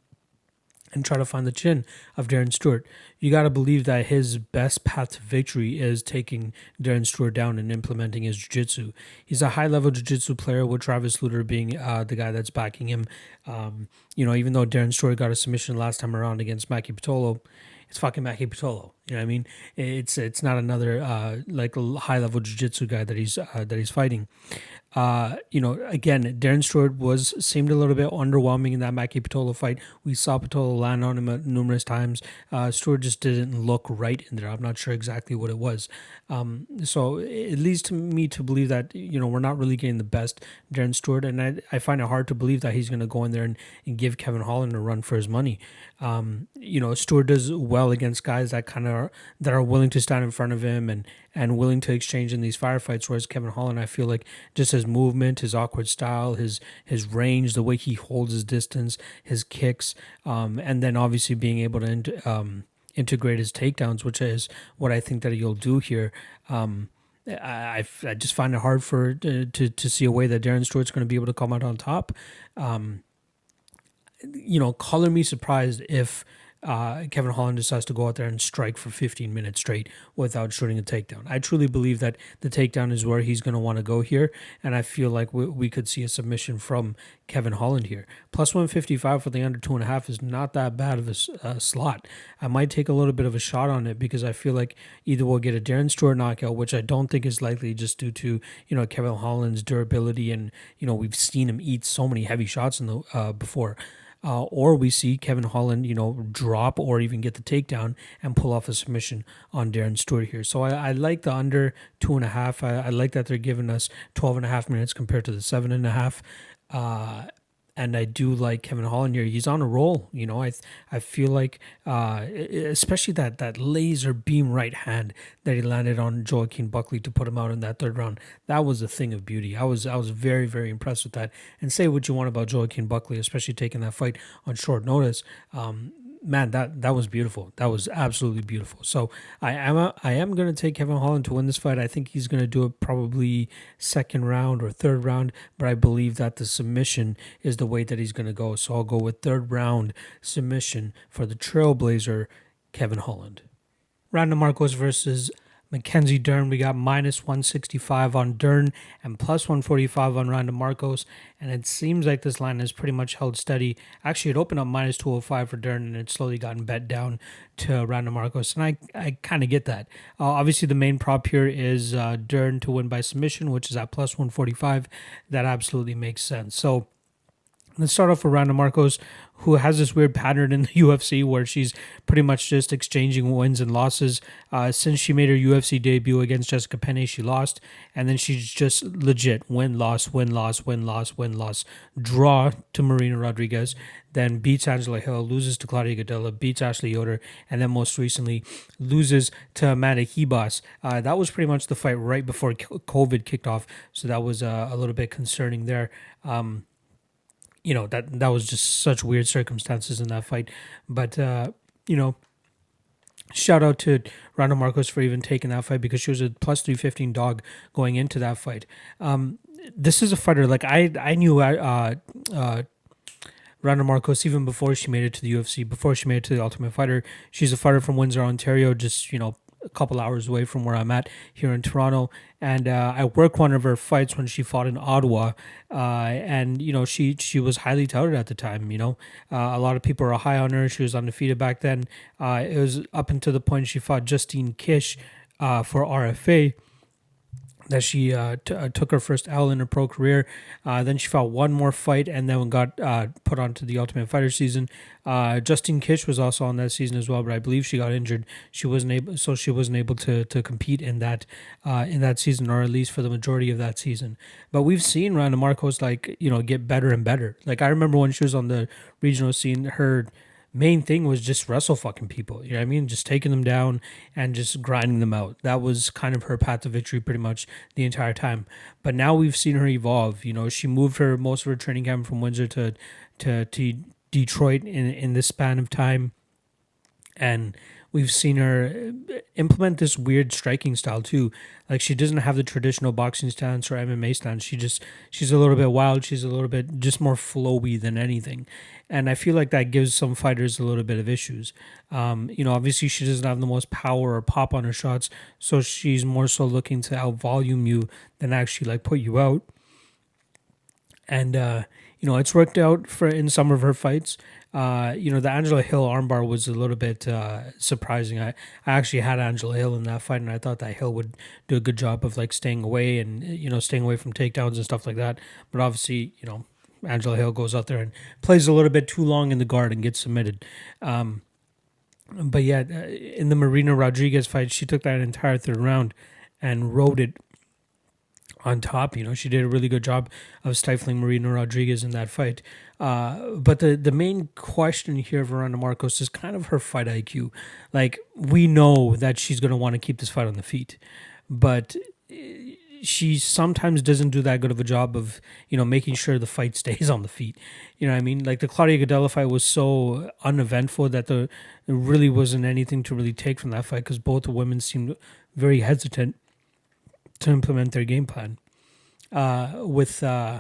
and try to find the chin of Darren Stewart. You got to believe that his best path to victory is taking Darren Stewart down and implementing his jiu-jitsu. He's a high-level jiu-jitsu player with Travis Lutter being uh, the guy that's backing him. Um, you know, even though Darren Stewart got a submission last time around against Maki Pitolo, it's fucking Maki Pitolo. You know what I mean? It's it's not another uh, like high level jiu jitsu guy that he's uh, that he's fighting. Uh, you know, again, Darren Stewart was seemed a little bit underwhelming in that Maki Pitolo fight. We saw Pitolo land on him numerous times. Uh, Stewart just didn't look right in there. I'm not sure exactly what it was. Um, so it leads to me to believe that you know we're not really getting the best Darren Stewart, and I, I find it hard to believe that he's going to go in there and, and give Kevin Holland a run for his money. Um, you know, Stewart does well against guys that kind of that are willing to stand in front of him and and willing to exchange in these firefights. Whereas Kevin Holland, I feel like just his movement, his awkward style, his his range, the way he holds his distance, his kicks, um, and then obviously being able to um, integrate his takedowns, which is what I think that he'll do here. Um, I, I just find it hard for to, to, to see a way that Darren Stewart's going to be able to come out on top. Um, you know, color me surprised if uh, Kevin Holland decides to go out there and strike for 15 minutes straight without shooting a takedown. I truly believe that the takedown is where he's going to want to go here, and I feel like we, we could see a submission from Kevin Holland here. Plus 155 for the under two and a half is not that bad of a uh, slot. I might take a little bit of a shot on it because I feel like either we'll get a Darren Stewart knockout, which I don't think is likely just due to you know Kevin Holland's durability and you know we've seen him eat so many heavy shots in the uh, before uh, or we see Kevin Holland, you know, drop or even get the takedown and pull off a submission on Darren Stewart here. So I, I like the under two and a half. I, I, like that they're giving us 12 and a half minutes compared to the seven and a half. Uh, and I do like Kevin Holland here. He's on a roll, you know. I I feel like, uh, especially that that laser beam right hand that he landed on Joaquin Buckley to put him out in that third round. That was a thing of beauty. I was I was very very impressed with that. And say what you want about Joaquin Buckley, especially taking that fight on short notice. Um, man, that that was beautiful. That was absolutely beautiful. So I am a, I am going to take Kevin Holland to win this fight. I think he's going to do it probably second round or third round, but I believe that the submission is the way that he's going to go. So I'll go with third round submission for the Trailblazer, Kevin Holland. Randa Markos versus Mackenzie Dern, we got minus 165 on Dern and plus 145 on Randa Markos. And it seems like this line has pretty much held steady. Actually, it opened up minus 205 for Dern and it's slowly gotten bet down to Randa Markos. And I, I kind of get that. Uh, obviously, the main prop here is uh, Dern to win by submission, which is at plus 145. That absolutely makes sense. So, Let's start off with Randa Markos, who has this weird pattern in the [LAUGHS] UFC where she's pretty much just exchanging wins and losses. Uh, since she made her UFC debut against Jessica Penne, she lost, and then she's just legit win loss, win loss, win loss, win loss, draw to Marina Rodriguez, then beats Angela Hill, loses to Claudia Gadelha, beats Ashley Yoder, and then most recently loses to Amanda Ribas. Uh, that was pretty much the fight right before COVID kicked off, so that was uh, a little bit concerning there. Um, you know that that was just such weird circumstances in that fight. But uh, you know, shout out to Ronda Markos for even taking that fight because she was a plus three fifteen dog going into that fight. Um, this is a fighter like I I knew uh, uh, Randa Markos even before she made it to the UFC, before she made it to the Ultimate Fighter. She's a fighter from Windsor, Ontario, just you know a couple hours away from where I'm at here in Toronto. And uh, I worked one of her fights when she fought in Ottawa, uh, and you know she she was highly touted at the time. You know, uh, a lot of people were high on her. She was undefeated back then. Uh, it was up until the point she fought Justine Kish uh, for RFA that she uh, t- uh, took her first L in her pro career. Uh, then she fought one more fight and then got uh, put onto the Ultimate Fighter season. Uh, Justine Kish was also on that season as well, but I believe she got injured. She wasn't able, so she wasn't able to to compete in that uh, in that season, or at least for the majority of that season. But we've seen Randa Markos like you know get better and better. Like I remember when she was on the regional scene, her main thing was just wrestle fucking people. You know what I mean? Just taking them down and just grinding them out. That was kind of her path to victory pretty much the entire time. But now we've seen her evolve. You know, she moved her most of her training camp from Windsor to to to Detroit in in this span of time, and we've seen her implement this weird striking style too. Like she doesn't have the traditional boxing stance or MMA stance. She just she's a little bit wild. She's a little bit just more flowy than anything, and I feel like that gives some fighters a little bit of issues. Um, you know, obviously she doesn't have the most power or pop on her shots, so she's more so looking to out volume you than actually like put you out. And uh, you know, it's worked out for in some of her fights. Uh, you know, the Angela Hill armbar was a little bit uh, surprising. I, I actually had Angela Hill in that fight, and I thought that Hill would do a good job of like staying away and you know staying away from takedowns and stuff like that. But obviously, you know, Angela Hill goes out there and plays a little bit too long in the guard and gets submitted. Um, but yeah, uh, in the Marina Rodriguez fight, she took that entire third round and rode it on top. You know, she did a really good job of stifling Marina Rodriguez in that fight. Uh, but the the main question here of Randa Markos is kind of her fight IQ. Like we know that she's going to want to keep this fight on the feet, but eh, she sometimes doesn't do that good of a job of you know making sure the fight [LAUGHS] stays on the feet. You know what I mean? Like the Claudia Gadelha fight was so uneventful that there really wasn't anything to really take from that fight because both the women seemed very hesitant to implement their game plan. Uh, with uh,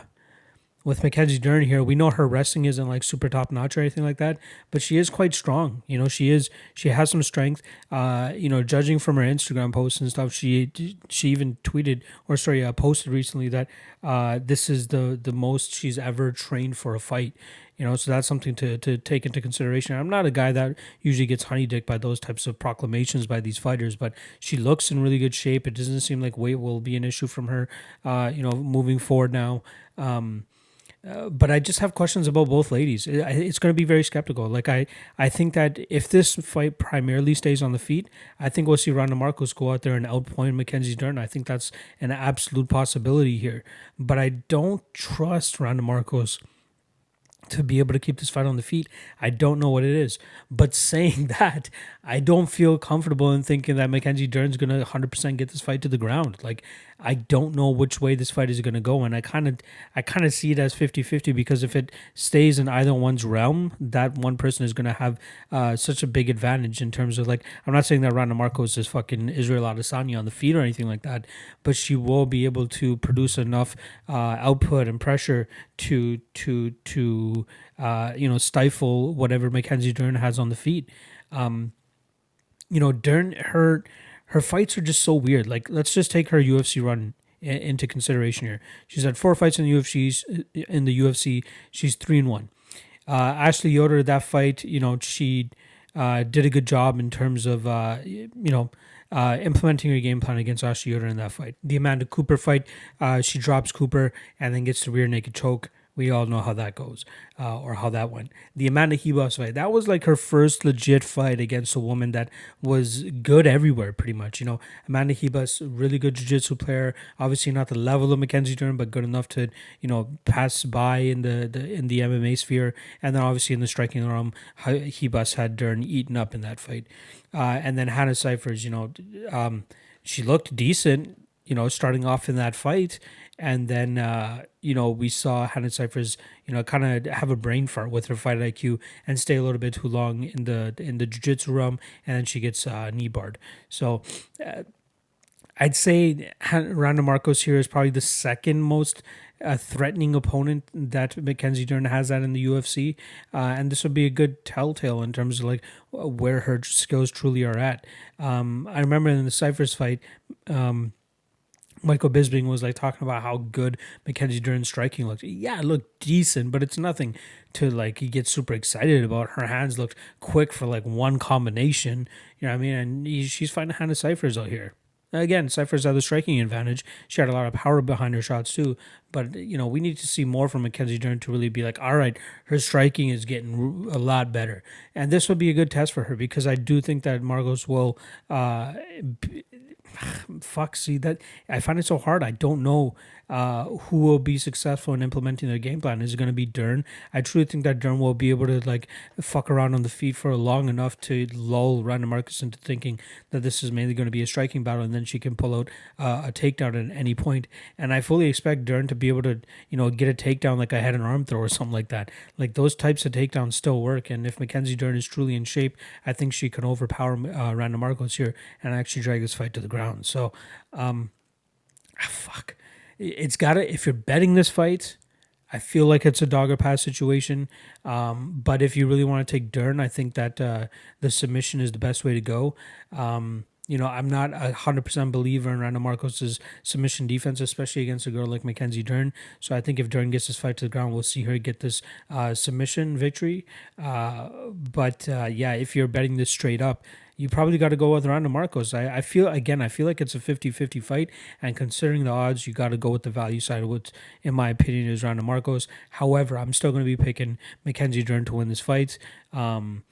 with Mackenzie Dern here, we know her wrestling isn't like super top notch or anything like that, but she is quite strong. You know, she is she has some strength. Uh, you know, judging from her Instagram posts and stuff, she she even tweeted or sorry, uh, posted recently that uh, this is the the most she's ever trained for a fight. You know, so that's something to, to take into consideration. I'm not a guy that usually gets honey dick by those types of proclamations by these fighters, but she looks in really good shape. It doesn't seem like weight will be an issue from her, uh, you know, moving forward now. Um, but I just have questions about both ladies. It, it's going to be very skeptical. Like I, I think that if this fight primarily stays on the feet, I think we'll see Ronda Markos go out there and outpoint Mackenzie Dern. I think that's an absolute possibility here. But I don't trust Ronda Markos to be able to keep this fight on the feet. I don't know what it is. But [LAUGHS] saying that, I don't feel comfortable in thinking that Mackenzie Dern's going to 100% get this fight to the ground. Like I don't know which way this fight is going to go and I kind of I kind of see it as 50-50 because if it stays in either one's realm, that one person is going to have uh, such a big advantage in terms of like I'm not saying that Randa Markos is fucking Israel Adesanya on the feet or anything like that, but she will be able to produce enough uh, output and pressure to to to uh, you know stifle whatever Mackenzie Dern has on the feet. Um, you know, Dern her her fights are just so weird. Like let's just take her UFC run into consideration here. She's had four fights in the UFC. In the UFC, she's three and one. Uh, Ashley Yoder, that fight, you know, she uh, did a good job in terms of uh, you know uh, implementing her game plan against Ashley Yoder in that fight. The Amanda Cooper fight, uh, she drops Cooper and then gets the rear naked choke. We all know how that goes, uh, or how that went. The Amanda Ribas fight, that was like her first legit fight against a woman that was good everywhere, pretty much. You know, Amanda Ribas, really good jiu-jitsu player. Obviously not the level of Mackenzie Dern, but good enough to, you know, pass by in the, the in the MMA sphere. And then obviously in the striking realm, Ribas had Dern eaten up in that fight. Uh, and then Hannah Cifers, you know, um, she looked decent, you know, starting off in that fight and then uh, you know we saw Hannah Cifers you know kind of have a brain fart with her fight IQ and stay a little bit too long in the in the jiu-jitsu realm and then she gets uh, knee barred so uh, I'd say Randa Markos here is probably the second most uh, threatening opponent that Mackenzie Dern has at in the UFC, uh, and this would be a good telltale in terms of like where her skills truly are at. Um, I remember in the Cifers fight. Um, Michael Bisping was like talking about how good Mackenzie Dern's striking looked. Yeah, it looked decent, but it's nothing to like he gets super excited about. Her hands looked quick for like one combination. You know what I mean? And he, she's fighting Hannah Cifers out here. Again, Cifers had the striking advantage. She had a lot of power behind her shots too. But you know, we need to see more from Mackenzie Dern to really be like, all right, her striking is getting a lot better, and this would be a good test for her because I do think that Markos will. Uh, [SIGHS] fuck, see that I find it so hard. I don't know uh, who will be successful in implementing their game plan. Is it going to be Dern? I truly think that Dern will be able to like fuck around on the feet for long enough to lull Randa Markos into thinking that this is mainly going to be a striking battle, and then she can pull out uh, a takedown at any point. And I fully expect Dern to be able to, you know, get a takedown like I had an arm throw or something like that. Like those types of takedowns still work. And if Mackenzie Dern is truly in shape, I think she can overpower uh, Randa Markos here and actually drag this fight to the ground. So, um, ah, fuck it's got to, if you're betting this fight, I feel like it's a dog or pass situation. Um, but if you really want to take Dern, I think that uh, the submission is the best way to go. Um, you know, I'm not a hundred percent believer in Randa Markos's submission defense, especially against a girl like Mackenzie Dern. So I think if Dern gets this fight to the ground, we'll see her get this uh, submission victory. Uh, but uh, yeah, if you're betting this straight up, you probably got to go with Randa Markos. I, I feel, again, I feel like it's a 50 50 fight. And considering the odds, you got to go with the value side, which, in my opinion, is Randa Markos. However, I'm still going to be picking Mackenzie Dern to win this fight. Um,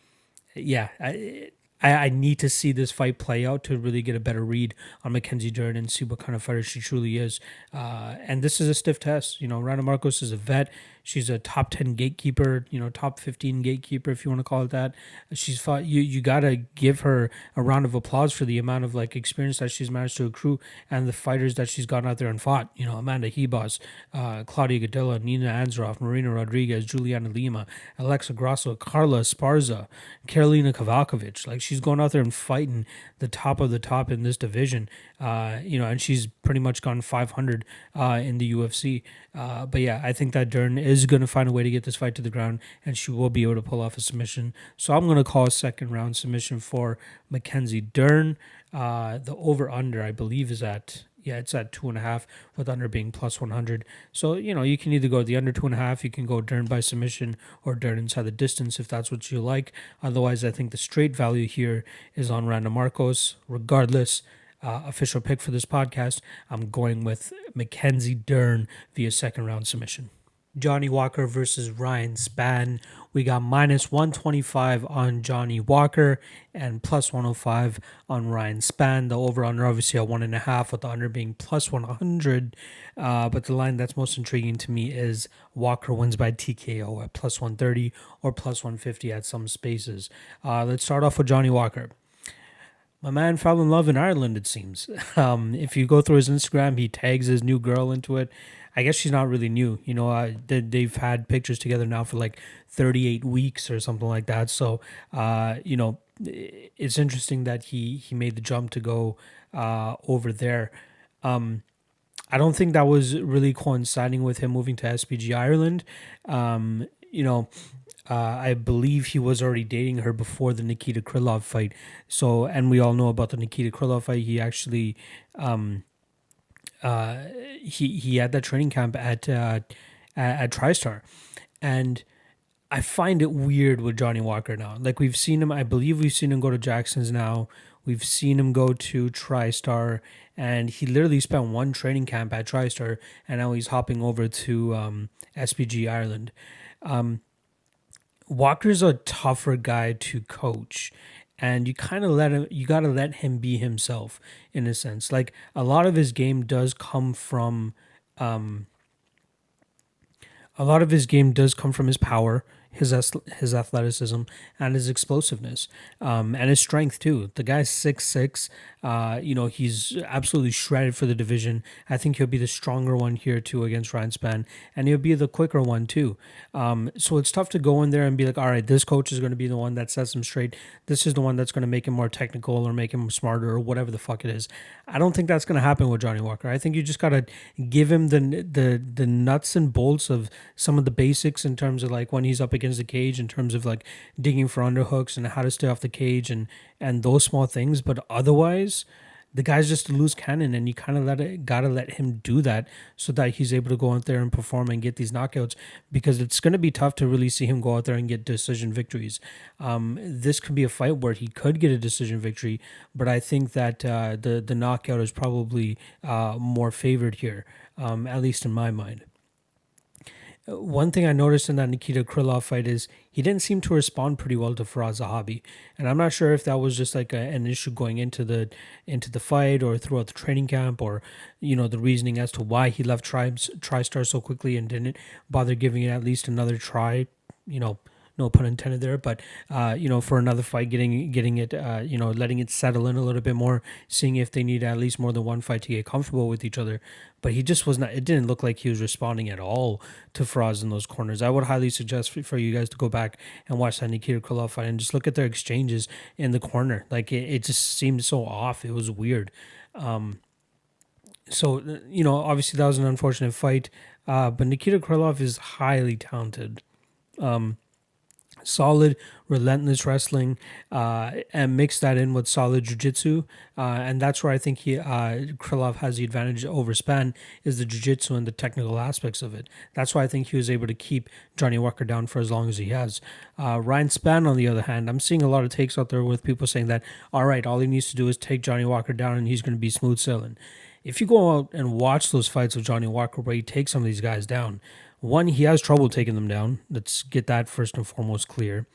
yeah, I, I, I need to see this fight play out to really get a better read on Mackenzie Dern and see what kind of fighter she truly is. Uh, and this is a stiff test. You know, Randa Markos is a vet. She's a top 10 gatekeeper, you know, top 15 gatekeeper, if you want to call it that. She's fought, you, you got to give her a round of applause for the amount of like experience that she's managed to accrue and the fighters that she's gone out there and fought. You know, Amanda Ribas, uh, Claudia Gadelha, Nina Ansaroff, Marina Rodriguez, Juliana Lima, Alexa Grasso, Carla Esparza, Karolina Kowalkiewicz. Like she's going out there and fighting the top of the top in this division. Uh, you know, and she's pretty much gone 500 uh, in the UFC. Uh, but yeah, I think that Dern is going to find a way to get this fight to the ground, and she will be able to pull off a submission. So I'm going to call a second round submission for Mackenzie Dern. Uh, the over under, I believe, is at yeah, it's at two and a half with under being plus 100. So, you know, you can either go the under two and a half, you can go Dern by submission or Dern inside the distance if that's what you like. Otherwise, I think the straight value here is on Randa Markos. Regardless, uh, official pick for this podcast, I'm going with Mackenzie Dern via second round submission. Johnny Walker versus Ryan Spann. We got minus 125 on Johnny Walker and plus 105 on Ryan Spann. The over under obviously at one and a half, with the under being plus 100. Uh, but the line that's most intriguing to me is Walker wins by TKO at plus 130 or plus 150 at some spaces. Uh, let's start off with Johnny Walker my man fell in love in Ireland, it seems. [LAUGHS] Um, if you go through his Instagram, he tags his new girl into it. I guess she's not really new. You know, they, they've had pictures together now for like 38 weeks or something like that. So, uh, you know, it's interesting that he, he made the jump to go uh, over there. Um, I don't think that was really coinciding with him moving to SBG Ireland. Um, you know, uh, I believe he was already dating her before the Nikita Krylov fight. So, and we all know about the Nikita Krylov fight. He actually, um, uh, he he had that training camp at uh, at, at TriStar, and I find it weird with Johnny Walker now. Like we've seen him, I believe we've seen him go to Jackson's now. We've seen him go to TriStar, and he literally spent one training camp at TriStar, and now he's hopping over to um, SBG Ireland. Um, Walker's a tougher guy to coach and you kind of let him you got to let him be himself in a sense like a lot of his game does come from um a lot of his game does come from his power his his athleticism and his explosiveness um, and his strength too. The guy's six six. Uh, you know he's absolutely shredded for the division. I think he'll be the stronger one here too against Ryan Spann, and he'll be the quicker one too. Um, so it's tough to go in there and be like, all right, this coach is going to be the one that sets him straight. This is the one that's going to make him more technical or make him smarter or whatever the fuck it is. I don't think that's going to happen with Johnny Walker. I think you just got to give him the the the nuts and bolts of some of the basics in terms of like when he's up against the cage in terms of like digging for underhooks and how to stay off the cage and and those small things. But otherwise, the guy's just a loose cannon, and you kind of let it gotta let him do that so that he's able to go out there and perform and get these knockouts because it's gonna be tough to really see him go out there and get decision victories. Um, this could be a fight where he could get a decision victory, but I think that uh, the the knockout is probably uh, more favored here, um, at least in my mind. One thing I noticed in that Nikita Krylov fight is he didn't seem to respond pretty well to Firas Zahabi, and I'm not sure if that was just like a, an issue going into the into the fight or throughout the training camp, or you know the reasoning as to why he left Tribes TriStar so quickly and didn't bother giving it at least another try. You know, no pun intended there, but uh, you know, for another fight, getting getting it, uh, you know, letting it settle in a little bit more, seeing if they need at least more than one fight to get comfortable with each other. But he just was not. It didn't look like he was responding at all to Firas in those corners. I would highly suggest for you guys to go back and watch that Nikita Krylov fight and just look at their exchanges in the corner. Like it, it just seemed so off. It was weird. Um, so you know, obviously that was an unfortunate fight. Uh, but Nikita Krylov is highly talented. Um, solid, relentless wrestling, uh, and mix that in with solid jiu-jitsu. Uh, and that's where I think he uh, Krylov has the advantage over Spann is the jiu-jitsu and the technical aspects of it. That's why I think he was able to keep Johnny Walker down for as long as he has. Uh, Ryan Spann, on the other hand, I'm seeing a lot of takes out there with people saying that, all right, all he needs to do is take Johnny Walker down and he's going to be smooth sailing. If you go out and watch those fights with Johnny Walker where he takes some of these guys down, one, he has trouble taking them down. Let's get that first and foremost clear.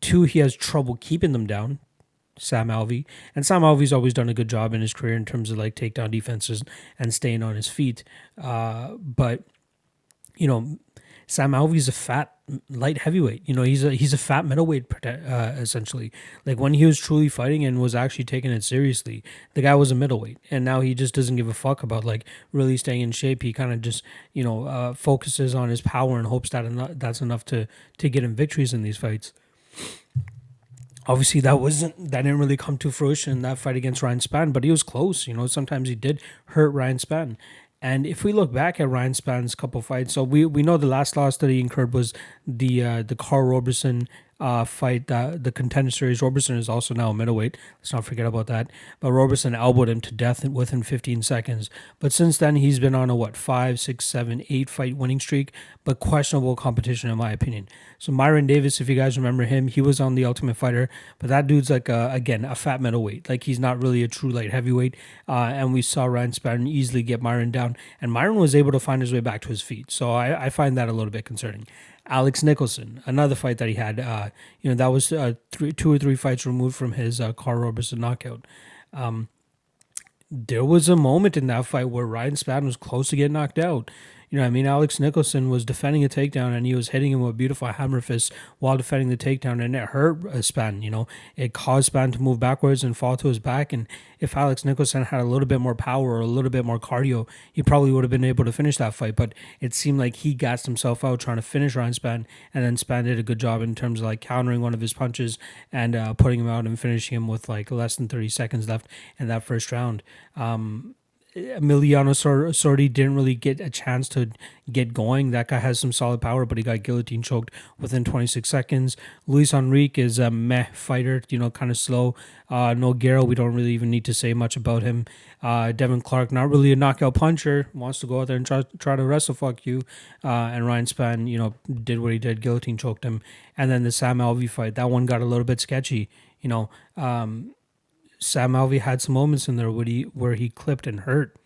Two, he has trouble keeping them down. Sam Alvey. And Sam Alvey's always done a good job in his career in terms of like takedown defenses and staying on his feet. Uh, but, you know, Sam Alvey's a fat light heavyweight. You know, he's a he's a fat middleweight uh, essentially. Like when he was truly fighting and was actually taking it seriously, the guy was a middleweight, and now he just doesn't give a fuck about like really staying in shape. He kind of just you know uh, focuses on his power and hopes that that's enough to to get him victories in these fights. Obviously, that wasn't that didn't really come to fruition in that fight against Ryan Spann, but he was close. You know, sometimes he did hurt Ryan Spann, and if we look back at Ryan Spann's couple fights, so we, we know the last loss that he incurred was the uh, the Karl Roberson uh, fight, uh, the contender series. Roberson is also now a middleweight. Let's not forget about that. But Roberson elbowed him to death within 15 seconds. But since then, he's been on a what five, six, seven, eight fight winning streak, but questionable competition in my opinion. So Myron Davis, if you guys remember him, he was on the Ultimate Fighter, but that dude's like a, again a fat middleweight. Like he's not really a true light heavyweight. Uh, and we saw Ryan Spann easily get Myron down, and Myron was able to find his way back to his feet. So I, I find that a little bit concerning. Alex Nicholson, another fight that he had. Uh, you know, that was uh, three, two or three fights removed from his uh, Karl Roberson knockout. Um, there was a moment in that fight where Ryan Spann was close to getting knocked out. You know, I mean, Alex Nicholson was defending a takedown and he was hitting him with beautiful hammer fists while defending the takedown, and it hurt Spann. You know, it caused Spann to move backwards and fall to his back. And if Alex Nicholson had a little bit more power or a little bit more cardio, he probably would have been able to finish that fight. But it seemed like he gassed himself out trying to finish Ryan Spann, and then Spann did a good job in terms of like countering one of his punches and uh, putting him out and finishing him with like less than 30 seconds left in that first round. Um, Emiliano Sordi didn't really get a chance to get going. That guy has some solid power, but he got guillotine choked within 26 seconds. Luis Henrique is a meh fighter, you know, kind of slow. Uh, Nogueira, we don't really even need to say much about him. Uh, Devin Clark, not really a knockout puncher, wants to go out there and try, try to wrestle fuck you. Uh, and Ryan Spann, you know, did what he did, guillotine choked him. And then the Sam Alvey fight, that one got a little bit sketchy. You know, um, Sam Alvey had some moments in there where he where he clipped and hurt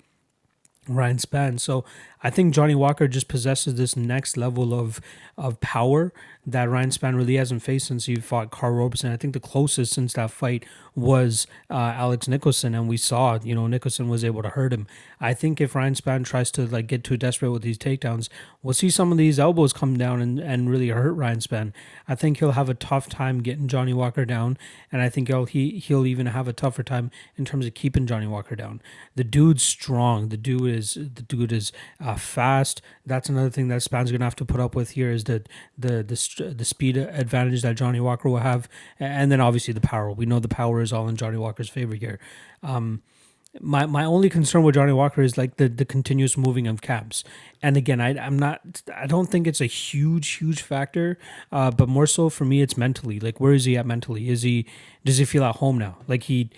Ryan Spann. So I think Johnny Walker just possesses this next level of of power that Ryan Spann really hasn't faced since he fought Karl Roberson. I think the closest since that fight was uh, Alex Nicholson, and we saw you know Nicholson was able to hurt him. I think if Ryan Spann tries to like get too desperate with these takedowns, we'll see some of these elbows come down and, and really hurt Ryan Spann. I think he'll have a tough time getting Johnny Walker down, and I think he'll he he'll even have a tougher time in terms of keeping Johnny Walker down. The dude's strong. The dude is the dude is uh, fast. That's another thing that Spann's gonna have to put up with here is the the the the speed advantage that Johnny Walker will have, and then obviously the power. We know the power is all in Johnny Walker's favor here. Um, my my only concern with Johnny Walker is like the the continuous moving of cabs. And again, I I'm not I don't think it's a huge huge factor, uh, but more so for me, it's mentally. Like, where is he at mentally? Is he does he feel at home now? Like he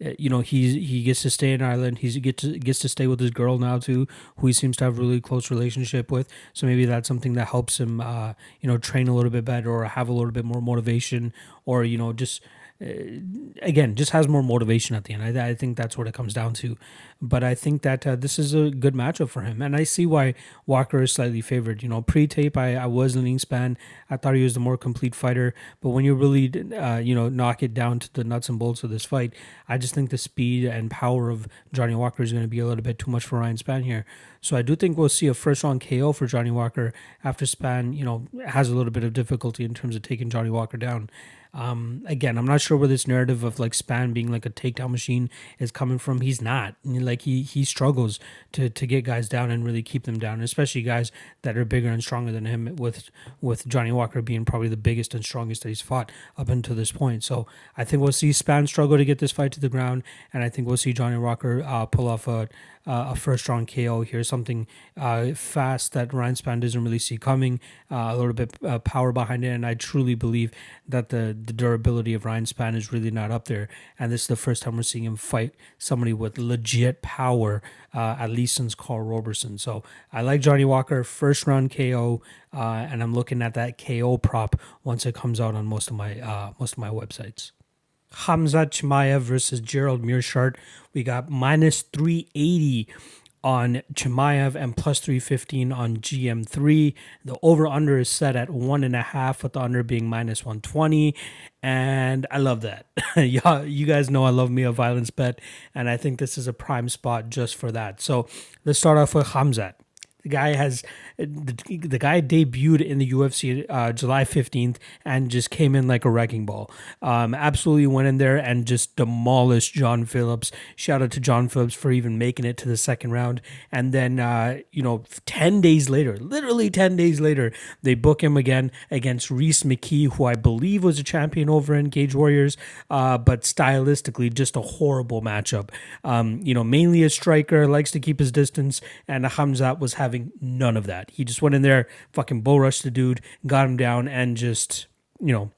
you know he's he gets to stay in Ireland. He get to gets to stay with his girl now too, who he seems to have a really close relationship with. So maybe that's something that helps him, uh, you know, train a little bit better or have a little bit more motivation, or you know, just again, just has more motivation at the end. I, I think that's what it comes down to. But I think that uh, this is a good matchup for him, and I see why Walker is slightly favored. You know, pre-tape, I, I was leaning Spann. I thought he was the more complete fighter, but when you really, uh, you know, knock it down to the nuts and bolts of this fight, I just think the speed and power of Johnny Walker is going to be a little bit too much for Ryan Spann here. So I do think we'll see a first round KO for Johnny Walker after Spann, you know, has a little bit of difficulty in terms of taking Johnny Walker down. Um, again, I'm not sure where this narrative of like Spann being like a takedown machine is coming from. He's not. Like he he struggles to to get guys down and really keep them down, especially guys that are bigger and stronger than him. With with Johnny Walker being probably the biggest and strongest that he's fought up until this point. So I think we'll see Spann struggle to get this fight to the ground, and I think we'll see Johnny Walker uh, pull off a a first round KO here, something uh, fast that Ryan Spann doesn't really see coming, uh, a little bit uh, power behind it, and I truly believe that the the durability of Ryan Spann is really not up there, and this is the first time we're seeing him fight somebody with legit power, uh, at least since Karl Roberson. So I like Johnny Walker first round KO, uh, and I'm looking at that KO prop once it comes out on most of my most of my websites. Khamzat Chimaev versus Gerald Meerschaert. We got minus 380 on Chimaev and plus 315 on GM3. The over under is set at one and a half, with the under being minus 120. And I love that. [LAUGHS] yeah, you guys know I love me a violence bet, and I think this is a prime spot just for that. So let's start off with Khamzat. The guy has the, the guy debuted in the UFC uh, July 15th and just came in like a wrecking ball. Um, absolutely went in there and just demolished John Phillips. Shout out to John Phillips for even making it to the second round. And then, uh, you know, 10 days later, literally 10 days later, they book him again against Rhys McKee, who I believe was a champion over in Cage Warriors, uh, but stylistically, just a horrible matchup. Um, you know, mainly a striker, likes to keep his distance, and Khamzat was having none of that. He just went in there, fucking bull rushed the dude, got him down, and just, you know,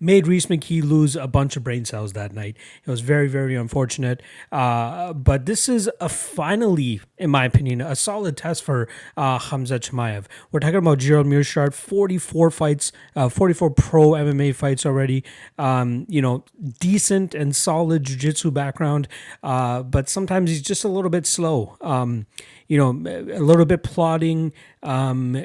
made Rhys McKee lose a bunch of brain cells that night. It was very, very unfortunate. Uh, but this is a finally, in my opinion, a solid test for uh, Khamzat Chimaev. We're talking about Gerald Meerschaert, 44 fights, uh, 44 pro MMA fights already. Um, you know, decent and solid jiu-jitsu background, uh, but sometimes he's just a little bit slow. Um, you know, a little bit plodding, um,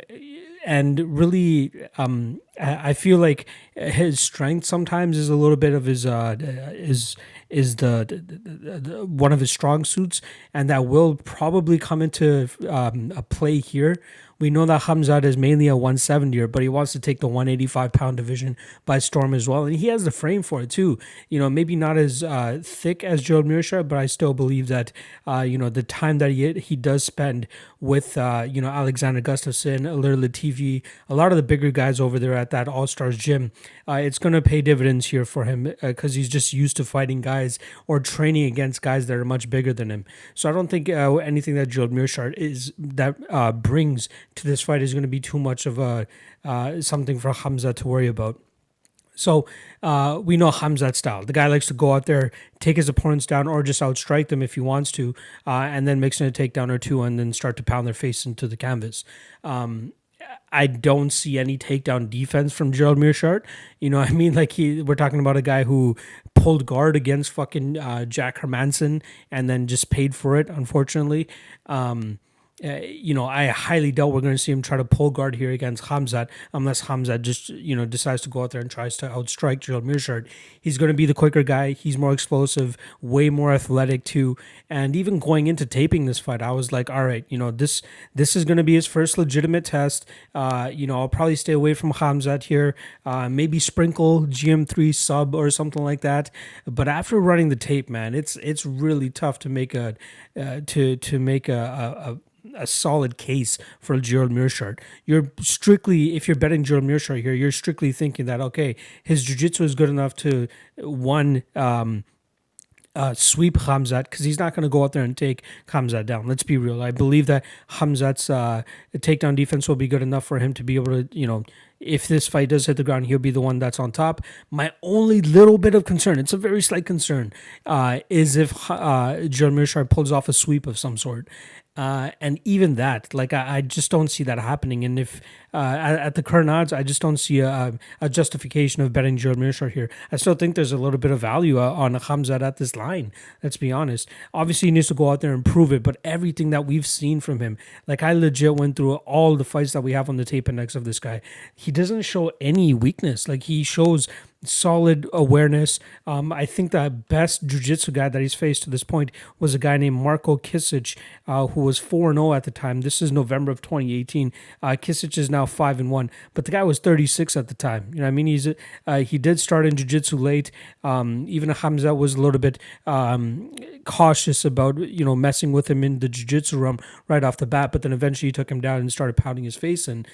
and really, um, I feel like his strength sometimes is a little bit of his uh, is is the, the, the, one of his strong suits, and that will probably come into um, a play here we know that Khamzat is mainly a 170er, but he wants to take the 185 pound division by storm as well. And he has the frame for it too. You know, maybe not as uh, thick as Gerald Meerschaert, but I still believe that, uh, you know, the time that he, he does spend with, uh, you know, Alexander Gustafsson, Ilir Latifi, a lot of the bigger guys over there at that All Stars gym, uh, it's going to pay dividends here for him because uh, he's just used to fighting guys or training against guys that are much bigger than him. So I don't think uh, anything that Gerald Meerschaert is that brings to this fight is going to be too much of a uh, something for Hamza to worry about. So uh, we know Khamzat style. The guy likes to go out there, take his opponents down, or just outstrike them if he wants to, uh, and then mix in a takedown or two, and then start to pound their face into the canvas. Um, I don't see any takedown defense from Gerald Meerschaert. You know, I mean, [LAUGHS] like he, we're talking about a guy who pulled guard against fucking uh, Jack Hermansson and then just paid for it. Unfortunately. Um, uh, you know, I highly doubt we're going to see him try to pull guard here against Khamzat unless Khamzat just, you know, decides to go out there and tries to outstrike Gerald Meerschaert. He's going to be the quicker guy. He's more explosive, way more athletic too. And even going into taping this fight, I was like, all right, you know, this this is going to be his first legitimate test. Uh, you know, I'll probably stay away from Khamzat here. Uh, maybe sprinkle GM3 sub or something like that. But after running the tape, man, it's it's really tough to make a uh, to to make a, a, a a solid case for Gerald Meerschaert. You're strictly, if you're betting Gerald Meerschaert here, you're strictly thinking that okay, his jiu-jitsu is good enough to one um, uh, sweep Khamzat because he's not going to go out there and take Khamzat down. Let's be real. I believe that Khamzat's uh, takedown defense will be good enough for him to be able to, you know, if this fight does hit the ground, he'll be the one that's on top. My only little bit of concern, it's a very slight concern, uh, is if uh, Meerschaert pulls off a sweep of some sort. Uh, and even that, like I, I, just don't see that happening. And if uh, at, at, the current odds, I just don't see a, a justification of betting Gerald Meerschaert here. I still think there's a little bit of value uh, on Khamzat at this line. Let's be honest. Obviously, he needs to go out there and prove it. But everything that we've seen from him, like I legit went through all the fights that we have on the tape index of this guy. He doesn't show any weakness. Like he shows solid awareness. Um, I think the best jiu-jitsu guy that he's faced to this point was a guy named Marco Kisic, uh, who was 4-0 at the time. This is November of 2018. Uh, Kisic is now 5 and 1, but the guy was 36 at the time. You know, I mean, he's uh, he did start in jiu-jitsu late. Um, even Khamzat was a little bit um, cautious about you know messing with him in the jiu-jitsu room right off the bat, but then eventually he took him down and started pounding his face and.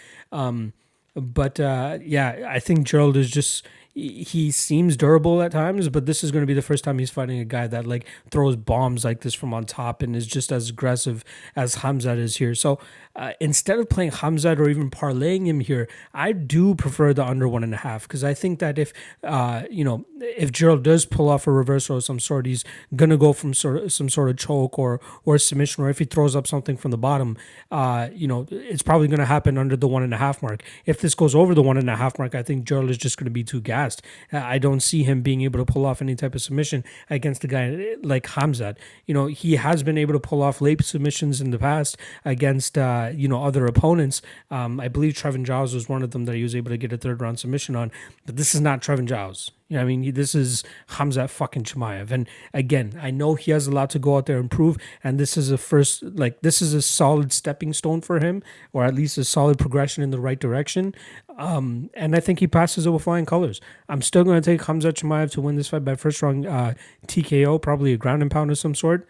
But uh, yeah, I think Gerald is just he seems durable at times, but this is going to be the first time he's fighting a guy that like throws bombs like this from on top and is just as aggressive as Khamzat is here. So uh, instead of playing Khamzat or even parlaying him here, I do prefer the under one and a half because I think that if uh, you know if Gerald does pull off a reversal of some sort, he's gonna go from sort of some sort of choke or or submission, or if he throws up something from the bottom, uh, you know, it's probably gonna happen under the one and a half mark. If this goes over the one and a half mark, I think Gerald is just gonna be too gassed. I don't see him being able to pull off any type of submission against a guy like Khamzat. You know, he has been able to pull off late submissions in the past against. Uh, uh, you know other opponents. Um, I believe Trevin Giles was one of them that he was able to get a third round submission on. But this is not Trevin Giles. I mean, this is Khamzat fucking Chimaev. And again, I know he has a lot to go out there and prove. And this is a first, like, this is a solid stepping stone for him, or at least a solid progression in the right direction. Um, and I think he passes with flying colors. I'm still going to take Khamzat Chimaev to win this fight by first round uh, TKO, probably a ground and pound of some sort.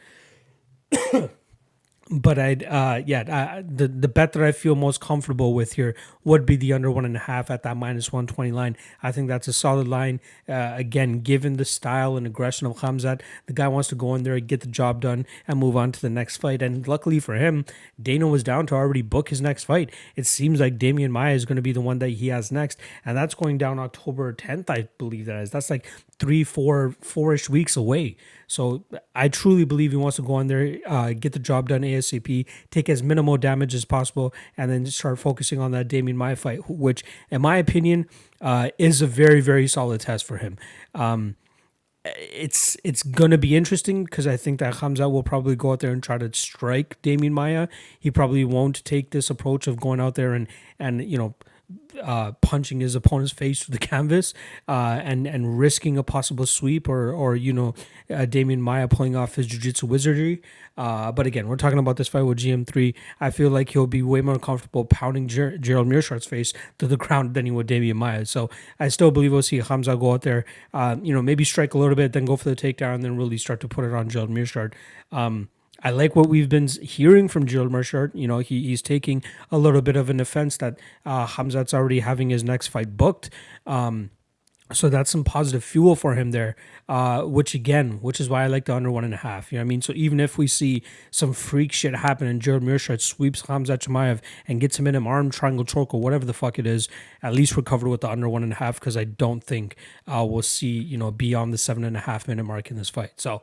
But I'd uh yeah uh, the the bet that I feel most comfortable with here would be the under one and a half at that minus one twenty line. I think that's a solid line. Uh, again, given the style and aggression of Khamzat, the guy wants to go in there, get the job done, and move on to the next fight. And luckily for him, Dana was down to already book his next fight. It seems like Demian Maia is going to be the one that he has next, and that's going down October tenth, I believe that is. That's like three, four, four-ish weeks away. So I truly believe he wants to go in there, uh, get the job done ASAP, take as minimal damage as possible, and then start focusing on that Demian Maia fight, which, in my opinion, uh, is a very, very solid test for him. Um, it's it's gonna be interesting because I think that Hamza will probably go out there and try to strike Demian Maia. He probably won't take this approach of going out there and and you know uh, punching his opponent's face to the [LAUGHS] canvas uh, and and risking a possible sweep or or you know uh, Demian Maia pulling off his jiu-jitsu wizardry. Uh, but again, we're talking about this fight with GM3. I feel like he'll be way more comfortable pounding Ger- Gerald Meerschaert's face to the [LAUGHS] ground than he would Demian Maia. So I still believe we'll see Hamza go out there, uh, you know, maybe strike a little bit, then go for the takedown, and then really start to put it on Gerald Meerschaert. Um, I like what we've been hearing from Gerald Meerschaert. You know, he, he's taking a little bit of an offense that uh, Khamzat's already having his next fight booked. Um, so that's some positive fuel for him there, uh, which again, which is why I like the under one and a half. You know what I mean? So even if we see some freak shit happen and Gerald Meerschaert sweeps Khamzat Chimaev and gets him in an arm triangle choke or whatever the fuck it is, at least we're covered with the under one and a half because I don't think uh, we'll see, you know, beyond the seven and a half minute mark in this fight. So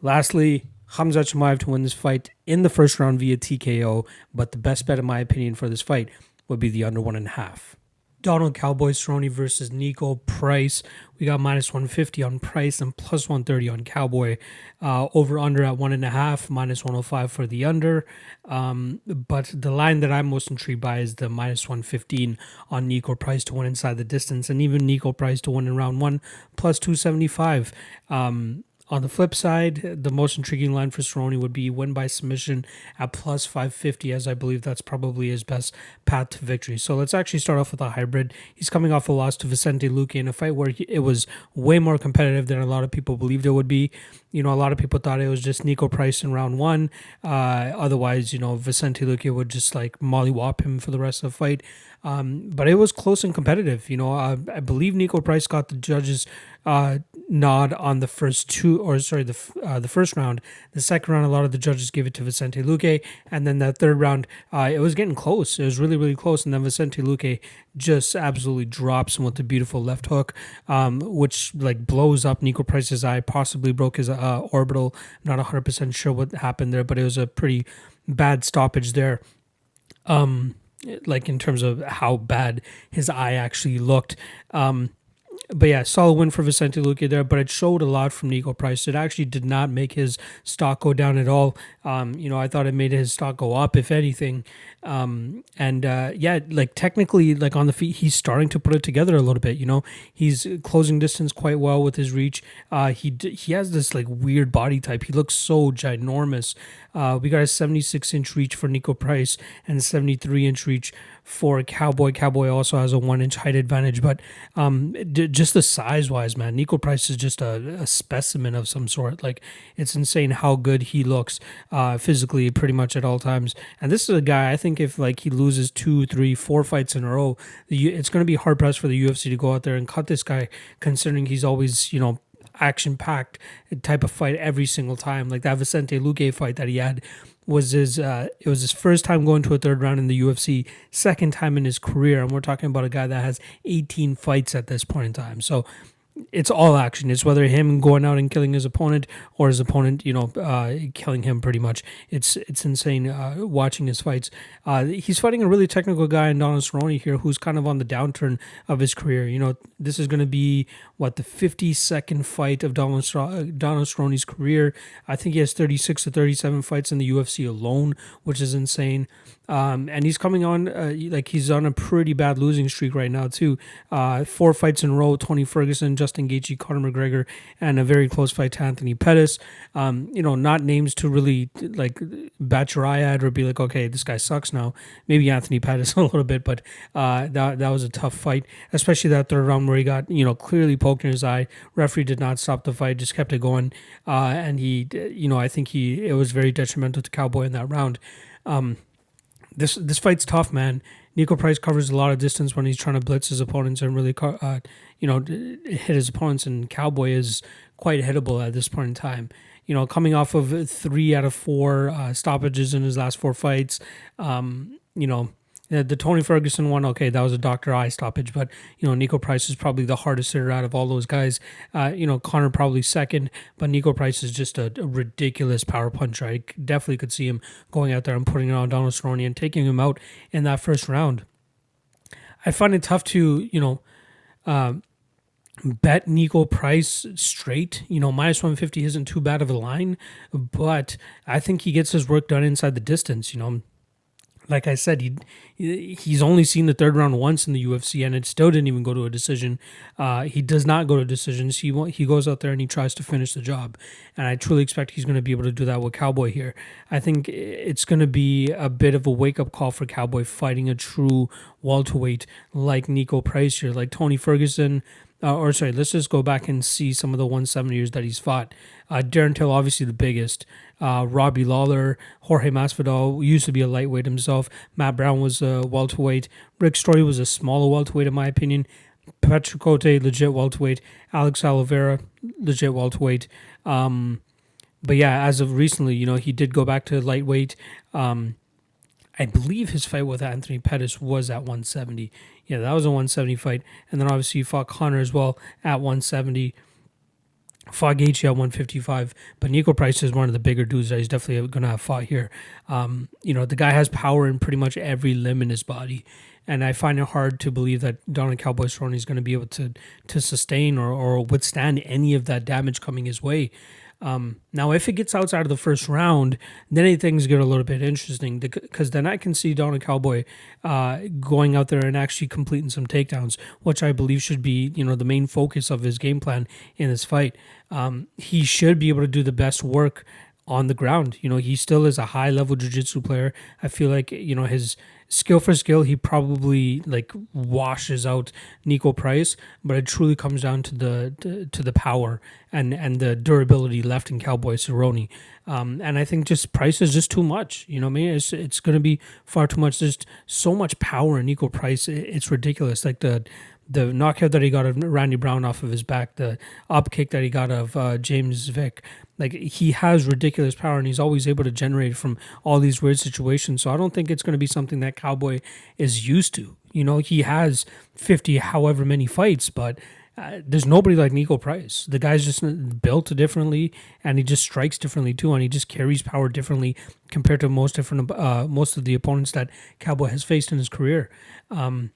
lastly, Khamzat Chimaev to win this fight in the first round via TKO, but the best bet, in my opinion, for this fight would be the under one and a half. Donald Cowboy Cerrone versus Niko Price. We got minus 150 on Price and plus 130 on Cowboy. Uh, over under at one and a half, minus 105 for the under. Um, but the line that I'm most intrigued by is the minus 115 on Niko Price to win inside the distance, and even Niko Price to win in round one, plus 275. Um, on the flip side, the most intriguing line for Cerrone would be win by submission at plus 550, as I believe that's probably his best path to victory. So let's actually start off with a hybrid. He's coming off a loss to Vicente Luque in a fight where he, it was way more competitive than a lot of people believed it would be. You know, a lot of people thought it was just Niko Price in round one. Uh, otherwise, you know, Vicente Luque would just like mollywop him for the rest of the fight. Um, but it was close and competitive. You know, uh, I believe Niko Price got the judges' uh, nod on the first two, or sorry, the uh, the first round. The second round, a lot of the judges gave it to Vicente Luque, and then that third round, uh, it was getting close. It was really really close, and then Vicente Luque just absolutely drops him with a beautiful left hook, um, which like blows up Niko Price's eye, possibly broke his uh, orbital. Not 100 percent sure what happened there, but it was a pretty bad stoppage there. Um, like in terms of how bad his eye actually looked. Um, but yeah, solid win for Vicente Luque there, but it showed a lot from Niko Price. It actually did not make his stock go down at all. Um, you know, I thought it made his stock go up, if anything. Um, and uh, yeah, like technically, like on the feet, he's starting to put it together a little bit. You know, he's closing distance quite well with his reach. Uh, he he has this like weird body type. He looks so ginormous. Uh, we got a 76 inch reach for Niko Price and 73 inch reach for Cowboy. Cowboy also has a one inch height advantage, but um, d- just the size wise, man, Niko Price is just a, a, specimen of some sort. Like it's insane how good he looks uh, physically, pretty much at all times. And this is a guy I think if like he loses two, three, four fights in a row, it's going to be hard pressed for the UFC to go out there and cut this guy, considering he's always you know action packed type of fight every single time. Like that Vicente Luque fight that he had was his uh, it was his first time going to a third round in the UFC, second time in his career, and we're talking about a guy that has 18 fights at this point in time. So it's all action. It's whether him going out and killing his opponent or his opponent, you know, uh, killing him. Pretty much, it's it's insane uh, watching his fights. Uh, he's fighting a really technical guy in Donald Cerrone here, who's kind of on the downturn of his career. You know, this is going to be what the 52nd fight of Donald Donald Cerrone's career. I think he has 36 to 37 fights in the UFC alone, which is insane. Um, and he's coming on uh, like he's on a pretty bad losing streak right now too. Uh, four fights in a row: Tony Ferguson, Justin Gaethje, Conor McGregor, and a very close fight to Anthony Pettis. Um, you know, not names to really like bat your eye at or be like, okay, this guy sucks now. Maybe Anthony Pettis [LAUGHS] a little bit, but uh, that that was a tough fight, especially that third round where he got you know clearly poked in his eye. Referee did not stop the fight, just kept it going, uh, and he, you know, I think he it was very detrimental to Cowboy in that round. Um, this this fight's tough, man. Niko Price covers a lot of distance when he's trying to blitz his opponents and really, uh, you know, hit his opponents. And Cowboy is quite hittable at this point in time. You know, coming off of three out of four uh, stoppages in his last four fights. Um, you know, the Tony Ferguson one, okay, that was a Doctor Eye stoppage, but you know Niko Price is probably the hardest hitter out of all those guys. Uh, you know Conor probably second, but Niko Price is just a, a, ridiculous power puncher. I definitely could see him going out there and putting it on Donald Cerrone and taking him out in that first round. I find it tough to you know. Uh, bet Niko Price straight. You know, minus 150 isn't too bad of a line, but I think he gets his work done inside the distance. You know, like I said, he he's only seen the third round once in the UFC, and it still didn't even go to a decision. Uh, he does not go to decisions. He he goes out there and he tries to finish the job, and I truly expect he's going to be able to do that with Cowboy here. I think it's going to be a bit of a wake up call for Cowboy fighting a true welterweight like Niko Price here, like Tony Ferguson. Uh, or sorry, let's just go back and see some of the 170ers that he's fought. Uh, Darren Till, obviously the biggest uh, Robbie Lawler, Jorge Masvidal used to be a lightweight himself. Matt Brown was a welterweight. Rick Story was a smaller welterweight in my opinion. Patrick Cote, legit welterweight. Alex Oliveira, legit welterweight. Um, but yeah, as of recently, you know, he did go back to lightweight. Um, I believe his fight with Anthony Pettis was at 170. Yeah, that was a 170 fight. And then obviously he fought Conor as well at 170 fought Gaethje at 155, but Niko Price is one of the bigger dudes that he's definitely going to have fought here. Um, you know, the guy has power in pretty much every limb in his body, and I find it hard to believe that Donald Cowboy Cerrone is going to be able to to sustain or, or withstand any of that damage coming his way. Um, now, if it gets outside of the first round, then things get a little bit interesting because then I can see Donald Cowboy uh, going out there and actually completing some takedowns, which I believe should be you know the main focus of his game plan in this fight. Um, he should be able to do the best work on the ground. You know, he still is a high level jiu-jitsu player. I feel like, you know, his skill for skill, he probably like washes out Niko Price, but it truly comes down to the to the power and and the durability left in Cowboy Cerrone. Um, and I think just Price is just too much. You know, I mean, it's it's going to be far too much. There's so much power in Niko Price. It's ridiculous. Like the the knockout that he got of Randy Brown off of his back, the up kick that he got of uh, James Vick, like he has ridiculous power and he's always able to generate from all these weird situations. So I don't think it's going to be something that Cowboy is used to. You know, he has 50 however many fights, but uh, there's nobody like Niko Price. The guy's just built differently, and he just strikes differently too, and he just carries power differently compared to most different uh, most of the opponents that Cowboy has faced in his career. Um,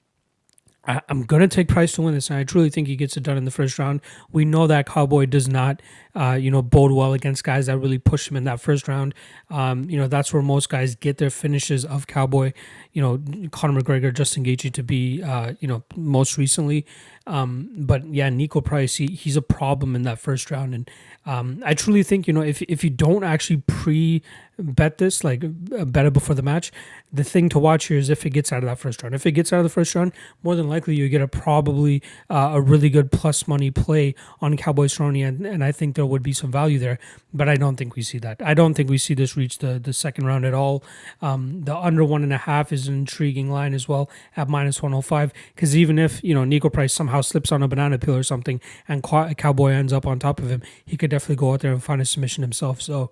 I, am gonna take Price to win this, and I truly think he gets it done in the first round. We know that Cowboy does not, uh, you know, bode well against guys that really push him in that first round. Um, you know, that's where most guys get their finishes of Cowboy. You know, Conor McGregor, Justin Gaethje to be, uh, you know, most recently. Um, but yeah, Niko Price, he, he's a problem in that first round, and um, I truly think you know if if you don't actually pre bet this, like uh, bet it before the match, the thing to watch here is if it gets out of that first round. If it gets out of the first round, more than likely you get a probably uh, a really good plus money play on Cowboys Cerrone, and, and I think there would be some value there. But I don't think we see that. I don't think we see this reach the the second round at all. Um, the under one and a half is an intriguing line as well at 105. Because even if you know Niko Price somehow slips on a banana peel or something, and Cowboy ends up on top of him, he could definitely go out there and find a submission himself. So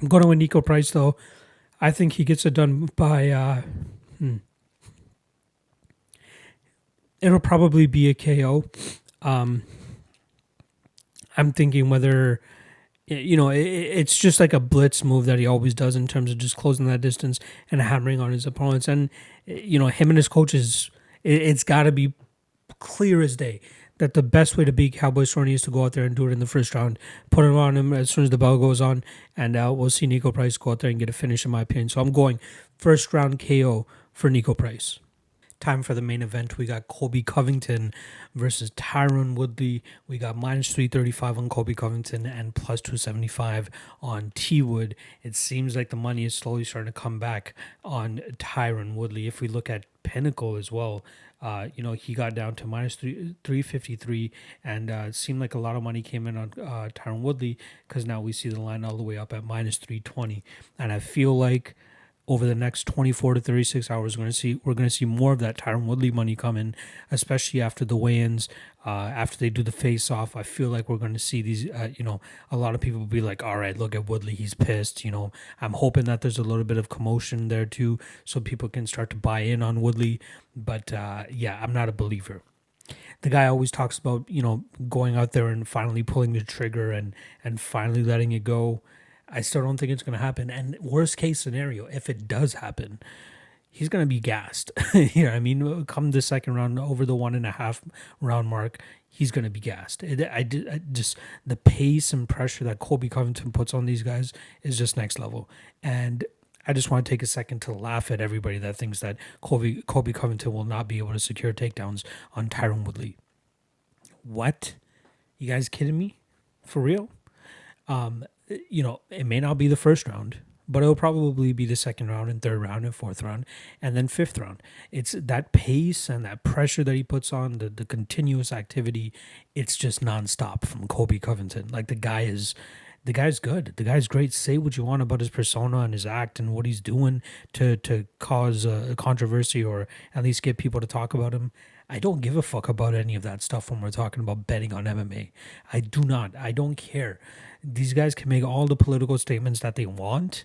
I'm going to win Niko Price though. I think he gets it done by. Uh, hmm. It'll probably be a KO. Um, I'm thinking whether you know it's just like a blitz move that he always does in terms of just closing that distance and hammering on his opponents and you know him and his coaches it's got to be clear as day that the best way to beat Cowboy Cerrone is to go out there and do it in the first round, put it on him as soon as the bell goes on, and uh, we'll see Niko Price go out there and get a finish, in my opinion. So I'm going first round KO for Niko Price. Time for the main event. We got Colby Covington versus Tyron Woodley. We got minus 335 on Colby Covington and plus 275 on T Wood. It seems like the money is slowly starting to come back on Tyron Woodley. If we look at Pinnacle as well, uh, you know, he got down to minus three three fifty three, and uh, seemed like a lot of money came in on uh, Tyron Woodley because now we see the line all the way up at minus three twenty, and I feel like over the next 24 to 36 hours we're going to see we're going to see more of that Tyron Woodley money come in especially after the weigh-ins uh, after they do the face off I feel like we're going to see these uh, you know a lot of people be like all right look at Woodley he's pissed you know. I'm hoping that there's a little bit of commotion there too so people can start to buy in on Woodley but uh, yeah I'm not a believer. The guy always talks about you know going out there and finally pulling the trigger and and finally letting it go I still don't think it's going to happen. And worst case scenario, if it does happen, he's going to be gassed. [LAUGHS] you know, I mean, come the second round over the one and a half round mark, he's going to be gassed. It, I, I just the pace and pressure that Colby Covington puts on these guys is just next level. And I just want to take a second to laugh at everybody that thinks that Colby Colby Covington will not be able to secure takedowns on Tyron Woodley. What? You guys kidding me? For real? Um, you know, it may not be the first round, but it'll probably be the second round and third round and fourth round and then fifth round. It's that pace and that pressure that he puts on, the, the continuous activity, it's just nonstop from Colby Covington. Like the guy is the guy's good. The guy's great. Say what you want about his persona and his act and what he's doing to to cause a controversy or at least get people to talk about him. I don't give a fuck about any of that stuff when we're talking about betting on MMA. I do not. I don't care. These guys can make all the political statements that they want.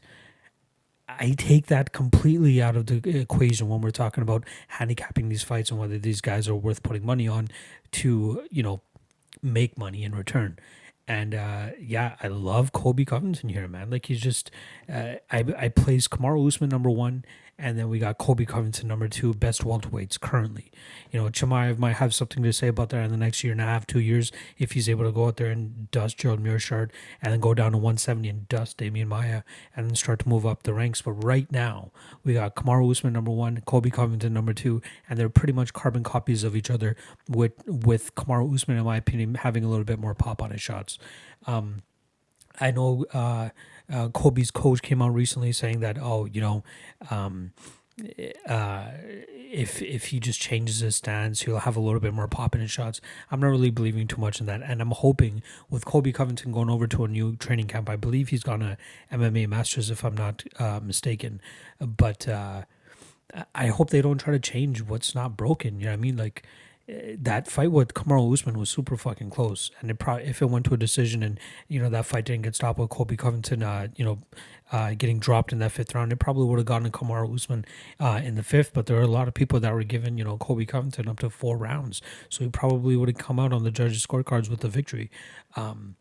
I take that completely out of the equation when we're talking about handicapping these fights and whether these guys are worth putting money on to, you know, make money in return. And uh, yeah, I love Colby Covington here, man. Like he's just, uh, I I place Kamaru Usman number one, and then we got Colby Covington, number two, best welterweights currently. You know, Chimaev might have something to say about that in the next year and a half, two years, if he's able to go out there and dust Gerald Meerschaert and then go down to 170 and dust Demian Maia and then start to move up the ranks. But right now, we got Kamaru Usman, number one, Colby Covington, number two, and they're pretty much carbon copies of each other, with, with Kamaru Usman, in my opinion, having a little bit more pop on his shots. Um, I know uh, uh, Colby's coach came out recently saying that, oh, you know, um, uh, if if he just changes his stance, he'll have a little bit more pop in his shots. I'm not really believing too much in that, and I'm hoping with Colby Covington going over to a new training camp. I believe he's gone to MMA Masters, if I'm not uh, mistaken. But uh, I hope they don't try to change what's not broken. You know what I mean? Like that fight with Kamaru Usman was super fucking close, and it probably if it went to a decision and you know that fight didn't get stopped with Colby Covington, uh, you know, uh, getting dropped in that fifth round, it probably would have gotten Kamaru Usman uh, in the fifth. But there are a lot of people that were given you know Colby Covington up to four rounds, so he probably would have come out on the judges' scorecards with the victory. Um,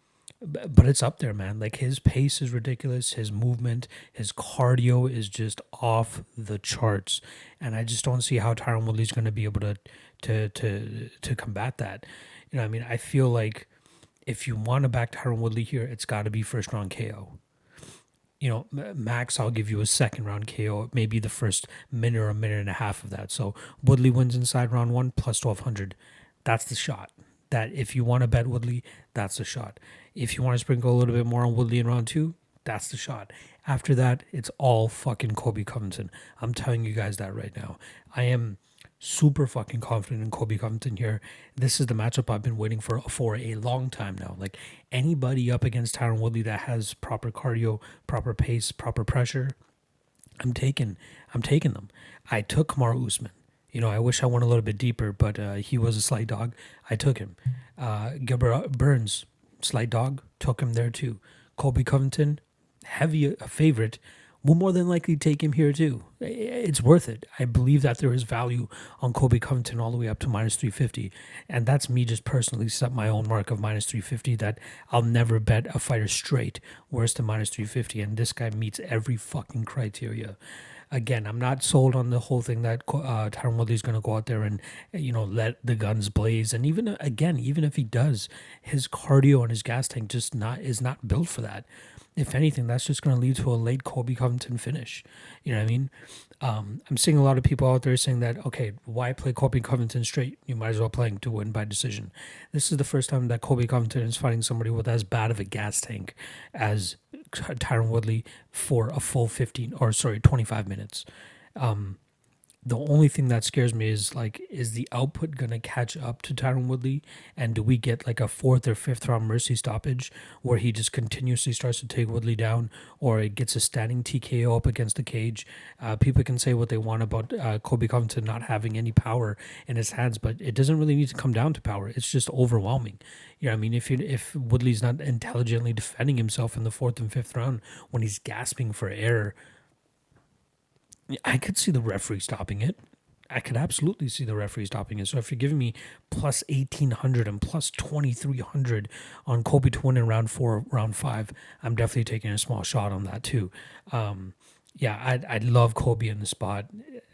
but it's up there, man. Like his pace is ridiculous. His movement, his cardio is just off the charts, and I just don't see how Tyron Woodley's going to be able to to to to combat that. You know, I mean, I feel like if you want to back Tyron Woodley here, it's got to be first round KO. You know, max, I'll give you a second round KO, maybe the first minute or a minute and a half of that. So Woodley wins inside round one plus twelve hundred. That's the shot. That if you want to bet Woodley, that's the shot. If you want to sprinkle a little bit more on Woodley in round two, that's the shot. After that, it's all fucking Colby Covington. I'm telling you guys that right now. I am super fucking confident in Colby Covington here. This is the matchup I've been waiting for for a long time now. Like anybody up against Tyron Woodley that has proper cardio, proper pace, proper pressure, I'm taking I'm taking them. I took Kamaru Usman. You know, I wish I went a little bit deeper, but uh, he was a slight dog. I took him. Uh, Gilbert Burns, slight dog, took him there too. Colby Covington, heavy favorite, will more than likely take him here too. It's worth it. I believe that there is value on Colby Covington all the way up to minus 350. And that's me just personally set my own mark of minus 350 that I'll never bet a fighter straight worse than minus 350. And this guy meets every fucking criteria. Again, I'm not sold on the whole thing that uh, Tyron Woodley is going to go out there and, you know, let the guns blaze. And even, again, even if he does, his cardio and his gas tank just not is not built for that if anything, that's just going to lead to a late Colby Covington finish. You know what I mean? Um, I'm seeing a lot of people out there saying that, okay, why play Colby Covington straight? You might as well play him to win by decision. This is the first time that Colby Covington is fighting somebody with as bad of a gas tank as Tyron Woodley for a full 15 or sorry, 25 minutes. Um, the only thing that scares me is like, is the output gonna catch up to Tyron Woodley, and do we get like a fourth or fifth round mercy stoppage where he just continuously starts to take Woodley down, or it gets a standing TKO up against the cage? Uh, people can say what they want about uh, Colby Covington not having any power in his hands, but it doesn't really need to come down to power. It's just overwhelming. You know, I mean, if you, if Woodley's not intelligently defending himself in the fourth and fifth round when he's gasping for air I could see the referee stopping it. I could absolutely see the referee stopping it. So if you're giving me plus 1800 and plus 2300 on Colby to win in round four, round five, I'm definitely taking a small shot on that too. Um, yeah, I'd, I'd love Colby in the spot.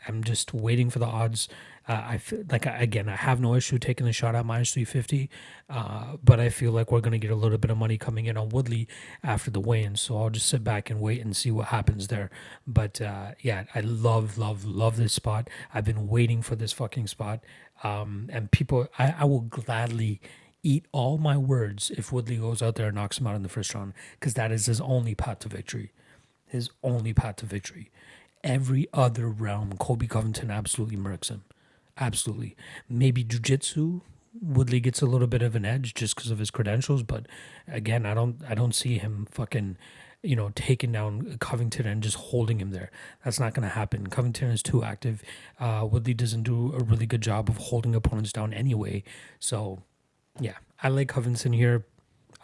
I'm just waiting for the odds. Uh, I feel like again, I have no issue taking the shot at minus 350, uh, but I feel like we're gonna get a little bit of money coming in on Woodley after the weigh-in, so I'll just sit back and wait and see what happens there. But uh, yeah, I love, love, love this spot. I've been waiting for this fucking spot, um, and people, I, I will gladly eat all my words if Woodley goes out there and knocks him out in the first round, because that is his only path to victory. His only path to victory. Every other round, Colby Covington absolutely murks him. Absolutely. Maybe jujitsu. Woodley gets a little bit of an edge just because of his credentials, but again, I don't I don't see him fucking you know, taking down Covington and just holding him there. That's not going to happen. Covington is too active. Uh, Woodley doesn't do a really good job of holding opponents down anyway. So, yeah, I like Covington here.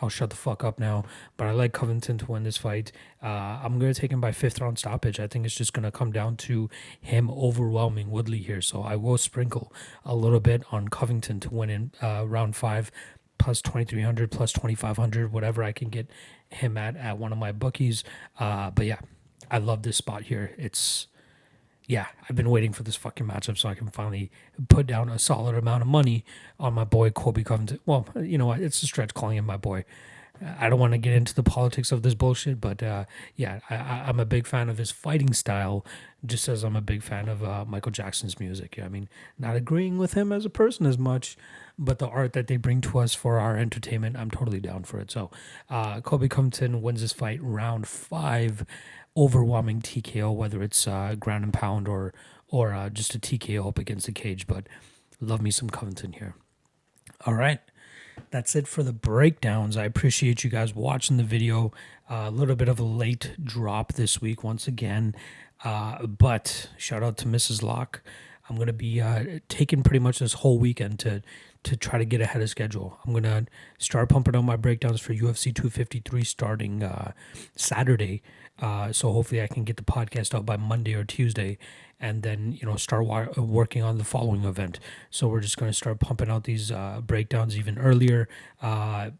I'll shut the fuck up now. But I like Covington to win this fight. Uh, I'm gonna take him by fifth round stoppage. I think it's just gonna come down to him overwhelming Woodley here. So I will sprinkle a little bit on Covington to win in uh, round five, plus 2300, plus 2500, whatever I can get him at at one of my bookies. Uh, but yeah, I love this spot here. It's yeah, I've been waiting for this fucking matchup so I can finally put down a solid amount of money on my boy Colby Covington. Well, you know what? It's a stretch calling him my boy. I don't want to get into the politics of this bullshit, but uh, yeah, I, am a big fan of his fighting style, just as I'm a big fan of uh, Michael Jackson's music. I mean, not agreeing with him as a person as much, but the art that they bring to us for our entertainment, I'm totally down for it. So, uh, Colby Covington wins this fight round five overwhelming TKO, whether it's uh, ground and pound or or uh, just a TKO up against the cage. But love me some Covington here. All right. That's it for the breakdowns. I appreciate you guys watching the video. Uh, a little bit of a late drop this week once again. Uh, but shout out to Mrs. Locke. I'm gonna be uh, taking pretty much this whole weekend to to try to get ahead of schedule. I'm gonna start pumping out my breakdowns for UFC 253 starting uh, Saturday. Uh, so hopefully I can get the podcast out by Monday or Tuesday, and then you know start wa- working on the following event. So we're just gonna start pumping out these uh, breakdowns even earlier. Uh,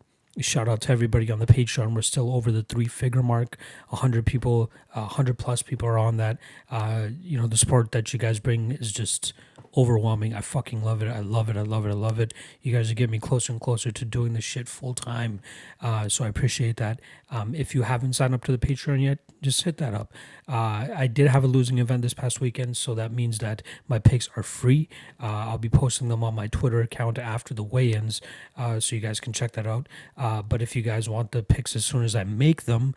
shout out to everybody on the Patreon. We're still over the three figure mark. 100 people, 100 plus people are on that. Uh, you know, the support that you guys bring is just overwhelming. I fucking love it. I love it. I love it. I love it. You guys are getting me closer and closer to doing this shit full time. Uh, so I appreciate that. Um, if you haven't signed up to the Patreon yet, just hit that up. Uh, I did have a losing event this past weekend, so that means that my picks are free. Uh, I'll be posting them on my Twitter account after the weigh-ins, uh, so you guys can check that out. Uh, but if you guys want the picks as soon as I make them,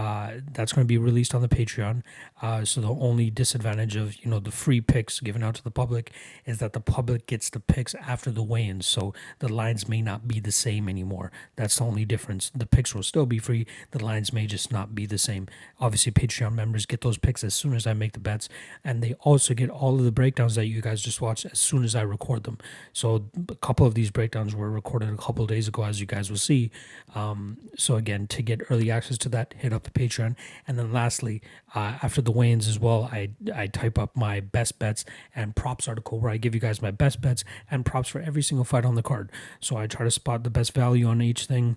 uh, that's going to be released on the Patreon. Uh, so the only disadvantage of you know the free picks given out to the public is that the public gets the picks after the weigh-ins, so the lines may not be the same anymore. That's the only difference. The picks will still be free. The lines may just not be the same. Obviously, Patreon members get those picks as soon as I make the bets, and they also get all of the breakdowns that you guys just watched as soon as I record them. So a couple of these breakdowns were recorded a couple days ago, as you guys will see. Um, so again, to get early access to that, hit up the Patreon. And then lastly, uh, after the weigh-ins as well, I I type up my best bets and props article where I give you guys my best bets and props for every single fight on the card. So I try to spot the best value on each thing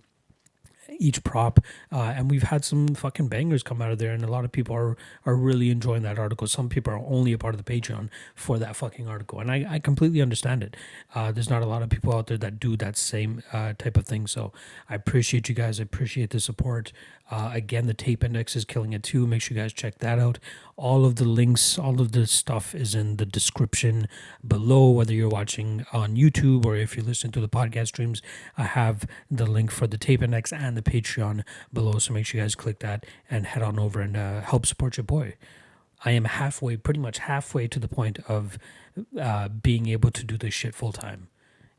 each prop uh, and we've had some fucking bangers come out of there. And a lot of people are are really enjoying that article. Some people are only a part of the patreon for that fucking article. And i, I completely understand it. Uh, there's not a lot of people out there that do that same uh, type of thing. So i appreciate you guys. I appreciate the support uh, again the tape index is killing it too. Make sure you guys check that out. All of the links all of the stuff is in the description below whether you're watching on youtube or if you're listening to the podcast streams. I have the link for the tape index and the patreon below so make sure you guys click that and head on over and uh, help support your boy. I am halfway pretty much halfway to the point of uh, being able to do this shit full time.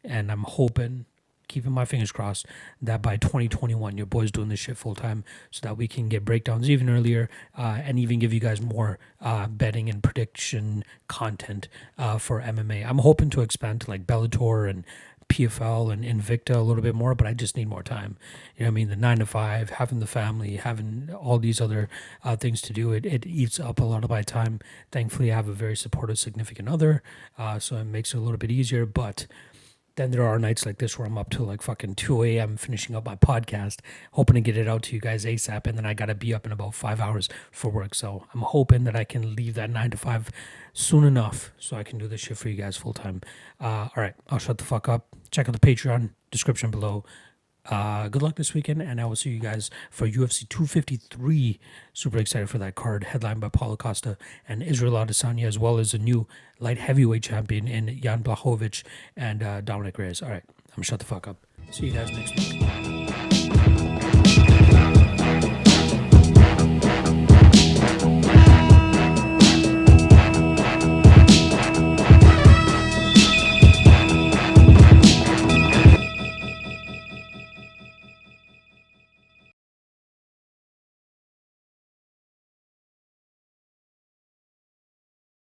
And i'm hoping keeping my fingers crossed that by 2021 your boy's doing this shit full time so that we can get breakdowns even earlier uh, and even give you guys more uh, betting and prediction content uh, for MMA. I'm hoping to expand to like Bellator and PFL and Invicta a little bit more, but I just need more time. You know, I mean, the nine to five, having the family, having all these other uh, things to do, it, it eats up a lot of my time. Thankfully, I have a very supportive significant other, uh, so it makes it a little bit easier. But then there are nights like this where I'm up till like fucking 2 a.m. finishing up my podcast, hoping to get it out to you guys ASAP. And then I got to be up in about five hours for work. So I'm hoping that I can leave that nine to five soon enough so I can do this shit for you guys full time. Uh, all right, I'll shut the fuck up. Check out the Patreon description below. Uh, good luck this weekend, and I will see you guys for UFC 253. Super excited for that card, headlined by Paulo Costa and Israel Adesanya, as well as a new light heavyweight champion in Jan Blachowicz and uh, Dominick Reyes. All right, I'm gonna shut the fuck up. See you guys next week.